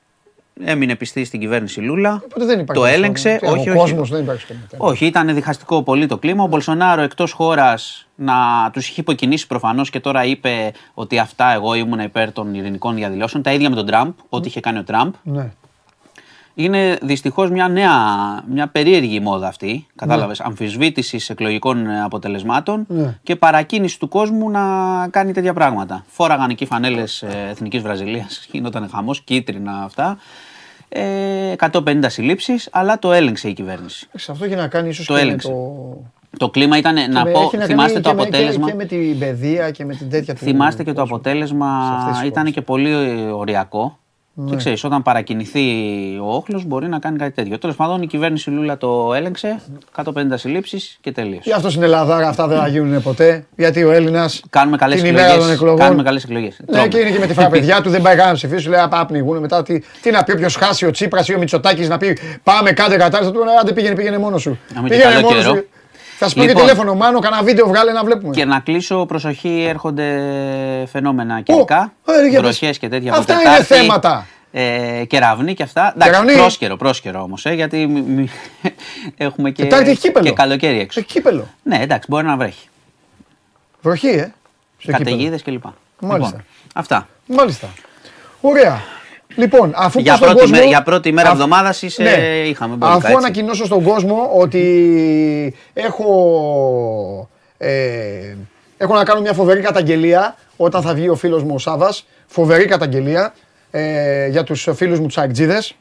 έμεινε πιστή στην κυβέρνηση Λούλα, Οπότε δεν υπάρχει το αυτό. έλεγξε, Τι, όχι, Ο όχι. κόσμος δεν υπάρχει στο μετέρ. Όχι, ήταν διχαστικό πολύ το κλίμα. Ο Μπολσονάρο εκτός χώρας να τους είχε υποκινήσει προφανώς και τώρα είπε ότι αυτά εγώ ήμουν υπέρ των ειρηνικών διαδηλώσεων. Τα ίδια με τον Τραμπ, ό,τι είχε κάνει ο Τραμπ. Ναι. Είναι δυστυχώς μια νέα, μια περίεργη μόδα αυτή. Κατάλαβες. Αμφισβήτησης εκλογικών ε, αποτελεσμάτων Ναι. και παρακίνηση του κόσμου να κάνει τέτοια πράγματα. Φόραγαν εκεί φανέλες Εθνικής Βραζιλίας, γινόταν χαμός, κίτρινα αυτά. Ε, 150 συλλήψεις, αλλά το έλεγξε η κυβέρνηση. Εντάξει, Αυτό έχει να κάνει ίσως Το και με έλεγξε. το... Το κλίμα ήταν, να με- πω, έχει να θυμάστε κάνει το και με- αποτέλεσμα; Και, και με την παιδεία και με την τέτοια του Θυμάστε και το κόσμου. αποτέλεσμα Σε αυτές τις ήταν χώρες. και πολύ ωριακό. Ναι. Και ξέρεις, όταν παρακινηθεί ο όχλος, μπορεί να κάνει κάτι τέτοιο. Τέλος πάντων, η κυβέρνηση Λούλα το έλεγξε. 150 συλλήψεις και τελείωσε. Γι' αυτό στην Ελλάδα αυτά δεν θα γίνουν ποτέ. Γιατί ο Έλληνας Κάνουμε καλές την ημέρα των εκλογέ. εκλογών. Κάνουμε καλές εκλογές. Ναι, και είναι και με τη φραπεδιά του, δεν πάει καν να ψηφίσει. Λέει απά, πνιγούν μετά. Τι, τι να πει, όποιος χάσει ο Τσίπρας ή ο Μητσοτάκης να πει Πάμε, κάντε κατάσταση. Του λένε Άντε πήγαινε, πήγαινε μόνος σου. Να μην και Πήγαινε καλό μόνος καιρό. σου. Θα σου πει και Λοιπόν. τηλέφωνο, Μάνο, κανένα βίντεο βγάλε να βλέπουμε. Και να κλείσω, προσοχή, έρχονται φαινόμενα καιρικά. ε, για πες. Βροχέ και τέτοια από Αυτά είναι Τετάρτη. θέματα. Ε, κεραυνοί και αυτά. Εντάξει, Κεραυνοί. πρόσκαιρο, πρόσκαιρο όμως, ε, γιατί μη- μη- έχουμε και, Τετάρτη έχει κύπελο. και καλοκαίρι έξω. Σε κύπελο. Ναι, εντάξει, μπορεί να βρέχει. Βροχή, ε. Στο κύπελο. Καταιγίδες κλπ. Μάλιστα. Λοιπόν, αυτά. Μάλιστα. Ωραία. Λοιπόν, αφού Για πω στον πρώτη, κόσμο, μέ- για πρώτη μέρα αφ- εβδομάδας είσαι, Ναι. είχαμε μπόλικα, Αφού έτσι. ανακοινώσω στον κόσμο ότι έχω, ε, έχω να κάνω μια φοβερή καταγγελία όταν θα βγει ο φίλος μου ο Σάβας, φοβερή καταγγελία ε, για τους φίλους μου τους αεκτζίδες.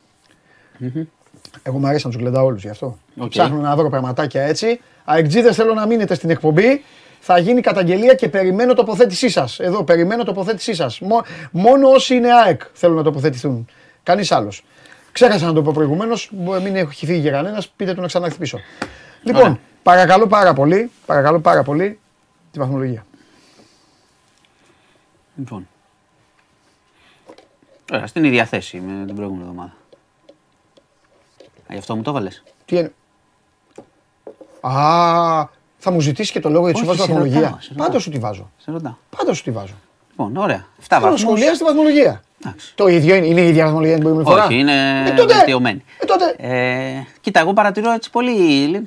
Εγώ μου αρέσει να τους γλεντάω όλους γι' αυτό. Οκ. Ψάχνω να βρω πραγματάκια έτσι. Αεκτζίδες θέλω να μείνετε στην εκπομπή. Θα γίνει καταγγελία και περιμένω τοποθέτησή σας. Εδώ, περιμένω τοποθέτησή σας. μόνο όσοι είναι ΑΕΚ θέλουν να τοποθετηθούν. Κανείς άλλος. Ξέχασα να το πω προηγουμένως. Μην έχει φύγει κανένας. Πείτε του να ξανάρθει πίσω. Λοιπόν, Ωραία. παρακαλώ πάρα πολύ, παρακαλώ πάρα πολύ τη βαθμολογία. Λοιπόν. Ωραία, στην ίδια θέση με την προηγούμενη εβδομάδα. Α, Γι' αυτό μου το έβαλες. Τι είναι. Α, θα μου ζητήσεις και το λόγο γιατί σου Όχι, βάζω σε ρωτάω, βαθμολογία. σε ρωτάω. Πάντα σου τη βάζω. Σε ρωτάω. Πάντα σου τη βάζω. Λοιπόν, ωραία. 7 Θέλω να βαθμούς. σχολιάσει τη βαθμολογία. Εντάξει. Το ίδιο είναι, είναι η ίδια βαθμολογία την προηγούμενη φορά. Όχι, είναι Ε, τότε. βελτιωμένη. Ε, τότε. Ε, κοίτα, εγώ παρατηρώ έτσι πολύ. λι-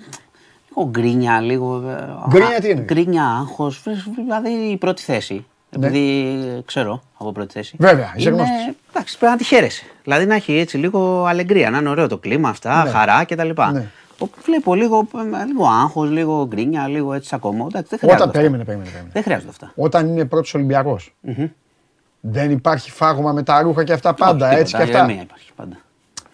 Λίγο γκρίνια, λίγο. ε, Γκρίνια α, τι είναι; Γκρίνια, άγχος. Δηλαδή η πρώτη θέση. Επειδή ξέρω από πρώτη θέση. Ναι. Βέβαια, είσαι είναι, γνώστης. Εντάξει, πρέπει να τη χαίρεσαι. Δηλαδή να έχει έτσι λίγο αλεγκρία, να είναι ωραίο το κλίμα, αυτά, Ναι. χαρά κτλ. Ναι. Όπου Βλέπω λίγο, ε, λίγο άγχος, λίγο γκρίνια, λίγο έτσι ακόμα. Εντάξει, δεν χρειάζονται. Όταν αυτά. περίμενε, περίμενε. περίμενε. Δεν χρειάζονται αυτά. Όταν είναι πρώτος Ολυμπιακός. Δεν υπάρχει φάγωμα με τα ρούχα και αυτά πάντα. Όχι, έτσι και τίποτα, αυτά. ηρεμία υπάρχει πάντα.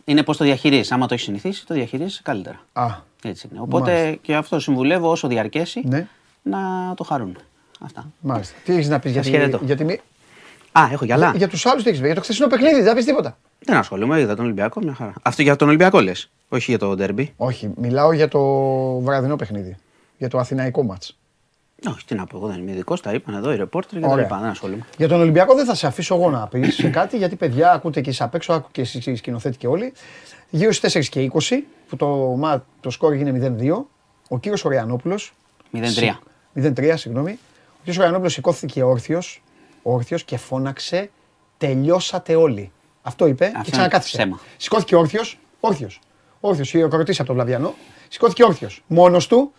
Είναι πώς το διαχειρίζεις. Άμα το έχεις συνηθίσει, το διαχειρίζεις καλύτερα. Α, Έτσι είναι. Οπότε και αυτό συμβουλεύω όσο διαρκέσει ναι, να το χαρούν. Αυτά. μάλιστα. Τι έχεις να πεις για, Σας τη- χαιρετώ. για, τη μη- Α, έχω γυαλά. για, για τους άλλους τι έχεις πει. Για το χθεσινό παιχνίδι, δεν πεις τίποτα. Δεν ασχολούμαι, είδα τον Ολυμπιακό, μια χαρά. Αυτό για τον Ολυμπιακό λες. Όχι για το ντέρμπι. Όχι, μιλάω για το βραδινό παιχνίδι. Για το αθηναϊκό μάτς. Όχι, τι να πω, εγώ δεν είμαι ειδικός, τα είπαν εδώ οι ρεπόρτερ και τα Ωραία. λοιπά. Δεν ασχολούμαι. Για τον Ολυμπιακό δεν θα σε αφήσω εγώ να πεις σε κάτι, γιατί παιδιά ακούτε και εσείς απ' έξω, άκου και εσείς οι σκηνοθέτη και όλοι. Γύρω στις 4 και 20, που το, μα, το σκόρ έγινε 0-2, ο κύριος Οριανόπουλος. 0-3. 0-3, συγγνώμη. Ο κύριος Οριανόπουλος σηκώθηκε όρθιος όρθιος και φώναξε Τελειώσατε όλοι. Αυτό είπε Αυτό και ξανακάθισε. είναι ψέμα. Σηκώθηκε όρθιος, όρθιος. Όρθιος, χειροκροτήσει από τον Βλαβιανό. Σηκώθηκε όρθιος. Μόνος του.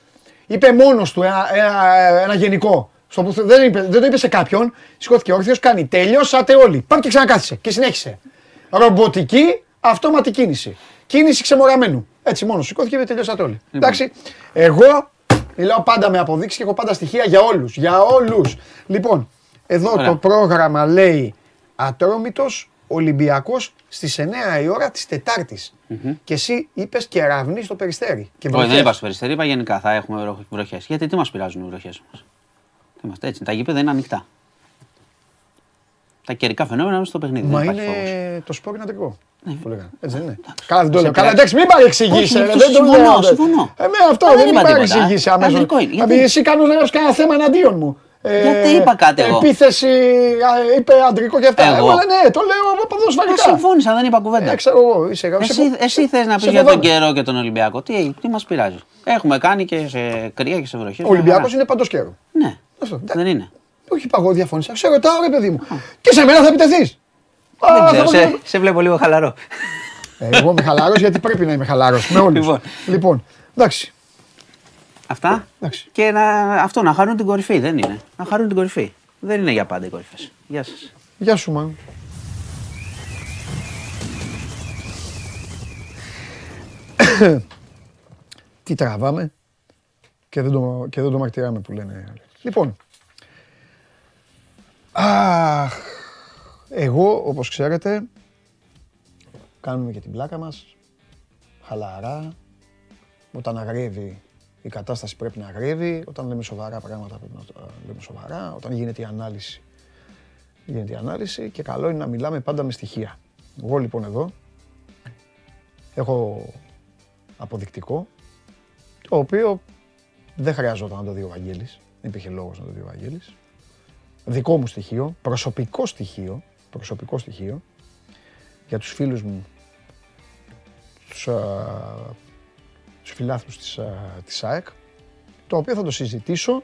Είπε μόνος του ένα, ένα, ένα γενικό. Στο που δεν, είπε, δεν το είπε σε κάποιον. Σηκώθηκε όρθιος, κάνει. Τελειώσατε όλοι. Πάμε και ξανακάθισε. Και συνέχισε. Ρομποτική αυτόματη κίνηση. Κίνηση ξεμοραμένου. Έτσι μόνος σηκώθηκε και τελειώσατε όλοι. Εντάξει. Εγώ μιλάω πάντα με αποδείξεις και έχω πάντα στοιχεία για όλους. Για όλους. Λοιπόν, εδώ Ωραία. το πρόγραμμα λέει Ατρόμητος Ολυμπιακός στις 9 η ώρα της τεταρτης Και εσύ είπες κεραυνή στο Περιστέρι. Και Όχι, δεν βροχές. είπα στο περιστέρι, είπα γενικά θα έχουμε βροχές. Γιατί τι μας πειράζουν οι βροχές μας; Είμαστε έτσι. Τα γήπεδα είναι ανοιχτά. Τα καιρικά φαινόμενα είναι στο παιχνίδι. Μα δεν υπάρχει είναι φόβος. το σπορ είναι αντρικό. Που λέγανε. Έτσι δεν είναι. εντάξει. Καλά, δεν το Σε λέω. Καλά, πειράζει. εντάξει, μην παρεξηγήσει. Όχι, ρε, αυτό Δεν το συμφωνώ, λέω. συμφωνώ. Ε, με αυτό Μα δεν δεν είπα υπάρχει τίποτα. παρεξηγήσει αμέσως. Αντρικό είναι. Δηλαδή, Γιατί; εσύ κάνω να γράψει κανένα θέμα εναντίον μου. Ε, Γιατί είπα κάτι εγώ; Επίθεση, α, είπε αντρικό και αυτά. Εγώ. Εγώ λέω, ναι, το λέω από Ε, ποδοσφαιρικά. Συμφώνησα, δεν είπα κουβέντα. Ε, ξέρω εγώ, είσαι Εσύ, σε- εσύ θες να πει σε για τον φοβάμαι. καιρό και τον Ολυμπιακό; Τι, τι μας πειράζεις; Έχουμε κάνει και σε κρύα και σε βροχές. Ο Ολυμπιακός είναι παντός καιρό. Ναι, Αυτό, δεν είναι. Όχι, είπα εγώ διαφωνήσα. Σε ρωτάω, ρε παιδί μου. Και σε μένα θα επιτεθείς. Δεν ξέρω, σε, σε βλέπω λίγο χαλαρό. Ε, Εγώ είμαι χαλαρός γιατί πρέπει να είμαι χαλαρός. Με όλους. Λοιπόν. Λοιπόν, εντάξει. Αυτά. Εντάξει. Και να, αυτό, να χαρούν την κορυφή. Δεν είναι. Να χαρούν την κορυφή. Δεν είναι για πάντα οι κορυφέ. Γεια σας. Γεια σου, Μαν. Τι τραβάμε και δεν, το, και δεν το μαρτυράμε που λένε. άλλοι. Λοιπόν, αχ, εγώ όπως ξέρετε κάνουμε και την πλάκα μας, χαλαρά, όταν αγρεύει η κατάσταση πρέπει να αγρεύει, όταν λέμε σοβαρά πράγματα πρέπει να τα λέμε σοβαρά, όταν γίνεται η ανάλυση γίνεται η ανάλυση και καλό είναι να μιλάμε πάντα με στοιχεία. Εγώ λοιπόν εδώ έχω αποδεικτικό το οποίο δεν χρειαζόταν να το δει ο Βαγγέλης, δεν υπήρχε λόγος να το δει ο Βαγγέλης. Δικό μου στοιχείο, προσωπικό στοιχείο, προσωπικό στοιχείο για τους φίλους μου, τους, α, τους φιλάθλους της, α, της ΑΕΚ, το οποίο θα το συζητήσω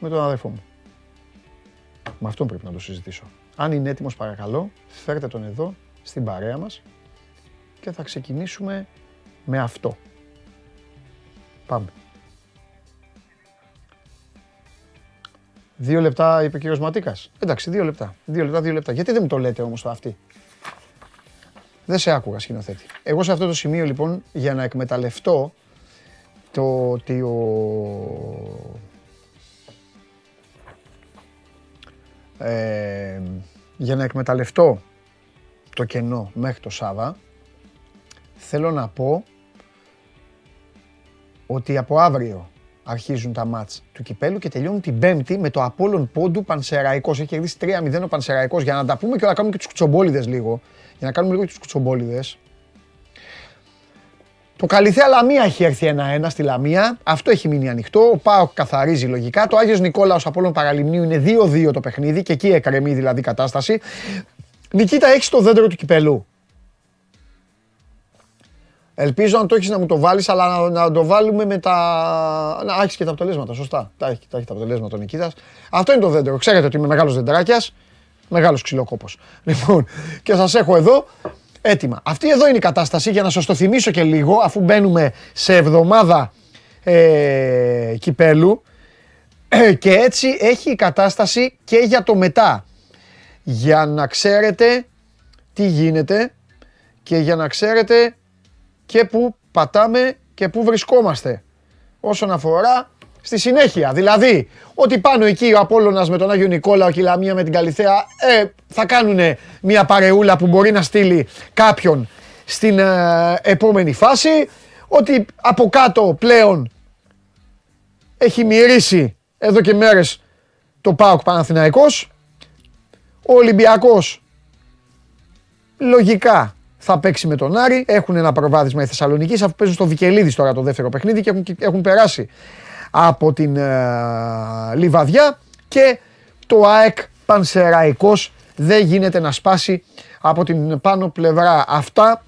με τον αδερφό μου. Με αυτόν πρέπει να το συζητήσω. Αν είναι έτοιμος παρακαλώ, φέρτε τον εδώ στην παρέα μας και θα ξεκινήσουμε με αυτό. Πάμε. Δύο λεπτά είπε ο κύριος Ματίκας. Εντάξει, δύο λεπτά. Δύο λεπτά, δύο λεπτά. Γιατί δεν μου το λέτε όμως το αυτή. Δεν σε άκουγα σκηνοθέτη. Εγώ σε αυτό το σημείο λοιπόν για να εκμεταλλευτώ το ότι ο, ε, για να εκμεταλλευτώ το κενό μέχρι το Σάβα, θέλω να πω ότι από αύριο αρχίζουν τα μάτς του Κυπέλου και τελειώνουν την Πέμπτη με το Απόλλων Πόντου Πανσεραϊκός. Έχει κερδίσει 3-0 ο Πανσεραϊκός. Για να τα πούμε και να κάνουμε και τους κουτσομπόλιδες λίγο. Για να κάνουμε λίγο και τους κουτσομπόλιδες. Το Καλυθέα Λαμία έχει έρθει ένα-ένα στη Λαμία. Αυτό έχει μείνει ανοιχτό. Ο Πάοκ καθαρίζει λογικά. Το Άγιος Νικόλαος Απόλλων Παραλιμνίου είναι 2-2 το παιχνίδι και εκεί εκρεμεί δηλαδή κατάσταση. Νικήτα, έχεις το δέντρο του κυπελού. Ελπίζω αν το έχεις να μου το βάλεις, αλλά να, να το βάλουμε με τα. Να έχεις και τα αποτελέσματα. Σωστά. Τα έχει, τα έχει τα αποτελέσματα ο Νικήτας. Αυτό είναι το δέντρο. Ξέρετε ότι είμαι μεγάλος δεντράκια. Μεγάλος ξυλοκόπος. Λοιπόν, και σας έχω εδώ έτοιμα. Αυτή εδώ είναι η κατάσταση για να σας το θυμίσω και λίγο, αφού μπαίνουμε σε εβδομάδα ε, κυπέλου. και έτσι έχει η κατάσταση και για το μετά. Για να ξέρετε τι γίνεται και για να ξέρετε και που πατάμε και που βρισκόμαστε όσον αφορά στη συνέχεια. Δηλαδή, ότι πάνω εκεί ο Απόλλωνας με τον Άγιο Νικόλαο και η Λαμία με την Καλυθέα ε, θα κάνουν μια παρεούλα που μπορεί να στείλει κάποιον στην ε, επόμενη φάση. Ότι από κάτω πλέον έχει μυρίσει εδώ και μέρες το ΠΑΟΚ Παναθηναϊκός. Ο Ολυμπιακός λογικά θα παίξει με τον Άρη. Έχουν ένα προβάδισμα οι Θεσσαλονίκη, αφού παίζουν στο Βικελίδης τώρα το δεύτερο παιχνίδι και έχουν, έχουν περάσει από την uh, Λιβαδιά και το ΑΕΚ Πανσεραϊκός δεν γίνεται να σπάσει από την πάνω πλευρά. Αυτά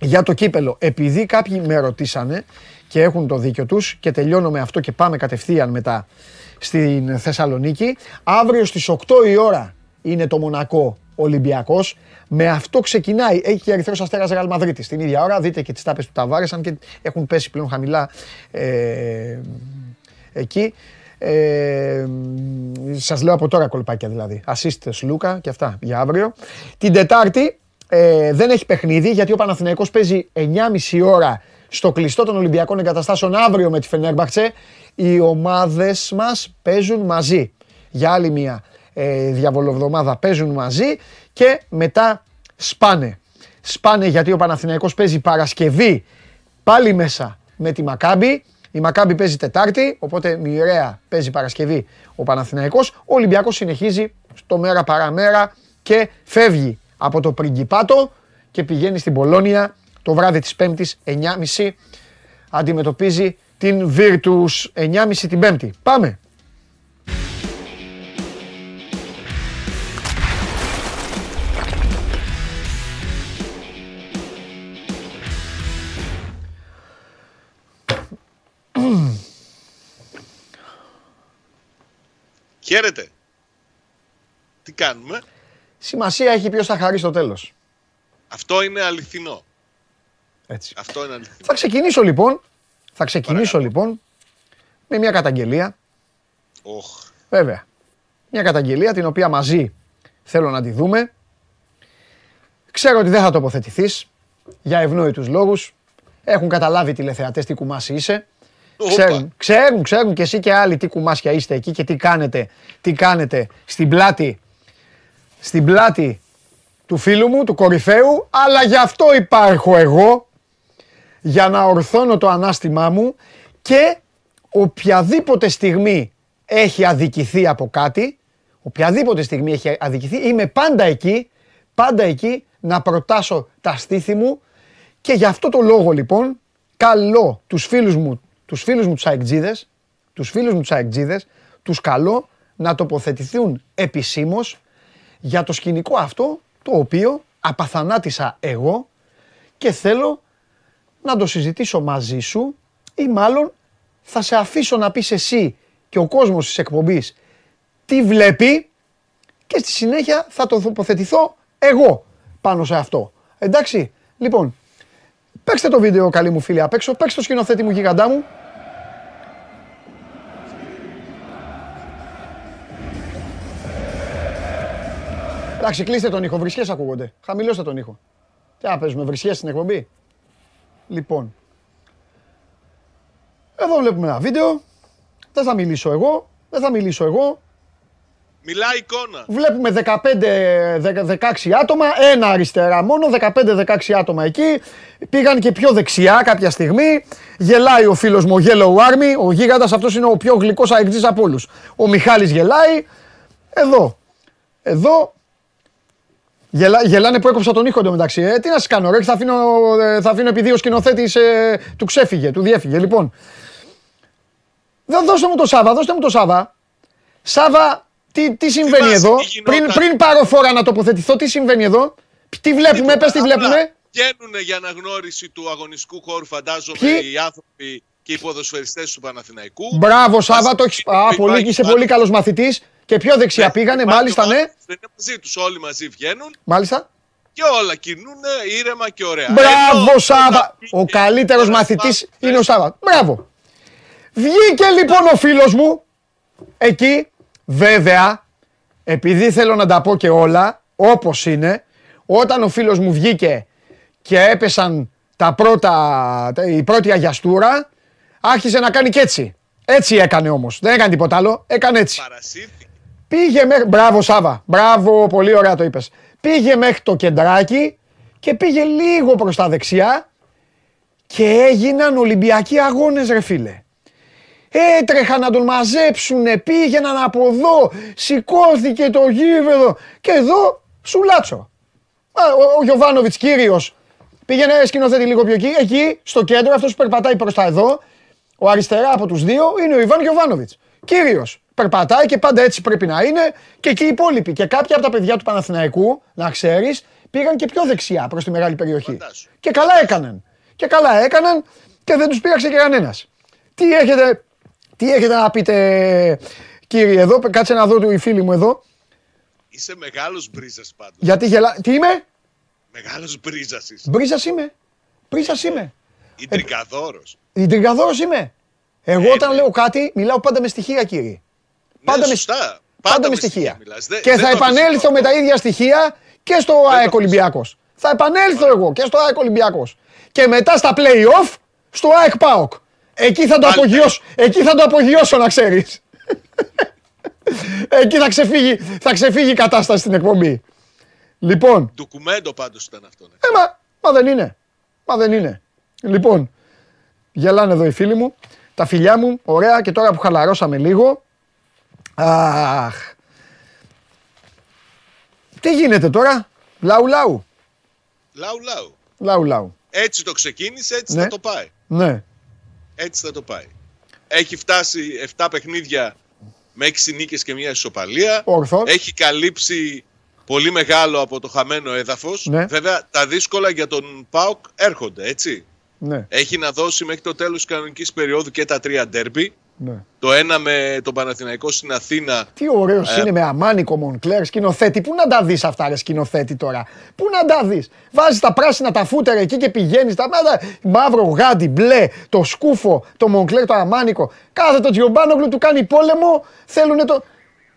για το κύπελο. Επειδή κάποιοι με ρωτήσανε και έχουν το δίκιο τους και τελειώνω με αυτό και πάμε κατευθείαν μετά στην Θεσσαλονίκη. Αύριο στις 8 η ώρα είναι το Μονακό Ολυμπιακός. Με αυτό ξεκινάει. Έχει και Ερυθρό Αστέρας Ρεάλ Μαδρίτης. Την ίδια ώρα δείτε και τις τάπες του Ταβάρε, αν και έχουν πέσει πλέον χαμηλά ε, εκεί. Ε, Σας λέω από τώρα κολπάκια δηλαδή. Ασίστε Λούκα και αυτά για αύριο. Την Τετάρτη ε, δεν έχει παιχνίδι γιατί ο Παναθηναϊκός παίζει 9.30 ώρα στο κλειστό των Ολυμπιακών Εγκαταστάσεων αύριο με τη Φενέρμπαχτσε. Οι ομάδες μας παίζουν μαζί για άλλη μια ε, διαβολοβδομάδα παίζουν μαζί και μετά σπάνε. Σπάνε γιατί ο Παναθηναϊκός παίζει Παρασκευή πάλι μέσα με τη Μακάμπη. Η Μακάμπη παίζει Τετάρτη, οπότε μοιραία παίζει Παρασκευή ο Παναθηναϊκός. Ο Ολυμπιακός συνεχίζει στο μέρα παραμέρα και φεύγει από το Πριγκιπάτο και πηγαίνει στην Πολώνια το βράδυ της Πέμπτης 9.30 αντιμετωπίζει την Virtus 9.30 την Πέμπτη. Πάμε! Χαίρετε. Τι κάνουμε; Σημασία έχει ποιος θα χαρεί στο τέλος. Αυτό είναι αληθινό. Έτσι. Αυτό είναι αληθινό. Θα ξεκινήσω λοιπόν, θα ξεκινήσω λοιπόν με μια καταγγελία. Οχ. Βέβαια. Μια καταγγελία την οποία μαζί θέλω να τη δούμε. Ξέρω ότι δεν θα τοποθετηθείς για ευνόητους λόγους. Έχουν καταλάβει τηλεθεατές τι κουμάσι είσαι. Ξέρουν, ξέρουν, ξέρουν και εσύ και άλλοι τι κουμάσια είστε εκεί και τι κάνετε, τι κάνετε στην πλάτη, στην πλάτη του φίλου μου, του κορυφαίου, αλλά γι' αυτό υπάρχω εγώ, για να ορθώνω το ανάστημά μου και οποιαδήποτε στιγμή έχει αδικηθεί από κάτι, οποιαδήποτε στιγμή έχει αδικηθεί, είμαι πάντα εκεί, πάντα εκεί να προτάσω τα στήθη μου. Και γι' αυτό το λόγο λοιπόν καλώ τους φίλους μου τους φίλους μου τους αεκτζίδες, τους φίλους μου τους αεκτζίδες, τους καλώ να τοποθετηθούν επισήμως για το σκηνικό αυτό το οποίο απαθανάτησα εγώ και θέλω να το συζητήσω μαζί σου ή μάλλον θα σε αφήσω να πεις εσύ και ο κόσμος της εκπομπής τι βλέπει και στη συνέχεια θα το τοποθετηθώ εγώ πάνω σε αυτό. Εντάξει, λοιπόν, παίξτε το βίντεο καλή μου φίλη απ' έξω, παίξτε το σκηνοθέτη μου γιγαντά μου. Εντάξει, κλείστε τον ήχο. Βρισιέ ακούγονται. Χαμηλώστε τον ήχο. Τι να παίζουμε, βρισιέ στην εκπομπή; Λοιπόν. Εδώ βλέπουμε ένα βίντεο. Δεν θα μιλήσω εγώ. Δεν θα μιλήσω εγώ. Μιλάει εικόνα. Βλέπουμε 15-16 άτομα, ένα αριστερά μόνο, 15-16 άτομα εκεί. Πήγαν και πιο δεξιά κάποια στιγμή. Γελάει ο φίλος μου, ο Yellow Army. Ο γίγαντας αυτός είναι ο πιο γλυκός αεκτής από όλους. Ο Μιχάλης γελάει. Εδώ. Εδώ. Γελά, γελάνε που έκοψα τον ήχο εντωμεταξύ. Ε, τι να σας κάνω, ρε, θα αφήνω, ε, θα αφήνω επειδή ο σκηνοθέτης ε, του ξέφυγε, του διέφυγε. Λοιπόν, Δώ- δώστε μου το Σάβα, δώστε μου το Σάβα. Σάβα, τι, τι συμβαίνει Θυμάσαι εδώ; τι γινόταν; Πριν, πριν πάρω φόρα να τοποθετηθώ, τι συμβαίνει εδώ; Τι βλέπουμε, πες τι βλέπουμε. Βγαίνουν για αναγνώριση του αγωνιστικού χώρου, φαντάζομαι, Ποιοι; οι άνθρωποι και οι ποδοσφαιριστές του Παναθηναϊκού. Μπράβο, Σάβα, Μαζί το έχεις... του Α, πολύ, υπάρχει είσαι πάλι- πολύ καλός μαθητής. Και πιο δεξιά Ναι, πήγανε, υπάρχει μάλιστα, ο ναι. Μάρκος, Δεν είναι μαζί τους, όλοι μαζί βγαίνουν Μάλιστα. και όλα κινούν ήρεμα και ωραία. Μπράβο, Ενώ Σάβα. πήγε Ο καλύτερος ένας μαθητής Παύλος, είναι ο Σάβα. Μπράβο. Βγήκε λοιπόν ο φίλος μου εκεί. Βέβαια, επειδή θέλω να τα πω και όλα, όπως είναι, όταν ο φίλος μου βγήκε και έπεσαν τα πρώτα, τα- η πρώτη αγιαστούρα, άρχισε να κάνει και έτσι. Έτσι έκανε όμως. Δεν έκανε τίποτα άλλο. Έκανε έτσι. Παρασύρθηκε. Πήγε μέχρι. Μπράβο, Σάβα. Μπράβο, πολύ ωραία το είπες. Πήγε μέχρι το κεντράκι και πήγε λίγο προς τα δεξιά και έγιναν Ολυμπιακοί αγώνες, ρε φίλε. Έτρεχαν να τον μαζέψουνε, πήγαιναν από εδώ, σηκώθηκε το γήπεδο και εδώ σουλάτσο. Α, ο, ο Γιωβάνοβιτς κύριος πήγαινε σκηνοθέτη λίγο πιο εκεί, εκεί στο κέντρο, αυτός που περπατάει προς τα εδώ, ο αριστερά από τους δύο είναι ο Ιβάν Γιωβάνοβιτς. Κύριος, περπατάει και πάντα έτσι πρέπει να είναι και εκεί οι υπόλοιποι. Και κάποια από τα παιδιά του Παναθηναϊκού, να ξέρεις, πήγαν και πιο δεξιά προς τη μεγάλη περιοχή. Φαντάσου. Και καλά έκαναν. Και καλά έκαναν και δεν τους πείραξε και κανένας. Τι έχετε, τι έχετε να πείτε κύριε εδώ, κάτσε να δω του οι φίλοι μου εδώ. Είσαι μεγάλος μπρίζας πάντως. Γιατί γελά... Τι είμαι; Μεγάλος μπρίζας είσαι. Μπρίζας είμαι. Μπρίζας είμαι. Ιντρικαδόρος. Ιντρικαδόρος είμαι. Εγώ όταν λέω κάτι μιλάω πάντα με στοιχεία κύριε. Πάντα ναι, με- σωστά. Πάντα, με στοιχεία. μιλάς. Δεν- και δεν θα το επανέλθω αμφισβητώ. με τα ίδια στοιχεία και στο το ΑΕΚ αμφισβητώ. Ολυμπιακός. Θα επανέλθω εγώ και στο ΑΕΚ Ολυμπιακός. Και μετά στα play-off στο ΑΕΚ ΠΑΟΚ. Εκεί θα το Πάλι απογειώσω, εκεί θα το απογειώσω να ξέρεις. εκεί θα ξεφύγει, θα ξεφύγει η κατάσταση στην εκπομπή. Λοιπόν, Ντοκουμέντο πάντως ήταν αυτό. Ναι. ε, μα, μα δεν είναι. Μα δεν είναι. Λοιπόν, γελάνε εδώ οι φίλοι μου. Τα φιλιά μου, ωραία. Και τώρα που χαλαρώσαμε λίγο. Αχ. Τι γίνεται τώρα; Λαού λαού. Λαου λαου. Λαού λαού. Έτσι το ξεκίνησε, έτσι Ναι. θα το πάει. Ναι. Έτσι θα το πάει. Έχει φτάσει 7 παιχνίδια με 6 νίκες και μια ισοπαλία. Ορθώς. Έχει καλύψει πολύ μεγάλο από το χαμένο έδαφος. Ναι. Βέβαια τα δύσκολα για τον ΠΑΟΚ έρχονται, έτσι. Ναι. Έχει να δώσει μέχρι το τέλος της κανονικής περίοδου και τα τρία ντέρμπι. Ναι. Το ένα με τον Παναθηναϊκό στην Αθήνα. Τι ωραίος Ε. είναι με αμάνικο Μονκλέρ σκηνοθέτη. Πού να τα δεις αυτά, ρε σκηνοθέτη τώρα; Πού να τα δεις; Βάζεις τα πράσινα τα φούτερ εκεί και πηγαίνεις. Τα μάδα, μαύρο γάντι, μπλε, το σκούφο, το Μονκλέρ, το αμάνικο. Κάθε το Τζιομπάνογλου του κάνει πόλεμο. Θέλουν το.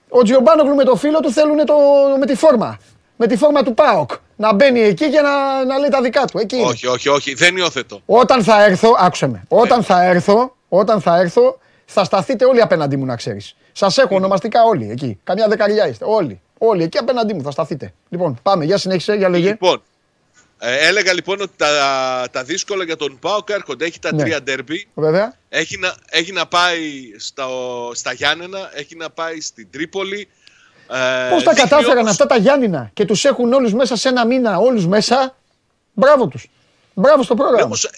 Ο Τζιομπάνογλου με το φίλο του θέλουν το... με τη φόρμα. Με τη φόρμα του Πάοκ. Να μπαίνει εκεί και να, να λέει τα δικά του. Εκεί είναι. Όχι, όχι, όχι. Δεν υιοθετώ. Όταν θα έρθω, άκουσε με. Όταν θα έρθω, όταν θα έρθω, θα σταθείτε όλοι απέναντί μου να ξέρεις. Σας έχω ονομαστικά όλοι εκεί. Καμιά δεκαριά είστε. Όλοι. Όλοι εκεί απέναντί μου θα σταθείτε. Λοιπόν, πάμε. Για συνέχισε, για λέγε. Λοιπόν, ε, έλεγα λοιπόν ότι τα, τα δύσκολα για τον ΠΑΟΚ έρχονται. Έχει τα Ναι. τρία ντέρμπι. Βέβαια. Έχει να, έχει να πάει στα, στα Γιάννενα, έχει να πάει στην Τρίπολη. Ε, Πώς τα δείχνει κατάφεραν όμως- αυτά τα Γιάννηνα και τους έχουν όλους μέσα σε ένα μήνα, όλους μέσα. Μπράβο τους. Μπράβο στο Ναι, πρόγραμμα. όμως,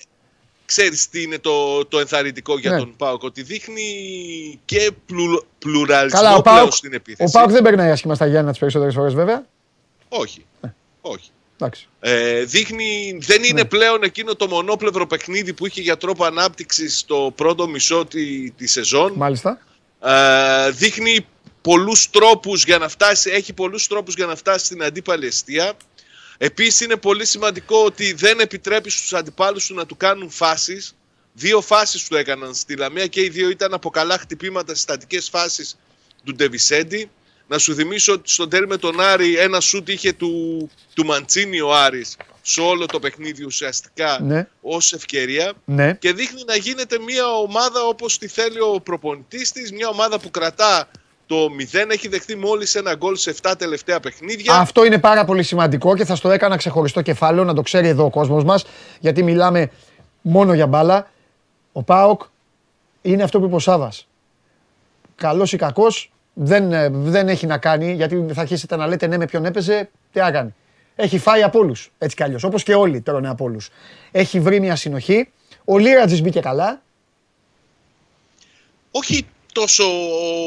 ξέρεις τι είναι το, το ενθαρρυντικό για Ναι. τον ΠΑΟΚ, ότι δείχνει και πλου, πλουραλισμό Καλά, ο πλέον Πάουκ, στην ο επίθεση. Πάουκ δεν περνάει άσχημα στα Γιάννηνα τις περισσότερες φορές, βέβαια. Όχι, όχι. Εντάξει. Ε, δείχνει, δεν είναι Ναι. πλέον εκείνο το μονόπλευρο παιχνίδι που είχε για τρόπο ανάπτυξης στο πρώτο μισό τη, τη σεζόν. Μάλιστα. Ε, δείχνει πολλούς τρόπους για να φτάσει, έχει πολλούς τρόπους για να φτάσει στην αντίπαλη αιστεία. Επίσης είναι πολύ σημαντικό ότι δεν επιτρέπει στους αντιπάλους του να του κάνουν φάσεις. Δύο φάσεις του έκαναν στη Λαμία και οι δύο ήταν από καλά χτυπήματα στις στατικές φάσεις του Ντεβισέντη. Να σου θυμίσω ότι στον τέρμι με τον Άρη ένα σούτ είχε του, του Μαντσίνη ο Άρης σε όλο το παιχνίδι ουσιαστικά Ναι. ως ευκαιρία Ναι. και δείχνει να γίνεται μια ομάδα όπως τη θέλει ο προπονητής της, μια ομάδα που κρατά Το 0 έχει δεχτεί μόλις ένα γκολ σε 7 τελευταία παιχνίδια. Αυτό είναι πάρα πολύ σημαντικό και θα στο έκανα ξεχωριστό κεφάλαιο να το ξέρει εδώ ο κόσμος μας γιατί μιλάμε μόνο για μπάλα. Ο ΠΑΟΚ είναι αυτό που είπε ο Σάβας. Καλός ή κακός δεν, ε, δεν έχει να κάνει γιατί θα αρχίσετε να λέτε ναι με ποιον έπαιζε, τι να κάνει. Έχει φάει από όλους. Έτσι κι αλλιώς. Όπως και όλοι τρώνε από όλους. Έχει βρει μια συνοχή. Ο Λίρατζης μπήκε καλά. Όχι τόσο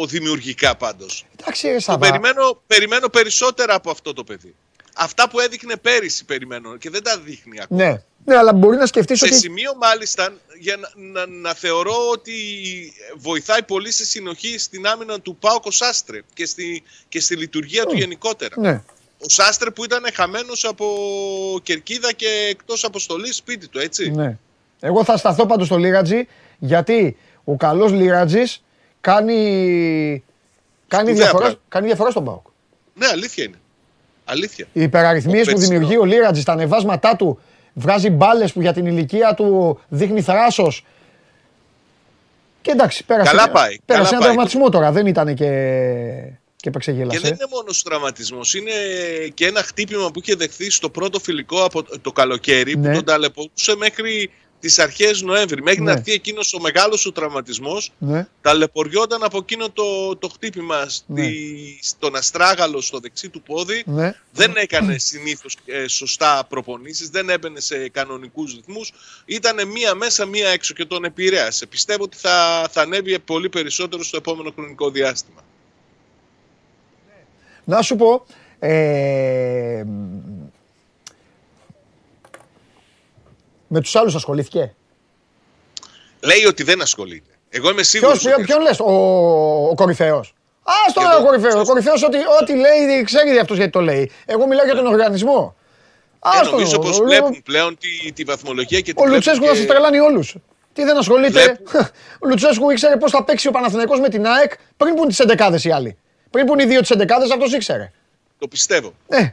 δημιουργικά πάντως. Εντάξει, ρε Το Σάβα. περιμένω, περιμένω περισσότερα από αυτό το παιδί. Αυτά που έδειχνε πέρυσι περιμένω και δεν τα δείχνει ακόμα. Ναι. ναι, αλλά μπορεί να σκεφτείς Σε ότι. σημείο μάλιστα για να, να, να θεωρώ ότι βοηθάει πολύ στη συνοχή στην άμυνα του Πάοκο Σάστρε και στη, και στη λειτουργία του γενικότερα. Ναι. Ο Σάστρε που ήταν χαμένος από κερκίδα και εκτός αποστολής σπίτι του, έτσι. ναι. Εγώ θα σταθώ πάντως στο Λίρατζη γιατί ο καλός Λίρατζης κάνει, κάνει, Σπουδαία διαφορά, πράγματα. κάνει διαφορά στον ΠΑΟΚ. Ναι, αλήθεια είναι. Αλήθεια. Οι υπεραριθμίες Ο που Πετσινό. δημιουργεί ο Λίρατζης, τα ανεβάσματά του, βγάζει μπάλες που για την ηλικία του δείχνει θράσος. Και εντάξει, πέρασε, Καλά πάει, πέρασε καλά ένα πάει. τραυματισμό τώρα, δεν ήταν και, και Και επεξεγέλασε. δεν είναι μόνος τραυματισμός. Είναι και ένα χτύπημα που είχε δεχθεί στο πρώτο φιλικό από το καλοκαίρι Ναι. που τον ταλαιπωρούσε μέχρι τις αρχές Νοέμβρη. Μέχρι Ναι. να έρθει εκείνος ο μεγάλος του τραυματισμός, Ναι. ταλαιπωριόταν από εκείνο το, το χτύπημα στη, Ναι. στον αστράγαλο στο δεξί του πόδι. Ναι. Δεν έκανε συνήθως σωστά προπονήσεις, δεν έμπαινε σε κανονικούς ρυθμούς. Ήταν μία μέσα, μία έξω και τον επηρέασε. Πιστεύω ότι θα, θα ανέβει πολύ περισσότερο στο επόμενο χρονικό διάστημα. Να σου πω, ε, με τους άλλους ασχολήθηκε; Λέει ότι δεν ασχολείται. Εγώ είμαι σίγουρος. Ποιος, ποιον, ποιον λες, ο, ο κορυφαίος; Α, στο Και λέω ο εγώ. κορυφαίος. Ο κορυφαίος ό,τι, ό,τι λέει, ξέρει αυτός γιατί το λέει. Εγώ μιλάω για τον οργανισμό. Ε, Άστο, νομίζω πως λέω, βλέπουν πλέον τη, τη βαθμολογία και τη Ο βλέπουν Λουτσέσκου και... θα σας τρελάνει όλους. Τι δεν ασχολείται; Βλέπουν. Ο Λουτσέσκου ήξερε πώς θα παίξει ο Παναθηναϊκός με την ΑΕΚ πριν που είναι τις 11 οι άλλοι. Πριν που είναι οι δύο τις 11 αυτός ήξερε. Το πιστεύω. Ε,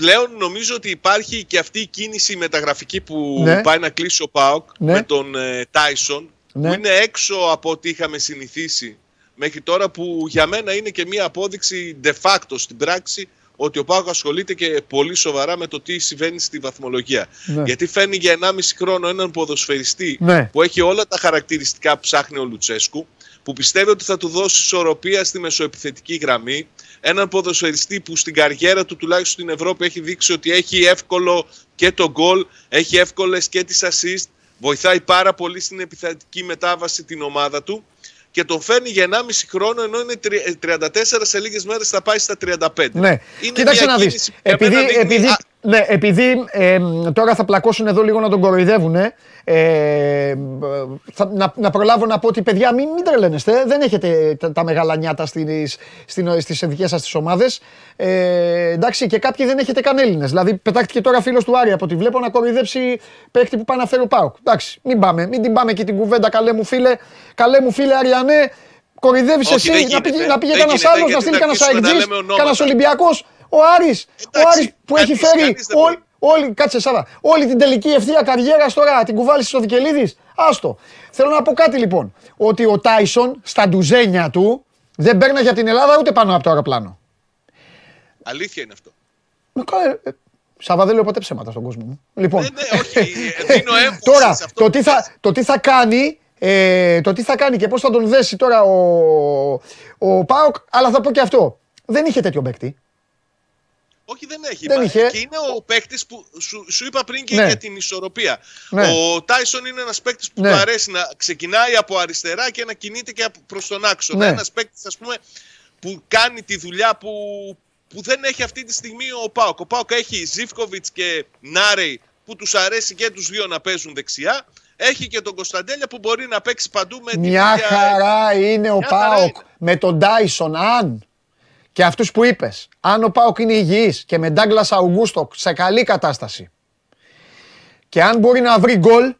Πλέον νομίζω ότι υπάρχει και αυτή η κίνηση μεταγραφική που Ναι. πάει να κλείσει ο ΠΑΟΚ Ναι. με τον ε, Τάισον Ναι. που είναι έξω από ό,τι είχαμε συνηθίσει μέχρι τώρα που για μένα είναι και μία απόδειξη de facto στην πράξη ότι ο ΠΑΟΚ ασχολείται και πολύ σοβαρά με το τι συμβαίνει στη βαθμολογία. Ναι. Γιατί φέρνει για 1,5 χρόνο έναν ποδοσφαιριστή Ναι. που έχει όλα τα χαρακτηριστικά που ψάχνει ο Λουτσέσκου, που πιστεύει ότι θα του δώσει ισορροπία στη μεσοεπιθετική γραμμή. Έναν ποδοσφαιριστή που στην καριέρα του τουλάχιστον στην Ευρώπη έχει δείξει ότι έχει εύκολο και το γκολ, έχει εύκολες και τις assist, βοηθάει πάρα πολύ στην επιθετική μετάβαση την ομάδα του και τον φέρνει για 1,5 χρόνο ενώ είναι τρι- ε, 34 σε λίγες μέρες θα πάει στα 35. Ναι, Είναι κοίταξε μια να δεις. κίνηση που για Επειδή, μένα δείχνει- επειδή, Α, ναι, επειδή ε, τώρα θα πλακώσουν εδώ λίγο να τον κοροϊδεύουν, ε, θα, να, να προλάβω να πω ότι παιδιά μην, μην τρελαίνεστε, δεν έχετε τα, τα μεγάλα νιάτα στις, στην, στις δικές σας τις ομάδες. Ε, εντάξει και κάποιοι δεν έχετε καν Έλληνες. Δηλαδή πετάχτηκε τώρα φίλος του Άρη από ό,τι βλέπω να κοροϊδέψει παίκτη που πάει να φέρει ο Πάουκ. Εντάξει, μην πάμε, μην την πάμε και την κουβέντα καλέ μου φίλε, καλέ μου φίλε Αριανέ. Κορυδεύει Όχι, εσύ, δεν να γίνεται. πήγε, να πήγε Δεν κανένα γίνεται, άλλος, να γιατί στείλει θα κανένα αρχίσουμε να αεκτζή, λέμε ονόματα. κανένας Ολυμπιακός. Ο Άρης, ο Εντάξει, Άρης που έχει κανείς- φέρει κανείς δεν όλη, μπορεί. όλη, κάτσε Σάβα, όλη την τελική ευθεία καριέρας τώρα την κουβάλισε στο Δικελίδης. Άστο. Θέλω να πω κάτι λοιπόν, ότι ο Τάισον στα ντουζένια του δεν παίρνει για την Ελλάδα ούτε πάνω από το αεροπλάνο. αλήθεια είναι αυτό. Ε, καλά, ε, Σάβα δεν λέω ποτέ ψέματα στον κόσμο μου. Λοιπόν, Ναι, ναι, όχι, ε, δίνω έμφαση τώρα σε αυτό το που τι, θα, το τι θα κάνει ε, το τι θα κάνει και πώς θα τον δέσει τώρα ο, ο Πάοκ, αλλά θα πω και αυτό. Δεν είχε τέτοιο παίκτη. Όχι, δεν έχει. Δεν Μα- είχε. Και είναι ο παίκτης που σου, σου είπα πριν και Ναι. για την ισορροπία. Ναι. Ο Τάισον είναι ένας παίκτης που Ναι. του αρέσει να ξεκινάει από αριστερά και να κινείται και προς τον άξονα. Ναι. Ένας παίκτης, ας πούμε, που κάνει τη δουλειά που, που δεν έχει αυτή τη στιγμή ο Πάοκ. Ο Πάοκ έχει Ζήφκοβιτς και Νάρεϊ που τους αρέσει και τους δύο να παίζουν δεξιά. Έχει και τον Κωνσταντέλια που μπορεί να παίξει παντού με Μια ίδια- χαρά είναι ο Μια χαρά Πάοκ είναι. με τον Τάισον. Αν και αυτούς που είπες, αν ο Πάοκ είναι υγιής και με Ντάγκλας Αουγκούστο σε καλή κατάσταση και αν μπορεί να βρει γκολ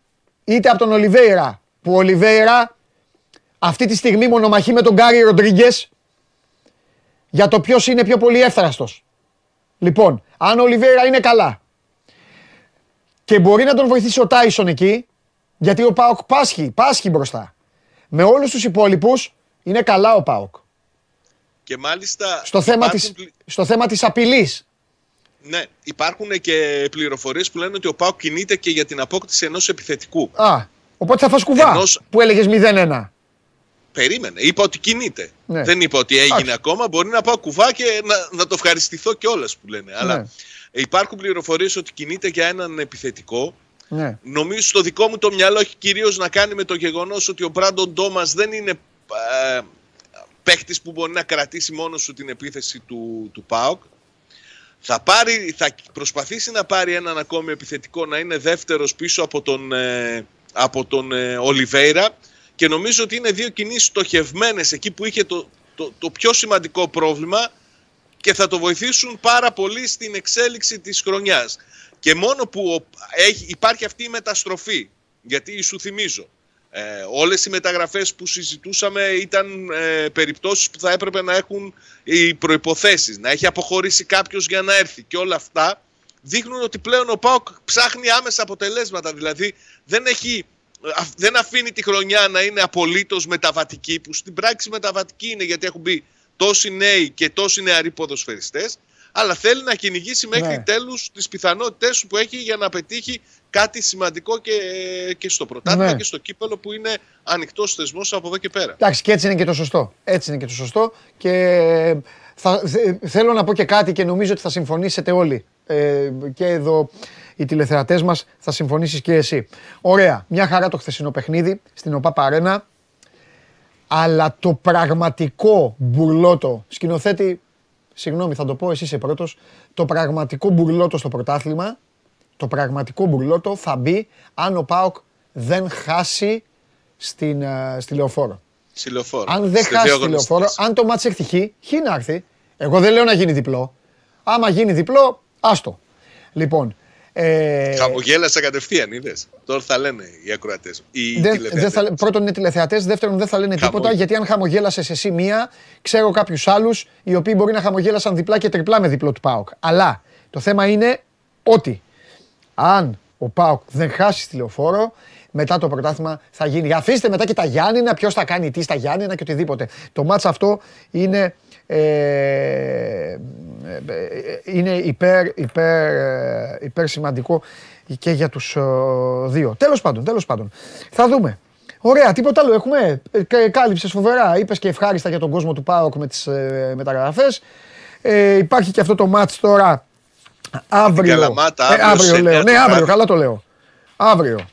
είτε από τον Ολιβέηρα που ο Ολιβέηρα αυτή τη στιγμή μονομαχεί με τον Γκάρι Ροντρίγκες για το ποιος είναι πιο πολύ εύθραστος. Λοιπόν, αν ο Ολιβέηρα είναι καλά και μπορεί να τον βοηθήσει ο Τάισον εκεί, γιατί ο Πάοκ πάσχει, πάσχει μπροστά. Με όλους τους υπόλοιπους είναι καλά ο Πάοκ. Και μάλιστα. Στο θέμα, υπάρχουν της, πλη- στο θέμα της απειλής. Ναι, υπάρχουν και πληροφορίες που λένε ότι ο Πάο κινείται και για την απόκτηση ενός επιθετικού. Α, οπότε θα φας κουβά Ενός- που έλεγες 0-1. Περίμενε. Είπα ότι κινείται. Ναι. Δεν είπα ότι έγινε Εντάξει. ακόμα. Μπορεί να πάω κουβά και να, να το ευχαριστηθώ κιόλας που λένε. Αλλά Ναι. υπάρχουν πληροφορίες ότι κινείται για έναν επιθετικό. Ναι. Νομίζω στο δικό μου το μυαλό έχει κυρίως να κάνει με το γεγονός ότι ο Μπράντον Ντόμας δεν είναι ε, παίχτης που μπορεί να κρατήσει μόνο του την επίθεση του, του ΠΑΟΚ. Θα, πάρει, θα προσπαθήσει να πάρει έναν ακόμη επιθετικό να είναι δεύτερος πίσω από τον, ε, από τον ε, Ολιβέηρα και νομίζω ότι είναι δύο κινήσεις στοχευμένες εκεί που είχε το, το, το πιο σημαντικό πρόβλημα και θα το βοηθήσουν πάρα πολύ στην εξέλιξη της χρονιάς. Και μόνο που ο- έχει, υπάρχει αυτή η μεταστροφή, γιατί σου θυμίζω, ε, όλες οι μεταγραφές που συζητούσαμε ήταν ε, περιπτώσεις που θα έπρεπε να έχουν οι προϋποθέσεις, να έχει αποχωρήσει κάποιος για να έρθει και όλα αυτά δείχνουν ότι πλέον ο ΠΑΟΚ ψάχνει άμεσα αποτελέσματα, δηλαδή δεν έχει α- δεν αφήνει τη χρονιά να είναι απολύτως μεταβατική, που στην πράξη μεταβατική είναι γιατί έχουν μπει τόσοι νέοι και τόσοι νεαροί ποδοσφαιριστές, αλλά θέλει να κυνηγήσει μέχρι Ναι. τέλους τις πιθανότητες που έχει για να πετύχει κάτι σημαντικό και, και στο πρωτάθλημα Ναι. και στο κύπελο που είναι ανοιχτός θεσμός από εδώ και πέρα. Εντάξει, και έτσι είναι και το σωστό. Έτσι είναι και το σωστό. Και θα, θε- θέλω να πω και κάτι και νομίζω ότι θα συμφωνήσετε όλοι. Ε, και εδώ οι τηλεθεατές μας θα συμφωνήσεις και εσύ. Ωραία. Μια χαρά το χθεσινό παιχνίδι στην ΟΠΑ Παρένα. Αλλά το πραγματικό μπουρλότο, σκηνοθέτη, συγγνώμη θα το πω, εσύ είσαι πρώτος, το πραγματικό μπουρλότο στο πρωτάθλημα, το πραγματικό μπουρλότο θα μπει αν ο ΠΑΟΚ δεν χάσει στην, ε, στη λεωφόρο. Στη λεωφόρο. Αν δεν Στις χάσει δύο τη λεωφόρο, αγωνιστικές. αν το μάτς έρθει χ, χ να έρθει. Εγώ δεν λέω να γίνει διπλό. Άμα γίνει διπλό, άστο. Λοιπόν, ε, Χαμογέλασα κατευθείαν, είδες. Τώρα θα λένε οι ακροατές. Οι δεν- τηλεθεατές. δεν θα, λέ- πρώτον είναι τηλεθεατές, δεύτερον δεν θα λένε Χαμο- τίποτα γιατί αν χαμογέλασες εσύ μία, ξέρω κάποιους άλλους οι οποίοι μπορεί να χαμογέλασαν διπλά και τριπλά με διπλό του Πάοκ. Αλλά το θέμα είναι ότι αν ο Πάοκ δεν χάσει τη λεωφόρο, μετά το πρωτάθλημα θα γίνει. Αφήστε μετά και τα Γιάννηνα, ποιος θα κάνει τι στα Γιάννηνα και οτιδήποτε. Το μάτς αυτό είναι, ε, ε, ε, είναι υπέρ, υπέρ, ε, υπέρ σημαντικό και για τους ε, δύο. Τέλος πάντων, τέλος πάντων. Θα δούμε. Ωραία, τίποτα άλλο έχουμε; Ε, κα- Κάλυψες φοβερά. Είπες και ευχάριστα για τον κόσμο του ΠΑΟΚ με τις ε, μεταγραφές. Ε, υπάρχει και αυτό το μάτς τώρα Αύριο. Καλαμάτα, Ε, αύριο αύριο σε λέω. εννέα Ναι, το αύριο, βράδυ. καλά το λέω. Αύριο.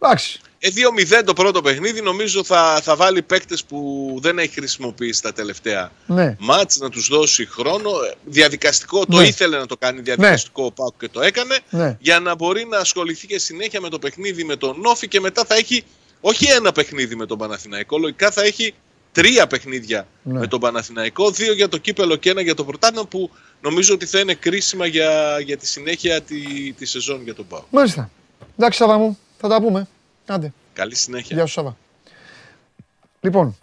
Εντάξει. Ε, 2-0 το πρώτο παιχνίδι νομίζω θα, θα βάλει παίκτες που δεν έχει χρησιμοποιήσει τα τελευταία Ναι. μάτς να τους δώσει χρόνο. Ε, Διαδικαστικό, το Ναι. ήθελε να το κάνει διαδικαστικό ο Πάουκ και το έκανε Ναι. για να μπορεί να ασχοληθεί και συνέχεια με το παιχνίδι με τον Νόφι και μετά θα έχει όχι ένα παιχνίδι με τον Παναθηναϊκό, λογικά θα έχει τρία παιχνίδια Ναι. με τον Παναθηναϊκό, δύο για το κύπελο και ένα για το πρωτάθλημα που νομίζω ότι θα είναι κρίσιμα για, για τη συνέχεια τη, τη σεζόν για τον Πάουκ. Μάλιστα. Εντάξει, Σάβα μου. Θα τα πούμε. Άντε. Καλή συνέχεια. Γεια σου, Σάβα. Λοιπόν,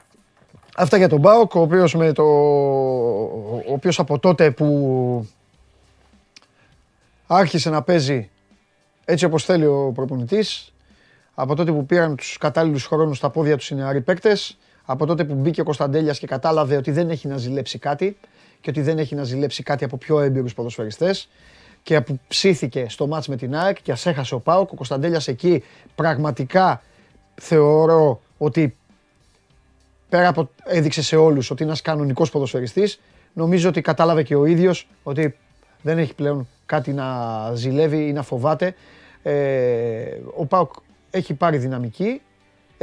αυτά για τον Μπάοκ, ο οποίος, με το... ο οποίος από τότε που άρχισε να παίζει έτσι όπως θέλει ο προπονητής, από τότε που πήραν τους κατάλληλους χρόνους στα πόδια τους οι νεαροί παίκτες, από τότε που μπήκε ο Κωνσταντέλιας και κατάλαβε ότι δεν έχει να ζηλέψει κάτι και ότι δεν έχει να ζηλέψει κάτι από πιο έμπειρους ποδοσφαιριστές και που ψήθηκε στο μάτς με την ΑΕΚ και ας έχασε ο ΠΑΟΚ, ο Κωνσταντέλιας εκεί πραγματικά θεωρώ ότι πέρα από έδειξε σε όλους ότι είναι ένας κανονικός ποδοσφαιριστής, νομίζω ότι κατάλαβε και ο ίδιος ότι δεν έχει πλέον κάτι να ζηλεύει ή να φοβάται. Ε, ο ΠΑΟΚ έχει πάρει δυναμική,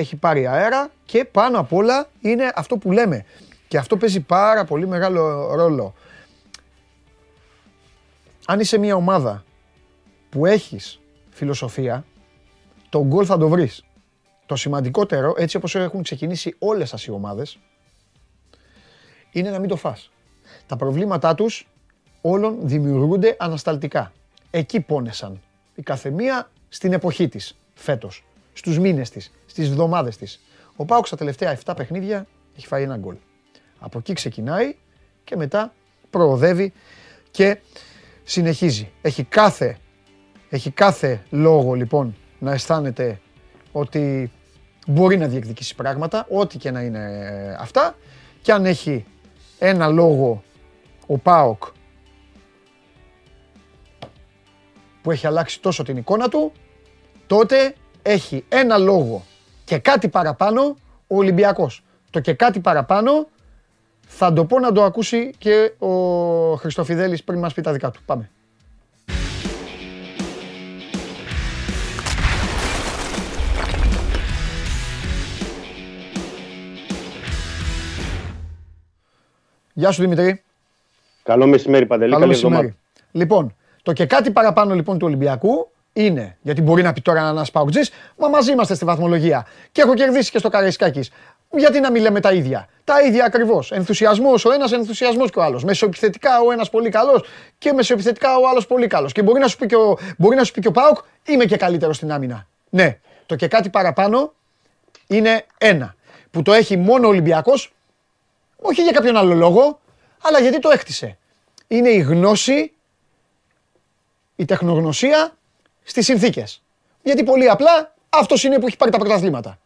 έχει πάρει αέρα και πάνω απ' όλα είναι αυτό που λέμε. Και αυτό παίζει πάρα πολύ μεγάλο ρόλο. Αν είσαι μια ομάδα που έχεις φιλοσοφία, τον γκολ θα το βρεις. Το σημαντικότερο, έτσι όπως έχουν ξεκινήσει όλες σας οι ομάδες, είναι να μην το φας. Τα προβλήματά τους όλων δημιουργούνται ανασταλτικά. Εκεί πόνεσαν. Η καθεμία στην εποχή της, φέτος. Στους μήνες της, στις εβδομάδες της. Ο Πάουξ στα τελευταία 7 παιχνίδια έχει φάει ένα γκολ. Από εκεί ξεκινάει και μετά προοδεύει και συνεχίζει. Έχει κάθε, έχει κάθε λόγο λοιπόν να αισθάνεται ότι μπορεί να διεκδικήσει πράγματα, ό,τι και να είναι ε, αυτά. Και αν έχει ένα λόγο ο ΠΑΟΚ που έχει αλλάξει τόσο την εικόνα του, τότε έχει ένα λόγο και κάτι παραπάνω ο Ολυμπιακός. Το και κάτι παραπάνω θα το πω να το ακούσει και ο Χριστοφιδέλης πριν μας πει τα δικά του. Πάμε. Γεια σου Δημητρή. Καλό μεσημέρι, Παντελή. Καλό Καλή μεσημέρι. εβδομάδα. Λοιπόν, το και κάτι παραπάνω λοιπόν του Ολυμπιακού είναι, γιατί μπορεί να πει τώρα ένας Παουτζής, μα μαζί είμαστε στη βαθμολογία και έχω κερδίσει και στο Καραϊσκάκης. Γιατί να μην λέμε τα ίδια; Τα ίδια ακριβώς. Ενθουσιασμός ο ένας, ενθουσιασμός και ο άλλος. Μεσοεπιθετικά ο ένας πολύ καλός και μεσοεπιθετικά ο άλλος πολύ καλός. Και μπορεί να σου πει και ο, μπορεί να σου πει και ο Πάουκ, είμαι και καλύτερος στην άμυνα. Ναι, το και κάτι παραπάνω είναι ένα. Που το έχει μόνο ο Ολυμπιακός, όχι για κάποιον άλλο λόγο, αλλά γιατί το έκτισε. Είναι η γνώση, η τεχνογνωσία στις συνθήκες. Γιατί πολύ απλά αυτός είναι που έχει πάρει τα πρωταθλήματα.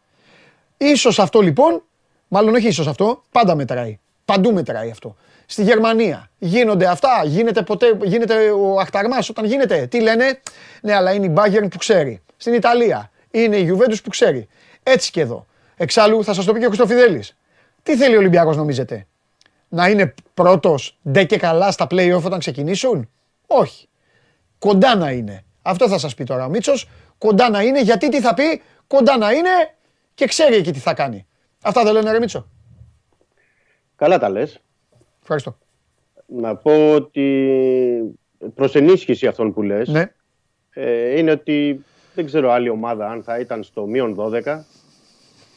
Ίσως αυτό λοιπόν, μάλλον όχι ίσως αυτό, πάντα μετράει. Παντού μετράει αυτό. Στη Γερμανία γίνονται αυτά, γίνεται, ποτέ, γίνεται ο Αχταρμάς όταν γίνεται. Τι λένε, ναι αλλά είναι η Bayern που ξέρει. Στην Ιταλία είναι η Juventus που ξέρει. Έτσι και εδώ. Εξάλλου θα σας το πει και ο Χριστοφιδέλης. Τι θέλει ο Ολυμπιακός νομίζετε; Να είναι πρώτος ντε και καλά στα play-off όταν ξεκινήσουν; Όχι. Κοντά να είναι. Αυτό θα σας πει τώρα ο Μίτσος. Κοντά να είναι γιατί τι θα πει; Κοντά να είναι και ξέρει εκεί τι θα κάνει. Αυτά δεν λένε ρε Μίτσο. Καλά τα λες. Ευχαριστώ. Να πω ότι προς ενίσχυση αυτών που λες Ναι. ε, είναι ότι δεν ξέρω άλλη ομάδα αν θα ήταν στο μείον 12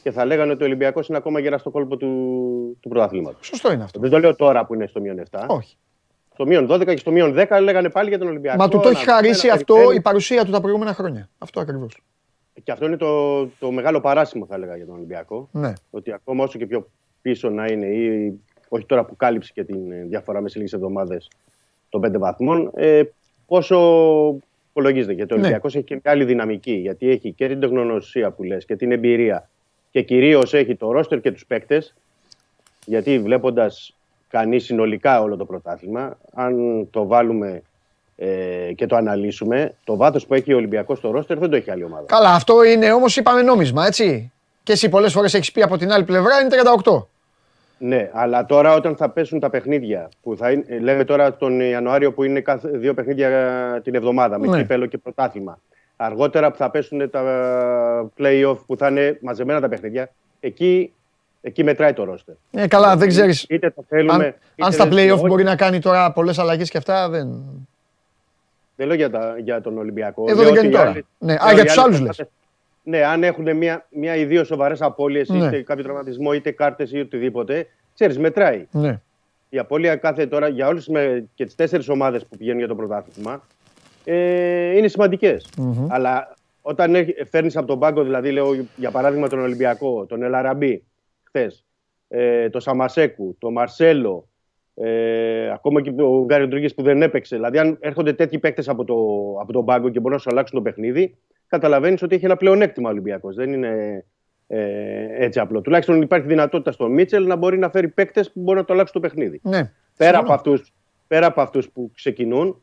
και θα λέγανε ότι ο Ολυμπιακός είναι ακόμα γέρα στο κόλπο του, του πρωταθλήματος. Σωστό είναι αυτό. Δεν το λέω τώρα που είναι στο μείον 7. Όχι. Στο μείον 12 και στο μείον 10 λέγανε πάλι για τον Ολυμπιακό. Μα του το να έχει χαρίσει να αυτό περιμένει. η παρουσία του τα προηγούμενα χρόνια. Αυτό ακριβώς. Και αυτό είναι το, το μεγάλο παράσημο θα έλεγα για τον Ολυμπιακό. Ναι. Ότι ακόμα όσο και πιο πίσω να είναι ή όχι τώρα που κάλυψε και την ε, διαφορά με σε λίγες εβδομάδες των πέντε βαθμών, ε, πόσο υπολογίζεται. Γιατί ο Ναι. Ολυμπιακός έχει και μια άλλη δυναμική. Γιατί έχει και την τεχνογνωσία που λες και την εμπειρία και κυρίως έχει το ρόστερ και τους παίκτες. Γιατί βλέποντας κανεί συνολικά όλο το πρωτάθλημα, αν το βάλουμε ε, και το αναλύσουμε, το βάθος που έχει ο Ολυμπιακός στο ρόστερ δεν το έχει άλλη ομάδα. Καλά, αυτό είναι όμως είπαμε νόμισμα, έτσι. Και εσύ πολλές φορές έχεις πει από την άλλη πλευρά είναι 38. Ναι, αλλά τώρα όταν θα πέσουν τα παιχνίδια, που θα είναι, λέμε τώρα τον Ιανουάριο που είναι κάθε δύο παιχνίδια την εβδομάδα, με Ναι. κύπελο και πρωτάθλημα. Αργότερα που θα πέσουν τα play-off που θα είναι μαζεμένα τα παιχνίδια, εκεί, εκεί μετράει το ρόστερ. Ε, καλά, δεν ξέρεις. Είτε το θέλουμε. Αν, είτε αν στα δεν- play-off όχι, μπορεί να κάνει τώρα πολλές αλλαγές και αυτά, δεν... Δεν λέω για, τα, για τον Ολυμπιακό. Εδώ Λέω δεν ότι κάνει οι τώρα. άλλοι- Ναι, α, λέω για οι τους άλλοι άλλους προπονητές- Ναι, αν έχουν μια, μια ή δύο σοβαρές απώλειες, Ναι. είτε κάποιο τραυματισμό, είτε κάρτες ή οτιδήποτε, ξέρεις, μετράει. Ναι. Η απώλεια κάθε τώρα για όλε και τις τέσσερις ομάδες που πηγαίνουν για το πρωτάθλημα ε, είναι σημαντικές. Αλλά όταν φέρνεις από τον πάγκο, δηλαδή λέω για παράδειγμα τον Ολυμπιακό, τον Ελαραμπή χθες, ε, τον Σαμασέκου, τον Μαρσέλο, ε, ακόμα και ο Γκάρι Ντρούγκε που δεν έπαιξε. Δηλαδή, αν έρχονται τέτοιοι παίκτες από, το, από τον πάγκο και μπορούν να σου αλλάξουν το παιχνίδι, καταλαβαίνεις ότι έχει ένα πλεονέκτημα ο Ολυμπιακός. Δεν είναι ε, έτσι απλό. Τουλάχιστον υπάρχει δυνατότητα στον Μίτσελ να μπορεί να φέρει παίκτες που μπορούν να το αλλάξουν το παιχνίδι. Ναι. Πέρα Συμφωνώ. από, αυτούς, πέρα από αυτούς που ξεκινούν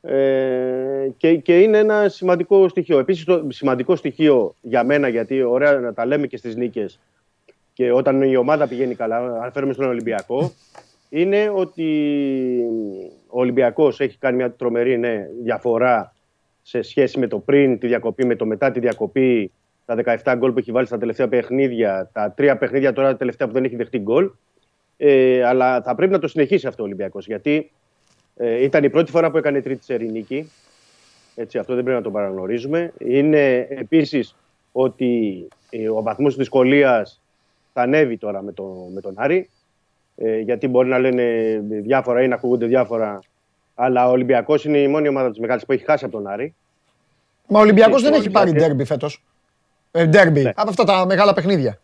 ε, και, και είναι ένα σημαντικό στοιχείο. Επίσης το σημαντικό στοιχείο για μένα γιατί ωραία να τα λέμε και στις νίκες και όταν η ομάδα πηγαίνει καλά, αν φέρουμε στον Ολυμπιακό, είναι ότι ο Ολυμπιακός έχει κάνει μια τρομερή ναι, διαφορά σε σχέση με το πριν τη διακοπή, με το μετά τη διακοπή, τα 17 γκολ που έχει βάλει στα τελευταία παιχνίδια, τα τρία παιχνίδια τώρα τα τελευταία που δεν έχει δεχτεί γκολ. Ε, αλλά θα πρέπει να το συνεχίσει αυτό ο Ολυμπιακός γιατί ε, ήταν η πρώτη φορά που έκανε τρίτη σερή νίκη. Έτσι, αυτό δεν πρέπει να το παραγνωρίζουμε. Είναι επίσης ότι ε, ο βαθμός της δυσκολίας θα ανέβει τώρα με, το, με τον Άρη. Ε, γιατί μπορεί να λένε διάφορα ή να ακούγονται διάφορα. Αλλά ο Ολυμπιακός είναι η μόνη ομάδα της μεγάλης που έχει χάσει από τον Άρη. Μα ο Ολυμπιακός Και δεν το έχει πάρει Ολυμπιακό- ντέρμπι φέτος. Ε, ντέρμπι, Ναι. από αυτά τα μεγάλα παιχνίδια.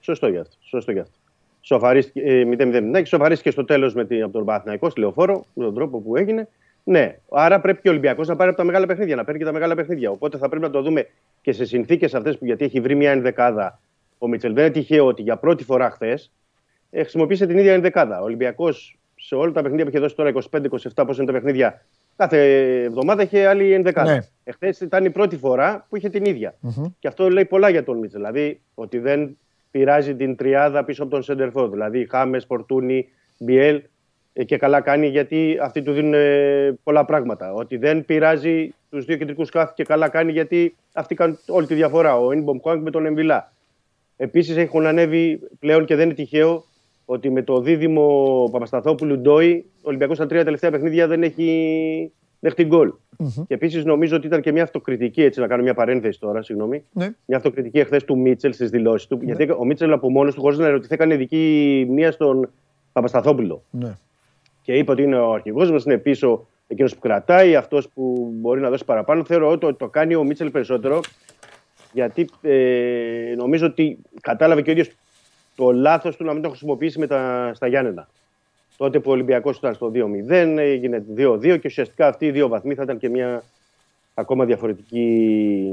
Σωστό γι' αυτό. Σωστό γι αυτό. Σοφαρίστηκε, ε, 0-0. Ναι, και σοφαρίστηκε στο τέλος από τον Παναθηναϊκό, στη λεωφόρο, με τον τρόπο που έγινε. Ναι, άρα πρέπει και ο Ολυμπιακός να πάρει από τα μεγάλα παιχνίδια, να παίρνει και τα μεγάλα παιχνίδια. Οπότε θα πρέπει να το δούμε και σε συνθήκες αυτές που γιατί έχει βρει μια ενδεκάδα ο Μίτσελ. Δεν είναι τυχαίο ότι για πρώτη φορά χθες ε, χρησιμοποίησε την ίδια ενδεκάδα. Ο Ολυμπιακός σε όλα τα παιχνίδια που είχε δώσει τώρα 25-27, πώς είναι τα παιχνίδια, κάθε εβδομάδα είχε άλλη ενδεκάδα. Ναι. Εχθές ήταν η πρώτη φορά που είχε την ίδια. Και αυτό λέει πολλά για τον Μίτσελ. Δηλαδή ότι δεν πειράζει την τριάδα πίσω από τον Σεντερφόρ. Δηλαδή Χάμες, Φορτούνη, Μπιέλ. ε, Και καλά κάνει γιατί αυτοί του δίνουν ε, πολλά πράγματα. Ότι δεν πειράζει τους δύο κεντρικούς σκάφη και καλά κάνει γιατί αυτοί κάνουν όλη τη διαφορά. Ο Ινμπομ Κουάνγκ με τον Εμβιλά. Επίσης έχουν ανέβει πλέον και δεν είναι τυχαίο ότι με το δίδυμο Παπασταθόπουλου Ντόι ο Ολυμπιακός στα τρία τελευταία παιχνίδια δεν έχει δεχτεί γκολ. Και επίσης νομίζω ότι ήταν και μια αυτοκριτική, έτσι να κάνω μια παρένθεση τώρα, συγγνώμη. Ναι. Μια αυτοκριτική εχθές του Μίτσελ στις δηλώσεις του. Γιατί ο Μίτσελ από μόνος του, χωρίς να ερωτηθεί, έκανε ειδική μνήμα στον Παπασταθόπουλο. Ναι. Και είπε ότι είναι ο αρχηγός μας, είναι πίσω εκείνος που κρατάει, αυτός που μπορεί να δώσει παραπάνω. Θεωρώ ότι το, το κάνει ο Μίτσελ περισσότερο. Γιατί ε, νομίζω ότι κατάλαβε και ο ίδιος το λάθος του να μην το χρησιμοποιήσει με τα, στα Γιάννενα. Τότε που ο Ολυμπιακός ήταν στο 2-0, έγινε 2-2 και ουσιαστικά αυτοί οι δύο βαθμοί θα ήταν και μια ακόμα διαφορετική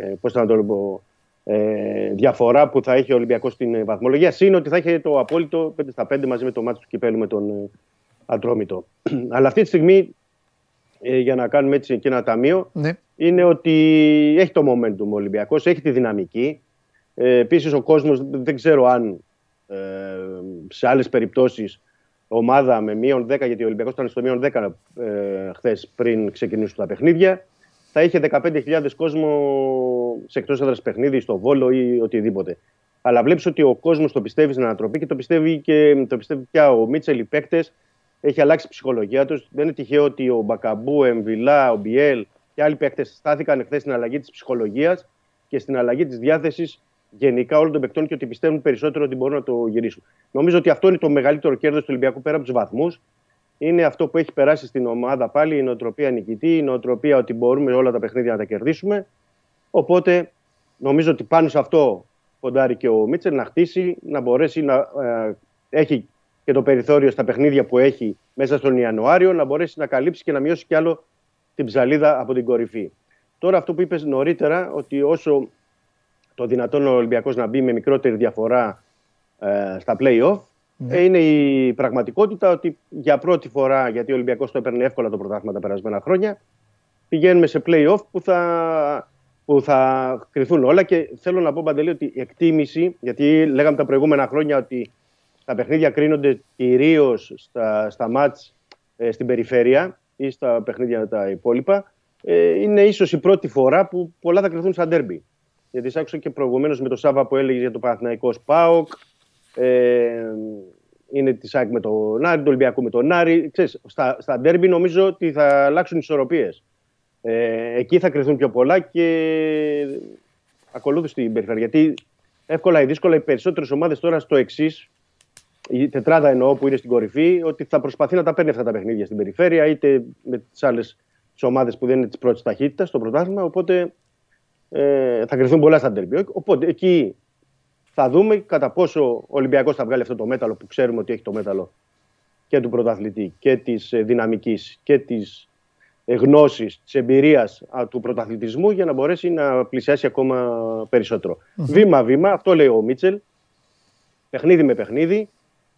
ε, πώς θα το πω, ε, διαφορά που θα έχει ο Ολυμπιακός στην ε, βαθμολογία. Συν ότι θα είχε το απόλυτο 5 στα 5 μαζί με το μάτι του κυπέλου με τον ε, Ατρόμητο. Αλλά αυτή τη στιγμή, ε, για να κάνουμε έτσι και ένα ταμείο, Ναι. είναι ότι έχει το momentum ο Ολυμπιακός, έχει τη δυναμική. Ε, Επίσης ο κόσμος δεν ξέρω αν ε, σε άλλες περιπτώσεις ομάδα με μείον 10, γιατί ο Ολυμπιακός ήταν στο μείον 10 ε, χθες πριν ξεκινήσουν τα παιχνίδια, θα είχε 15.000 κόσμο σε εκτός έδρας παιχνίδι, στο Βόλο ή οτιδήποτε. Αλλά βλέπεις ότι ο κόσμος το πιστεύει στην ανατροπή και το πιστεύει και το πιστεύει πια ο Μίτσελ, οι παίκτες, έχει αλλάξει η ψυχολογία τους. Δεν είναι τυχαίο ότι ο Μπακαμπού, ο Εμβιλά, ο Μπιέλ και άλλοι παίκτες στάθηκαν εχθές στην αλλαγή της ψυχολογίας και στην αλλαγή της διάθεσης γενικά όλων των παικτών και ότι πιστεύουν περισσότερο ότι μπορούν να το γυρίσουν. Νομίζω ότι αυτό είναι το μεγαλύτερο κέρδος του Ολυμπιακού πέρα από τους βαθμούς. Είναι αυτό που έχει περάσει στην ομάδα πάλι, η νοοτροπία νικητή, η νοοτροπία ότι μπορούμε όλα τα παιχνίδια να τα κερδίσουμε. Οπότε νομίζω ότι πάνω σε αυτό ποντάρει και ο Μίτσελ να χτίσει, να μπορέσει να ε, έχει και το περιθώριο στα παιχνίδια που έχει μέσα στον Ιανουάριο να μπορέσει να καλύψει και να μειώσει κι άλλο την ψαλίδα από την κορυφή. Τώρα αυτό που είπες νωρίτερα ότι όσο το δυνατόν ο Ολυμπιακός να μπει με μικρότερη διαφορά ε, στα play-off ε, είναι η πραγματικότητα ότι για πρώτη φορά, γιατί ο Ολυμπιακός το έπαιρνε εύκολα το πρωτάθλημα τα περασμένα χρόνια, πηγαίνουμε σε play-off που θα, που θα κρυθούν όλα και θέλω να πω Παντελή ότι η εκτίμηση, γιατί λέγαμε τα προηγούμενα χρόνια ότι τα παιχνίδια κρίνονται κυρίως στα, στα μάτς ε, στην περιφέρεια ή στα παιχνίδια τα υπόλοιπα. Ε, είναι ίσως η πρώτη φορά που πολλά θα κρυθούν στα ντέρμπι. Γιατί σ' άκουσα και προηγουμένως με το Σάβα που έλεγε για το Παναθηναϊκός ΣΠΑΟΚ. Ε, είναι της ΣΑΚ με τον Άρη, το Ολυμπιακό με τον Άρη. Ξέρεις, στα, στα ντέρμπι νομίζω ότι θα αλλάξουν ισορροπίες. Ε, εκεί θα κρυθούν πιο πολλά και ακολούθω στην περιφέρεια. Γιατί εύκολα ή δύσκολα οι περισσότερες ομάδες τώρα στο εξής, η τετράδα εννοώ που είναι στην κορυφή, ότι θα προσπαθεί να τα παίρνει αυτά τα παιχνίδια στην περιφέρεια, είτε με τις άλλες ομάδες που δεν είναι της πρώτης ταχύτητας στο πρωτάθλημα. Οπότε ε, θα κρυφθούν πολλά στα ντερμπι. Οπότε εκεί θα δούμε κατά πόσο ο Ολυμπιακός θα βγάλει αυτό το μέταλλο που ξέρουμε ότι έχει το μέταλλο και του πρωταθλητή και της δυναμικής και της γνώσης, της εμπειρίας του πρωταθλητισμού για να μπορέσει να πλησιάσει ακόμα περισσότερο. Βήμα-βήμα, αυτό λέει ο Μίτσελ. Παιχνίδι με παιχνίδι.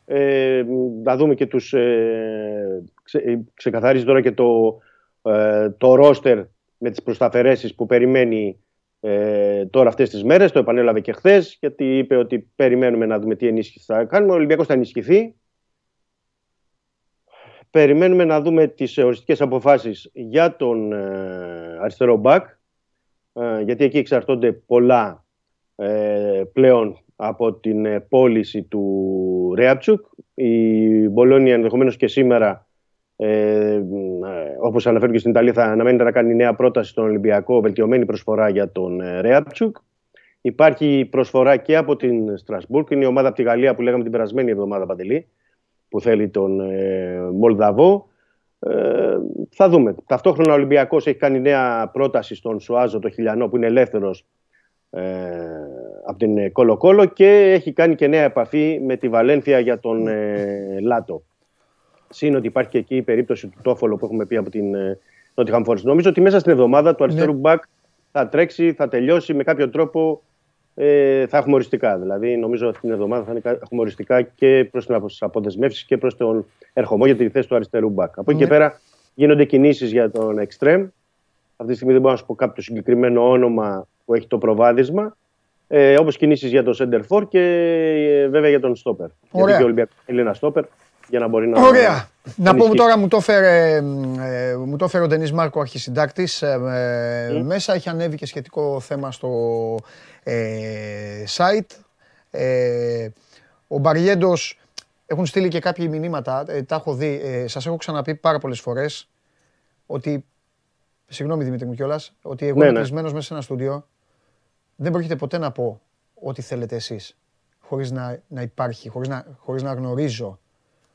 Ε, να δούμε και τους ε, ξε, ξεκαθαρίζει τώρα και το, ε, το ρόστερ με τις προσταφαιρέσεις που περιμένει ε, τώρα αυτές τις μέρες, το επανέλαβε και χθες, γιατί είπε ότι περιμένουμε να δούμε τι ενίσχυση θα κάνουμε. Ο Ολυμπιακός θα ενισχυθεί. Περιμένουμε να δούμε τις οριστικές αποφάσεις για τον ε, αριστερό μπακ, ε, γιατί εκεί εξαρτώνται πολλά ε, πλέον από την ε, πώληση του Ρέαπτσουκ. Η Μπολόνια ενδεχομένως και σήμερα, ε, όπως αναφέρει στην Ιταλία, θα αναμένεται να κάνει νέα πρόταση στον Ολυμπιακό, βελτιωμένη προσφορά για τον ε, Ρέαπτσουκ. Υπάρχει προσφορά και από την Στρασβούργκ, είναι η ομάδα από τη Γαλλία που λέγαμε την περασμένη εβδομάδα Παντελή, που θέλει τον ε, Μολδαβό. Ε, θα δούμε. Ταυτόχρονα ο Ολυμπιακός έχει κάνει νέα πρόταση στον Σουάζο, το Χιλιανό, που είναι ελεύθερος ε, από την Κολοκόλο και έχει κάνει και νέα επαφή με τη Βαλένθια για τον ε, Λάτο. Συν ότι υπάρχει και εκεί η περίπτωση του Τόφολο που έχουμε πει από την ε, Nottingham Forest. Νομίζω ότι μέσα στην εβδομάδα του αριστερού μπακ θα τρέξει, θα τελειώσει με κάποιο τρόπο ε, θα έχουμε οριστικά. Δηλαδή, νομίζω ότι την εβδομάδα θα είναι κα- έχουμε οριστικά και προς τι αποδεσμεύσεις και προς τον ερχομό για τη θέση του αριστερού μπακ. Από εκεί και Ναι. πέρα γίνονται κινήσεις για τον εξτρέμ. Αυτή τη στιγμή δεν μπορώ να σου πω κάποιο συγκεκριμένο όνομα που έχει το προβάδισμα. Ε, Όπως κινήσεις για τον Center for και ε, βέβαια για τον Στόπερ. Ωραία. Γιατί και ο Ολυμπιακός θέλει ένα Στόπερ για να μπορεί να. Ωραία. Να πούμε ενισχύσει. τώρα, μου το έφερε, ε, μου το έφερε ο Ντενής Μάρκο, αρχισυντάκτης. Ε, ε, Μέσα έχει ανέβει και σχετικό θέμα στο ε, site. Ε, ο Μπαριέντος, έχουν στείλει και κάποια μηνύματα, ε, τα έχω δει. Ε, σας έχω ξαναπεί πάρα πολλές φορές ότι, συγγνώμη Δημήτρη μου κιόλας, ότι εγώ Ναι, είμαι ναι. κλεισμένος μέσα σε ένα στούντιο. Δεν πρόκειται ποτέ να πω ό,τι θέλετε εσείς, χωρίς να, να υπάρχει, χωρίς να, χωρίς να γνωρίζω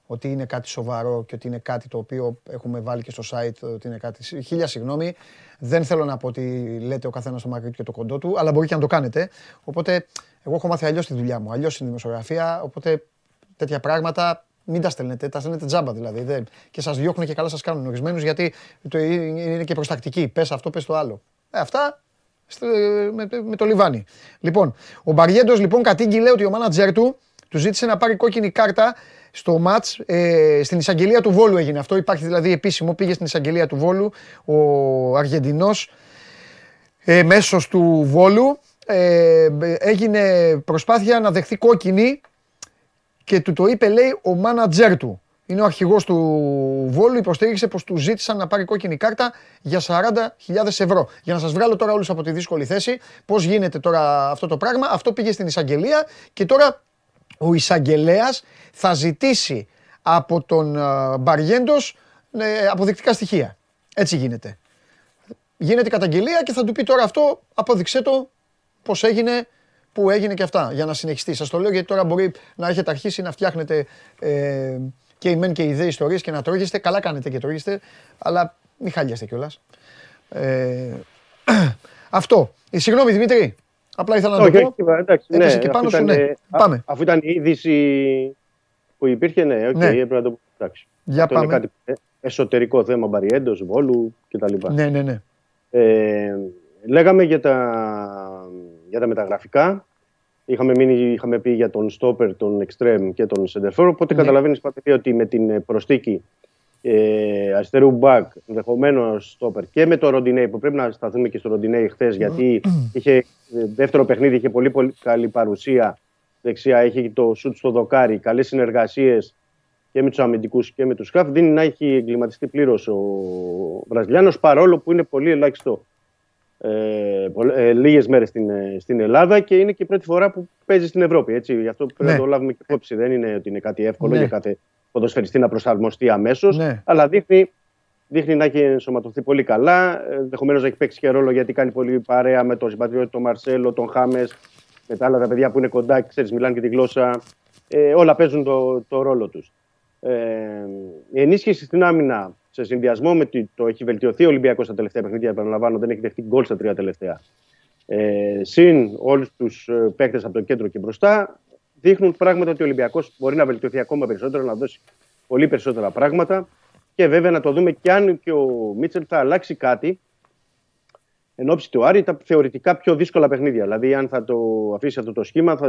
ότι είναι κάτι σοβαρό και ότι είναι κάτι το οποίο έχουμε βάλει και στο site, ότι είναι κάτι... Χίλια συγγνώμη, δεν θέλω να πω ότι λέτε ο καθένας το μακρύ του και το κοντό του, αλλά μπορεί και να το κάνετε. Οπότε, εγώ έχω μάθει αλλιώς τη δουλειά μου, αλλιώς στην δημοσιογραφία, οπότε τέτοια πράγματα μην τα στέλνετε, τα στέλνετε τζάμπα δηλαδή. Δεν. Και σας διώχνουν και καλά σας κάνουν ορισμένους γιατί το, είναι και προστακτική. Πες αυτό, πες το άλλο. Ε, αυτά στο- με, με το λιβάνι. Λοιπόν, ο Μπαριέντος λοιπόν κατήγγειλε ότι ο μάνατζερ του του ζήτησε να πάρει κόκκινη κάρτα στο μάτς. Ε, στην εισαγγελία του Βόλου έγινε αυτό. Υπάρχει δηλαδή επίσημο, πήγε στην εισαγγελία του Βόλου ο Αργεντινός ε, μέσος του Βόλου. Ε, έγινε προσπάθεια να δεχθεί κόκκινη και του το είπε λέει ο μάνατζερ του. Είναι ο αρχηγός του Βόλου, υποστήριξε πως του ζήτησαν να πάρει κόκκινη κάρτα για 40.000 ευρώ. Για να σας βγάλω τώρα όλους από τη δύσκολη θέση, πώς γίνεται τώρα αυτό το πράγμα. Αυτό πήγε στην εισαγγελία και τώρα ο εισαγγελέας θα ζητήσει από τον ε, Μπαριέντος ε, αποδεικτικά στοιχεία. Έτσι γίνεται. Γίνεται η καταγγελία και θα του πει τώρα αυτό, απόδειξέ το πώς έγινε, που έγινε και αυτά, για να συνεχιστεί. Σας το λέω γιατί τώρα μπορεί να έχετε αρχίσει να φτιάχνετε ε, και οι μεν και οι δε ιστορίες και να τρώγεστε. Καλά κάνετε και τρώγεστε, αλλά μην χάλιαστε κιόλας. Ε, αυτό. Ε, συγγνώμη Δημήτρη, απλά ήθελα να Όχι, το πω. όχι, εντάξει, Έπεσε ναι, και πάνω αφού σου, ήταν, ναι. ε, α- Πάμε. Αφού ήταν η είδηση που υπήρχε, ναι, οκ, Ναι. έπρεπε να το πω. Εντάξει. Για Αυτό είναι πάμε. κάτι ε, εσωτερικό θέμα Μπαριέντος, Βόλου κτλ. Ναι, ναι, ναι. Ε, λέγαμε για τα, για τα μεταγραφικά. Είχαμε, μείνει, είχαμε πει για τον Στόπερ, τον εξτρέμ και τον Σεντερφόρ. Οπότε Ναι. καταλαβαίνεις Πατρική, ότι με την ε, προσθήκη ε, αριστερού μπακ, ενδεχομένως Στόπερ και με το Ροντινέι, που πρέπει να σταθούμε και στο Ροντινέι χθες, γιατί είχε ε, δεύτερο παιχνίδι, είχε πολύ, πολύ καλή παρουσία δεξιά, έχει το σουτ στο δοκάρι, καλές συνεργασίες και με τους αμυντικούς και με τους χαφ. Δίνει να έχει εγκληματιστεί πλήρως ο Βραζιλιάνος, παρόλο που είναι πολύ ελάχιστο ε, πολλ- ε, λίγες μέρες στην, ε, στην Ελλάδα και είναι και η πρώτη φορά που παίζει στην Ευρώπη. Έτσι. Γι' αυτό πρέπει Ναι. να το λάβουμε και υπόψη. Δεν είναι ότι είναι κάτι εύκολο Ναι. για κάθε ποδοσφαιριστή να προσαρμοστεί αμέσως. Ναι. Αλλά δείχνει, δείχνει να έχει ενσωματωθεί πολύ καλά. Ενδεχομένως να έχει παίξει και ρόλο γιατί κάνει πολύ παρέα με τον συμπατριώτη τον Μαρσέλο, τον Χάμες, με τα άλλα τα παιδιά που είναι κοντά, ξέρεις, μιλάνε και τη γλώσσα. Ε, όλα παίζουν το, το ρόλο τους. Ε, η ενίσχυση στην άμυνα σε συνδυασμό με ότι το έχει βελτιωθεί ο Ολυμπιακός στα τελευταία παιχνίδια, επαναλαμβάνω, δεν έχει δεχτεί γκολ στα τρία τελευταία. Ε, συν όλους τους παίκτες από το κέντρο και μπροστά, δείχνουν πράγματα ότι ο Ολυμπιακός μπορεί να βελτιωθεί ακόμα περισσότερο, να δώσει πολύ περισσότερα πράγματα. Και βέβαια να το δούμε και αν και ο Μίτσελ θα αλλάξει κάτι εν ώψη του Άρη τα θεωρητικά πιο δύσκολα παιχνίδια. Δηλαδή, αν θα το αφήσει αυτό το σχήμα θα,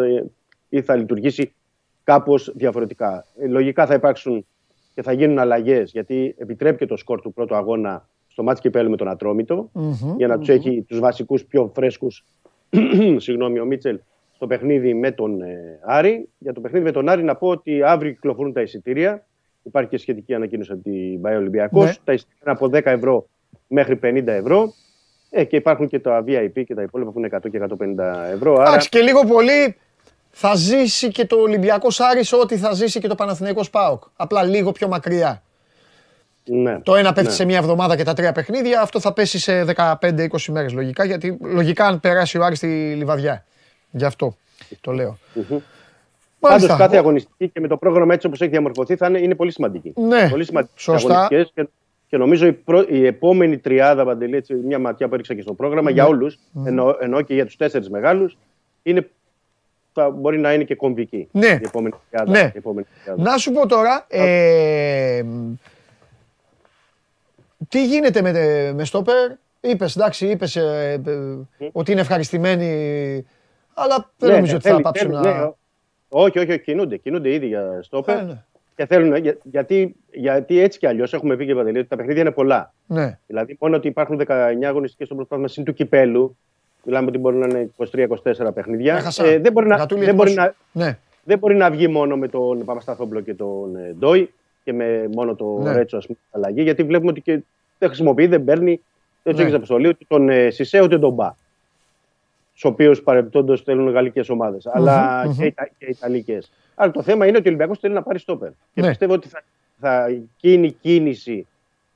ή θα λειτουργήσει κάπως διαφορετικά. Ε, Λογικά θα υπάρξουν και θα γίνουν αλλαγές, γιατί επιτρέπει και το σκορ του πρώτου αγώνα στο μάτς κυπέλου με τον Ατρόμητο, Μμμ, για να τους έχει τους βασικούς πιο φρέσκους, συγγνώμη, ο Μίτσελ, στο παιχνίδι με τον ε, Άρη. Για το παιχνίδι με τον Άρη, να πω ότι αύριο κυκλοφορούν τα εισιτήρια. Υπάρχει και σχετική ανακοίνωση από την Μπάη Ολυμπιακός. Ναι. Τα εισιτήρια είναι από 10 ευρώ μέχρι 50 ευρώ. Ε, και υπάρχουν και τα VIP και τα υπόλοιπα που είναι 100 και 150 ευρώ. Άρα, Εντάξει και λίγο πολύ θα ζήσει και το Ολυμπιακός Άρης ό,τι θα ζήσει και το Παναθηναϊκός ΠΑΟΚ. Απλά λίγο πιο μακριά. ναι. Το ένα πέφτει Ναι. σε μία εβδομάδα και τα τρία παιχνίδια, αυτό θα πέσει σε 15-20 μέρες λογικά, γιατί λογικά αν περάσει ο Άρης στη Λιβαδιά. Γι' αυτό το λέω. Μμμ. Μάλιστα. Πάντως κάθε αγωνιστική και με το πρόγραμμα έτσι όπως έχει διαμορφωθεί θα είναι, είναι πολύ σημαντική. Ναι, πολύ σημαντική σωστά. αγωνιστικές και, και νομίζω η, πρω- η επόμενη τριάδα, Παντελή, έτσι, μια ματιά που έριξα και στο πρόγραμμα Ναι. για όλους, ενώ, ενώ και για τους τέσσερις μεγάλους, είναι, θα μπορεί να είναι και κομβική. Ναι. Η επόμενη τριάδα. Ναι. Η επόμενη τριάδα. Να σου πω τώρα, ε, τι γίνεται με, με στόπερ; Είπες, εντάξει, είπες ε, ε, ότι είναι ευχαριστημένοι Αλλά δεν Ναι, νομίζω ότι θα θέλει- πάψουν θέλει, να. ναι, όχι, όχι, όχι, κινούνται. Κινούνται ήδη για στόπερ. Ε, ναι. Και θέλουν, για- γιατί, γιατί έτσι κι αλλιώς έχουμε πει και παντελή ότι τα παιχνίδια είναι πολλά. Ναι. Δηλαδή, μόνο ότι υπάρχουν 19 αγωνιστικές στο πρωτάθλημα συν του κυπέλου. Μιλάμε ότι μπορεί να είναι 23-24 παιχνίδια. Έχασα. Ε, δεν, μπορεί να, Γατούλη, δεν, μπορεί έτοιμος. να, Ναι. δεν μπορεί να βγει μόνο με τον Παπασταθόπουλο και τον ε, Ντόι και με μόνο το Ναι. Ρέτσο ας πούμε, αλλαγή. Γιατί βλέπουμε ότι και δεν χρησιμοποιεί, δεν παίρνει, δεν του Ναι. έχει αποστολή ούτε τον ε, Σισε ούτε τον Μπα. Του οποίους παρεμπιπτόντως θέλουν γαλλικές ομάδες. Αλλά μμμ. και, Ιτα- και Ιταλικές. Αλλά το θέμα είναι ότι ο Ολυμπιακός θέλει να πάρει στόπερ. Και Ναι. πιστεύω ότι θα, θα γίνει κίνηση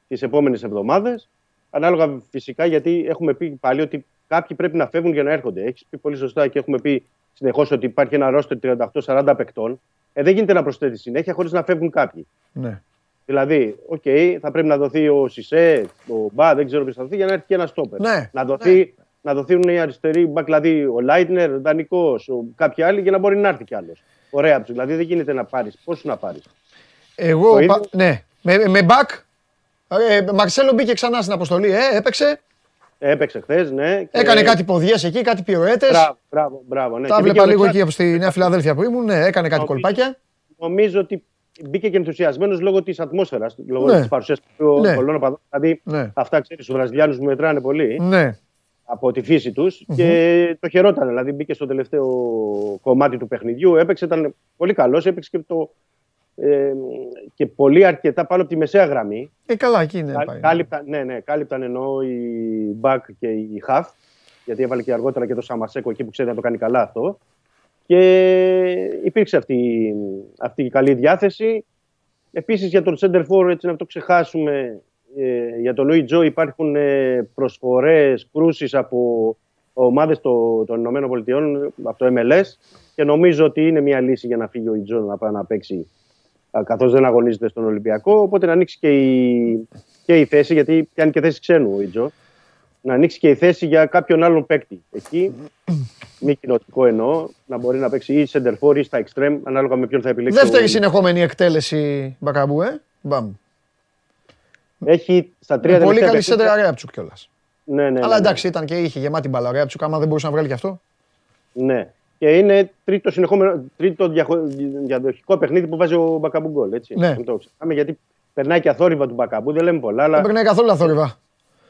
τις επόμενες εβδομάδες. Ανάλογα φυσικά γιατί έχουμε πει πάλι ότι κάποιοι πρέπει να φεύγουν για να έρχονται. Έχεις πει πολύ σωστά και έχουμε πει συνεχώς ότι υπάρχει ένα ρόστερ 38-40 παικτών. Ε, δεν γίνεται να προσθέτεις συνέχεια χωρίς να φεύγουν κάποιοι. ναι. Δηλαδή, οκ, θα πρέπει να δοθεί ο Σισέ, ο Μπα, δεν ξέρω ποιος θα δοθεί για να έρθει και ένας στόπερ. Ναι, Να, δοθεί, να δοθούν οι αριστεροί μπακ, δηλαδή ο Λάιτνερ, ο Δανικό, κάποιοι άλλοι για να μπορεί να έρθει κι άλλος. Ωραία τους. Δηλαδή δεν γίνεται να πάρεις. Πώς να πάρεις; Εγώ. Το πα- ίδιο. Ναι. Με, με back. Ε, Μαρσέλο μπήκε ξανά στην αποστολή. Ε, έπαιξε. Έπαιξε χθες, ναι. και- Έκανε κάτι ποδιές εκεί, κάτι πιρουέτες. Μπράβο, μπράβο, μπράβο. Ναι. Τα Και βλέπα μπήκε ο λίγο Αλεξάνδρος. εκεί στη Νέα Φιλαδέλφια που ήμουν. Ναι, έκανε κάτι Νομίζω- κολπάκια. Νομίζω ότι μπήκε και ενθουσιασμένος λόγω της ατμόσφαιρας, λόγω Ναι. της παρουσίας των Ναι. πολλών οπαδών. Δηλαδή Ναι. αυτά ξέρεις, του Βραζιλιάνους μου μετράνε πολύ. Ναι. από τη φύση τους και το χαιρόταν. Δηλαδή μπήκε στο τελευταίο κομμάτι του παιχνιδιού, έπαιξε, ήταν πολύ καλός, έπαιξε και, το, ε, και πολύ αρκετά πάνω από τη μεσαία γραμμή. Ε, καλά, εκεί είναι. Κα- πάει. Κάλυπταν, ναι, ναι, κάλυπταν εννοώ η Μπακ και η Χαφ, γιατί έβαλε και αργότερα και το Σαμασέκο εκεί που ξέρει να το κάνει καλά αυτό. Και υπήρξε αυτή, αυτή η καλή διάθεση. Επίσης για τον Center For, έτσι να μην το ξεχάσουμε, ε, για τον Λουί Τζο υπάρχουν ε, προσφορές, κρούσεις από ομάδες το- των Ηνωμένων Πολιτειών, από το MLS και νομίζω ότι είναι μια λύση για να φύγει ο Ιτζο να πάει να παίξει α, καθώς δεν αγωνίζεται στον Ολυμπιακό, οπότε να ανοίξει και η, και η θέση, γιατί πιάνει και θέση ξένου ο Ιτζο, να ανοίξει και η θέση για κάποιον άλλον παίκτη εκεί, μη κοινοτικό εννοώ, να μπορεί να παίξει ή center for ή στα extreme, ανάλογα με ποιον θα επιλέξει. Δεύτερη ο- συνεχόμενη εκτέλεση Μπακαμπού, ε; Μπαμ. Έχει στα τρία Με πολύ τελευταία καλή παιχνίδια- σέντρα Ρέαμπτσουκ κιόλας. Ναι, ναι, ναι, Αλλά ναι. εντάξει, ήταν και είχε γεμάτη μπαλιά Ρέαμπτσουκ, άμα δεν μπορούσε να βγάλει κι αυτό. Ναι. Και είναι τρίτο, συνεχόμενο, τρίτο διαχω... διαδοχικό παιχνίδι που βάζει ο Μπακαμπού γκολ. Έτσι. Ναι. Μην το ξεχνάμε, γιατί περνάει και αθόρυβα του Μπακαμπού, δεν λέμε πολλά, Δεν αλλά, περνάει καθόλου αθόρυβα.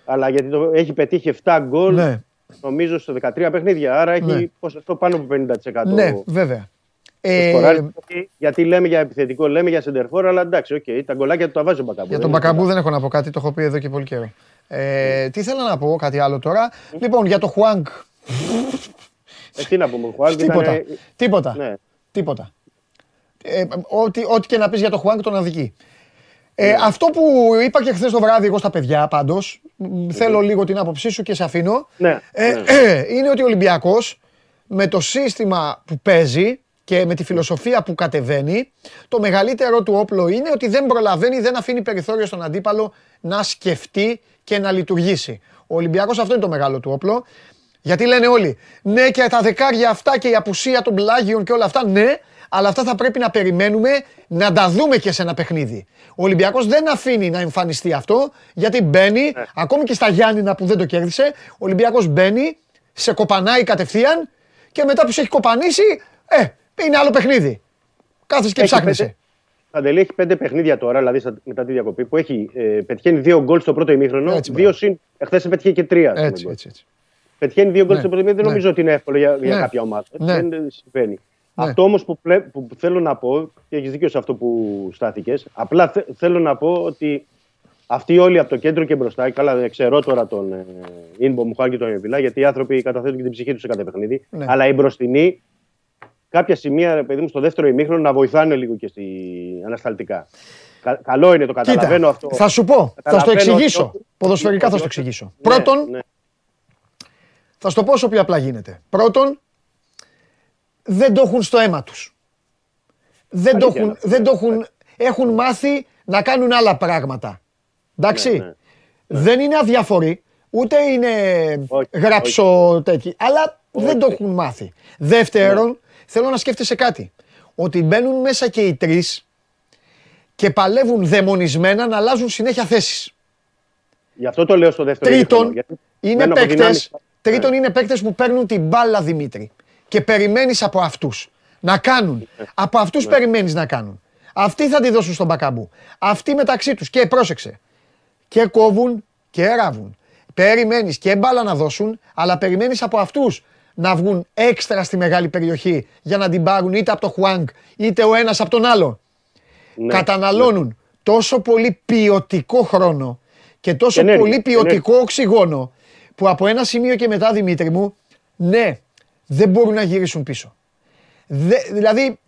αλλά γιατί το, έχει πετύχει 7 γκολ Ναι, νομίζω σε 13 παιχνίδια. Άρα έχει Ναι. ποσοστό πάνω από 50%. ναι, βέβαια. το Ε, σκοράρι. γιατί, γιατί λέμε για επιθετικό, λέμε για σεντερφόρ, αλλά εντάξει, οκ, τα γκολάκια του τα βάζει ο Μπακαμπού. Για δεν τον είναι Μπακαμπού πολλά. δεν έχω να πω κάτι, το έχω πει εδώ και πολύ καιρό. Ε, τι θέλω να πω, κάτι άλλο τώρα. Λοιπόν, για το Χουάνκ. Ε, τι να πούμε, ο Χουάνκ Τίποτα. ήταν, Τίποτα. Ναι. Τίποτα. Ε, ό,τι, ό,τι και να πεις για το Χουάνκ τον αδικεί. Ε, Αυτό που είπα και χθες το βράδυ εγώ στα παιδιά πάντως, μ, θέλω λίγο την άποψή σου και σε αφήνω, Ναι, ε, ναι. είναι ότι ο Ολυμπιακός με το σύστημα που παίζει και με τη φιλοσοφία που κατεβαίνει, το μεγαλύτερο του όπλο είναι ότι δεν προλαβαίνει, δεν αφήνει περιθώριο στον αντίπαλο να σκεφτεί και να λειτουργήσει. Ο Ολυμπιακός αυτό είναι το μεγάλο του όπλο. Γιατί λένε όλοι, ναι και τα δεκάρια αυτά και η απουσία των πλάγιων και όλα αυτά, ναι, αλλά αυτά θα πρέπει να περιμένουμε να τα δούμε και σε ένα παιχνίδι. Ο Ολυμπιακός δεν αφήνει να εμφανιστεί αυτό, γιατί μπαίνει, ακόμη και στα Γιάννηνα που δεν το κέρδισε, ο Ολυμπιακός μπαίνει, σε κοπανάει κατευθείαν και μετά που σε έχει κοπανίσει, ε, είναι άλλο παιχνίδι. Κάθεσαι και Έχει ψάχνεσαι. πέντε- Παντελή έχει πέντε παιχνίδια τώρα, δηλαδή στα- μετά τη διακοπή, που έχει ε, πετυχαίνει δύο γκολ στο πρώτο ημίχρονο. Έτσι, δύο συν. Εχθές πετυχαίνει και τρία. ας πούμε, Έτσι, γκολ. έτσι, έτσι. Πετυχαίνει δύο γκολ Ναι, στο πρώτο ημίχρονο. Δεν ναι. νομίζω ότι είναι εύκολο για, για Ναι. κάποια ομάδα. Ναι. Δεν συμβαίνει. Ναι. Αυτό όμως που, πλέ- που θέλω να πω, και έχεις δίκιο σε αυτό που στάθηκες, απλά θε- θέλω να πω ότι αυτοί όλοι από το κέντρο και μπροστά, καλά, δεν ξέρω τώρα τον ε, Ινμπο Μουχάλ και τον Ιωβιλά, γιατί οι άνθρωποι καταθέτουν και την ψυχή τους σε κάθε παιχνίδι. Ναι. Αλλά οι μπροστινοί, κάποια σημεία, ρε παιδί μου, στο δεύτερο ημίχρονο να βοηθάνε λίγο και στη ανασταλτικά. Κα- καλό είναι, το καταλαβαίνω Κοίτα, αυτό. θα σου πω, θα στο Καταλαβαίνω εξηγήσω. ότι- Ποδοσφαιρικά θα ότι- στο εξηγήσω. Ναι, Πρώτον, ναι. Θα σου το πω όσο πιο απλά γίνεται. Πρώτον, δεν το έχουν στο αίμα τους. Δεν το Αλήθεια έχουν, είναι αυτό, δεν το ναι. έχουν, έχουν μάθει να κάνουν άλλα πράγματα. Εντάξει. Ναι, ναι. Δεν είναι αδιαφοροί, ούτε είναι Όχι, γράψω τέτοιοι, αλλά δεν το Όχι. έχουν μάθει. Δεύτερον, θέλω να σκέφτεσαι κάτι. Ότι μπαίνουν μέσα και οι τρεις και παλεύουν δαιμονισμένα να αλλάζουν συνέχεια θέσεις. Γι' αυτό το λέω στο δεύτερο Τρίτον, ημίχρονο, γιατί είναι μένω από παίκτες, δυνάμεις. Τρίτον Ναι. είναι παίκτες που παίρνουν την μπάλα, Δημήτρη. και περιμένεις από αυτούς να κάνουν. Από αυτούς περιμένεις να κάνουν. Αυτοί θα τη δώσουν στον Μπακαμπού. Αυτοί μεταξύ τους. Και πρόσεξε. Και κόβουν και ράβουν. Περιμένεις και μπάλα να δώσουν, αλλά περιμένεις από αυτούς να βγουν έξτρα στη μεγάλη περιοχή για να την πάρουν είτε από το Χουάνγκ είτε ο ένας από τον άλλο. Ναι. Καταναλώνουν τόσο πολύ ποιοτικό χρόνο και τόσο Ενέργεια, πολύ ποιοτικό οξυγόνο που από ένα σημείο και μετά, Δημήτρη μου, ναι, δεν μπορούν να γυρίσουν πίσω. Δε- δηλαδή,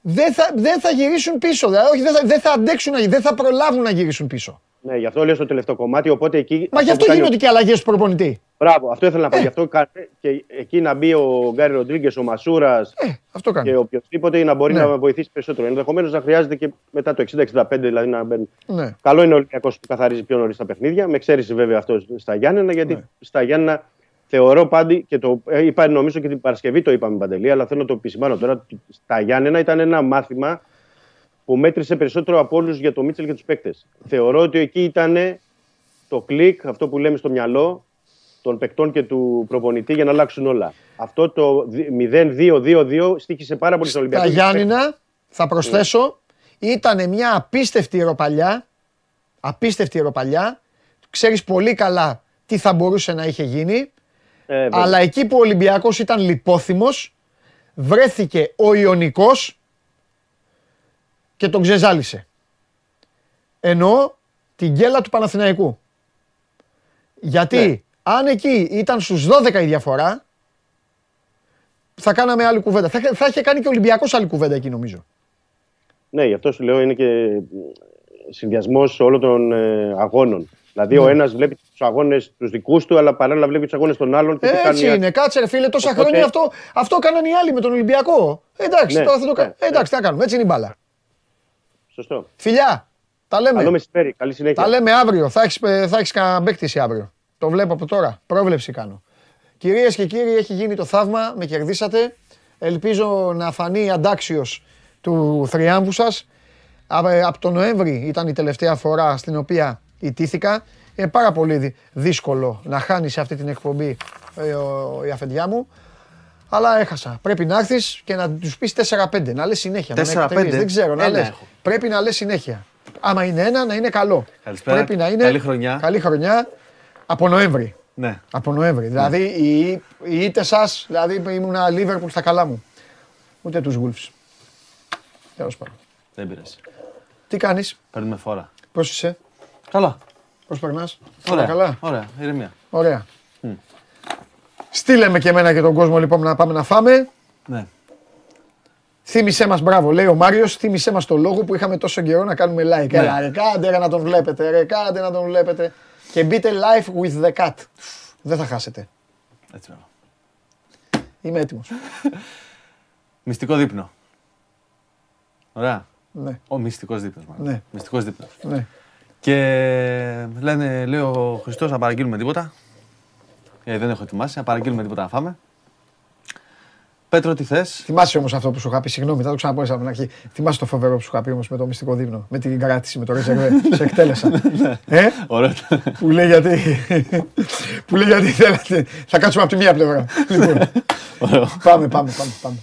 δεν θα, δεν θα γυρίσουν πίσω. Δηλαδή, όχι, δεν θα, δεν θα αντέξουν, να- δεν θα προλάβουν να γυρίσουν πίσω. Ναι, γι' αυτό λέω στο τελευταίο κομμάτι. Οπότε εκεί. Μα γι' αυτό που κάνει ο- γίνονται και αλλαγές του προπονητή. Μπράβο, αυτό ήθελα να πω. Ε. Γι' αυτό κάνει και εκεί να μπει ο Γκάρι Ροντρίγκες, ο Μασούρας Ε, αυτό κάνει. και οποιοδήποτε να μπορεί Ναι. να βοηθήσει περισσότερο. Ενδεχομένως να χρειάζεται και μετά το 60-65 δηλαδή να μπαίνουν. Ναι. Καλό είναι ο Ολυμπιακός που καθαρίζει πιο νωρίς τα παιχνίδια. Με εξαίρεση βέβαια αυτό στα Γιάννενα, γιατί Ναι. στα Γιάννενα θεωρώ πάντη και το ε, είπα νομίζω και την Παρασκευή το είπαμε Παντελή, αλλά θέλω να το επισημάνω τώρα. Στα Γιάννενα ήταν ένα μάθημα που μέτρησε περισσότερο από όλους για το Μίτσελ και τους παίκτες. Θεωρώ ότι εκεί ήταν το κλικ, αυτό που λέμε στο μυαλό των παικτών και του προπονητή για να αλλάξουν όλα. Αυτό το 0-2-2-2 στήχησε πάρα πολύ στο Ολυμπιακό. Τα Γιάννηνα, θα προσθέσω, ήταν μια απίστευτη ερωπαλιά. Απίστευτη ερωπαλιά. Ξέρεις πολύ καλά τι θα μπορούσε να είχε γίνει. Ε, βέβαια. Αλλά εκεί που ο Ολυμπιακός ήταν λιπόθυμος, βρέθηκε ο Ιωνικός και τον ξεζάλισε. Εννοώ την γκέλα του Παναθηναϊκού. Γιατί Ναι. Αν εκεί ήταν στους 12 η διαφορά, θα κάναμε άλλη κουβέντα. Θα, είχε- θα είχε κάνει και ο Ολυμπιακός άλλη κουβέντα εκεί νομίζω. Ναι, γι' αυτό σου λέω είναι και συνδυασμός όλων των ε, αγώνων. Δηλαδή, Ναι. ο ένας βλέπει τους αγώνες τους δικούς του, αλλά παράλληλα βλέπει τους αγώνες των άλλων. Και τι κάνει Έτσι η- είναι, κάτσε ρε φίλε, τόσα Οπότε- χρόνια αυτό, αυτό κάναν οι άλλοι με τον Ολυμπιακό. Εντάξει, Ναι, τώρα θα το ναι, κα- Εντάξει, τι να κάνουμε, έτσι είναι η μπάλα. Σωστό. Φιλιά, τα λέμε. Καλό μεσημέρι. Καλή συνέχεια. Τα λέμε αύριο. Θα έχεις, ε, θα έχεις κανένα μπέκτηση αύριο. Το βλέπω από τώρα. Πρόβλεψη κάνω. Κυρίες και κύριοι, έχει γίνει το θαύμα. Με κερδίσατε. Ελπίζω να φανεί αντάξιος του θριάμβου σας. Α- ε, Από τον Νοέμβρη ήταν η τελευταία φορά στην οποία ιτήθηκα. Είναι πάρα πολύ δυ- δύσκολο να χάνεις σε αυτή την εκπομπή ε, ο- η αφεντιά μου. Αλλά έχασα. Πρέπει να έρθεις και να τους πεις 4-5. Να λες συνέχεια. να με 4-5. εκτελείς. Δεν ξέρω. Να Ένα λες. έχω. Πρέπει να λες συνέχεια. Άμα είναι ένα, να είναι καλό. Καλησπέρα. Πρέπει να είναι. Καλή χρονιά. Καλή χρονιά από Νοέμβρη. Ναι. Από Νοέμβρη. Δηλαδή οι, οι ήττες σας, δηλαδή ήμουνα Λίβερπουλ στα καλά μου. Ούτε τους Wolves. Τέλος πάντων. Δεν πειράζει. Τι κάνεις, Παίρνουμε φόρα. πώς είσαι, Καλά. πώς περνάς; Ωραία. καλά; Ωραία. Ηρεμία. Ωραία. Στείλε με και εμένα και τον κόσμο λοιπόν να πάμε να φάμε. Ναι. Θύμησέ μας, μπράβο, λέει ο Μάριος, θύμησέ μας το λόγο που είχαμε τόσο καιρό να κάνουμε like. Ναι. Έλα, ρε, κάντε ρε, να τον βλέπετε, ρε, κάντε να τον βλέπετε. Και μπείτε live with the cat. Δεν θα χάσετε. Έτσι βέβαια. Είμαι έτοιμος. Μυστικό δείπνο. Ωραία. ναι, Ο μυστικός δείπνος. Ναι. Μυστικός δείπνος. ναι. Και λένε, λέει ο Χριστός να παραγγείλουμε τίποτα. Ε, δεν έχω ετοιμάσει, να παραγγείλουμε τίποτα να φάμε. Πέτρο, τι θες; Θυμάσαι όμως αυτό που σου είχα πει, συγγνώμη, θα το ξαναπώ από την αρχή. Θυμάσαι το φοβερό που σου είχα πει όμως με το μυστικό δείπνο, με την κράτηση, με το ρεζερβέ. σε εκτέλεσα. ε, Ωραίο. που λέει γιατί. που λέει γιατί θέλατε. Θα κάτσουμε από τη μία πλευρά. λοιπόν, Ωραίο. πάμε, πάμε, πάμε. πάμε.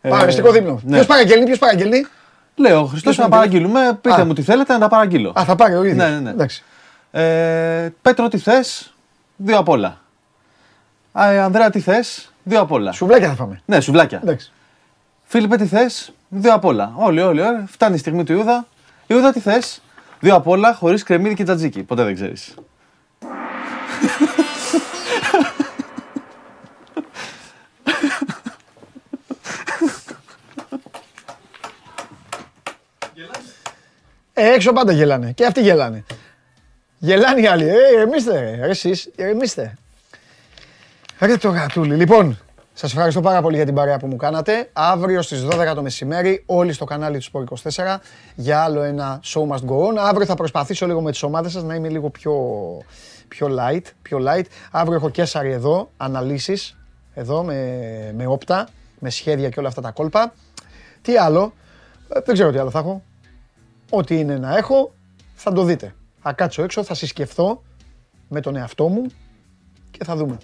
Ε, Πάμε, μυστικό δείπνο. ναι. Ποιος παραγγέλνει, ποιος παραγγέλνει; Λέω, Χριστός Ποιος να είναι, παραγγείλουμε. Πείτε Α. μου τι θέλετε να τα παραγγείλω. Α, θα πάρει ο ίδιος. Ναι, ναι, ναι. Εντάξει. Ε, Πέτρο, τι θες; Δύο απ' όλα. Α, ε, Ανδρέα, τι θες; Δύο απ' όλα. Σουβλάκια θα φάμε. Ναι, σουβλάκια. Εντάξει. Φίλιππε, τι θες; Δύο απ' όλα. Όλοι, όλοι, όλοι. Φτάνει η στιγμή του Ιούδα. Ιούδα, τι θες; Δύο απ' όλα χωρίς κρεμμύδι και τζατζίκι. Ποτέ δεν ξέρεις. Ε, έξω πάντα γελάνε. Και αυτοί γελάνε. Γελάνε οι άλλοι. Ε, ηρεμήστε, ρε. Ρε, εσείς, ηρεμήστε. Ρε το γατούλι. Λοιπόν, σας ευχαριστώ πάρα πολύ για την παρέα που μου κάνατε. Αύριο στις 12 το μεσημέρι, όλοι στο κανάλι του Sport 24 για άλλο ένα Show Must Go On. Αύριο θα προσπαθήσω λίγο με τις ομάδες σας να είμαι λίγο πιο, πιο light. Πιο light. Αύριο έχω Κέσαρη εδώ, αναλύσεις, εδώ με, με όπτα, με σχέδια και όλα αυτά τα κόλπα. Τι άλλο, ε, δεν ξέρω τι άλλο θα έχω. Ό,τι είναι να έχω, θα το δείτε. Θα κάτσω έξω, θα συσκεφθώ με τον εαυτό μου και θα δούμε.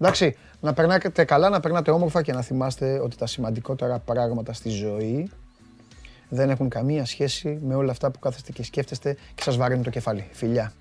Εντάξει, να περνάτε καλά, να περνάτε όμορφα και να θυμάστε ότι τα σημαντικότερα πράγματα στη ζωή δεν έχουν καμία σχέση με όλα αυτά που κάθεστε και σκέφτεστε και σας βαρύνουν το κεφάλι. Φιλιά.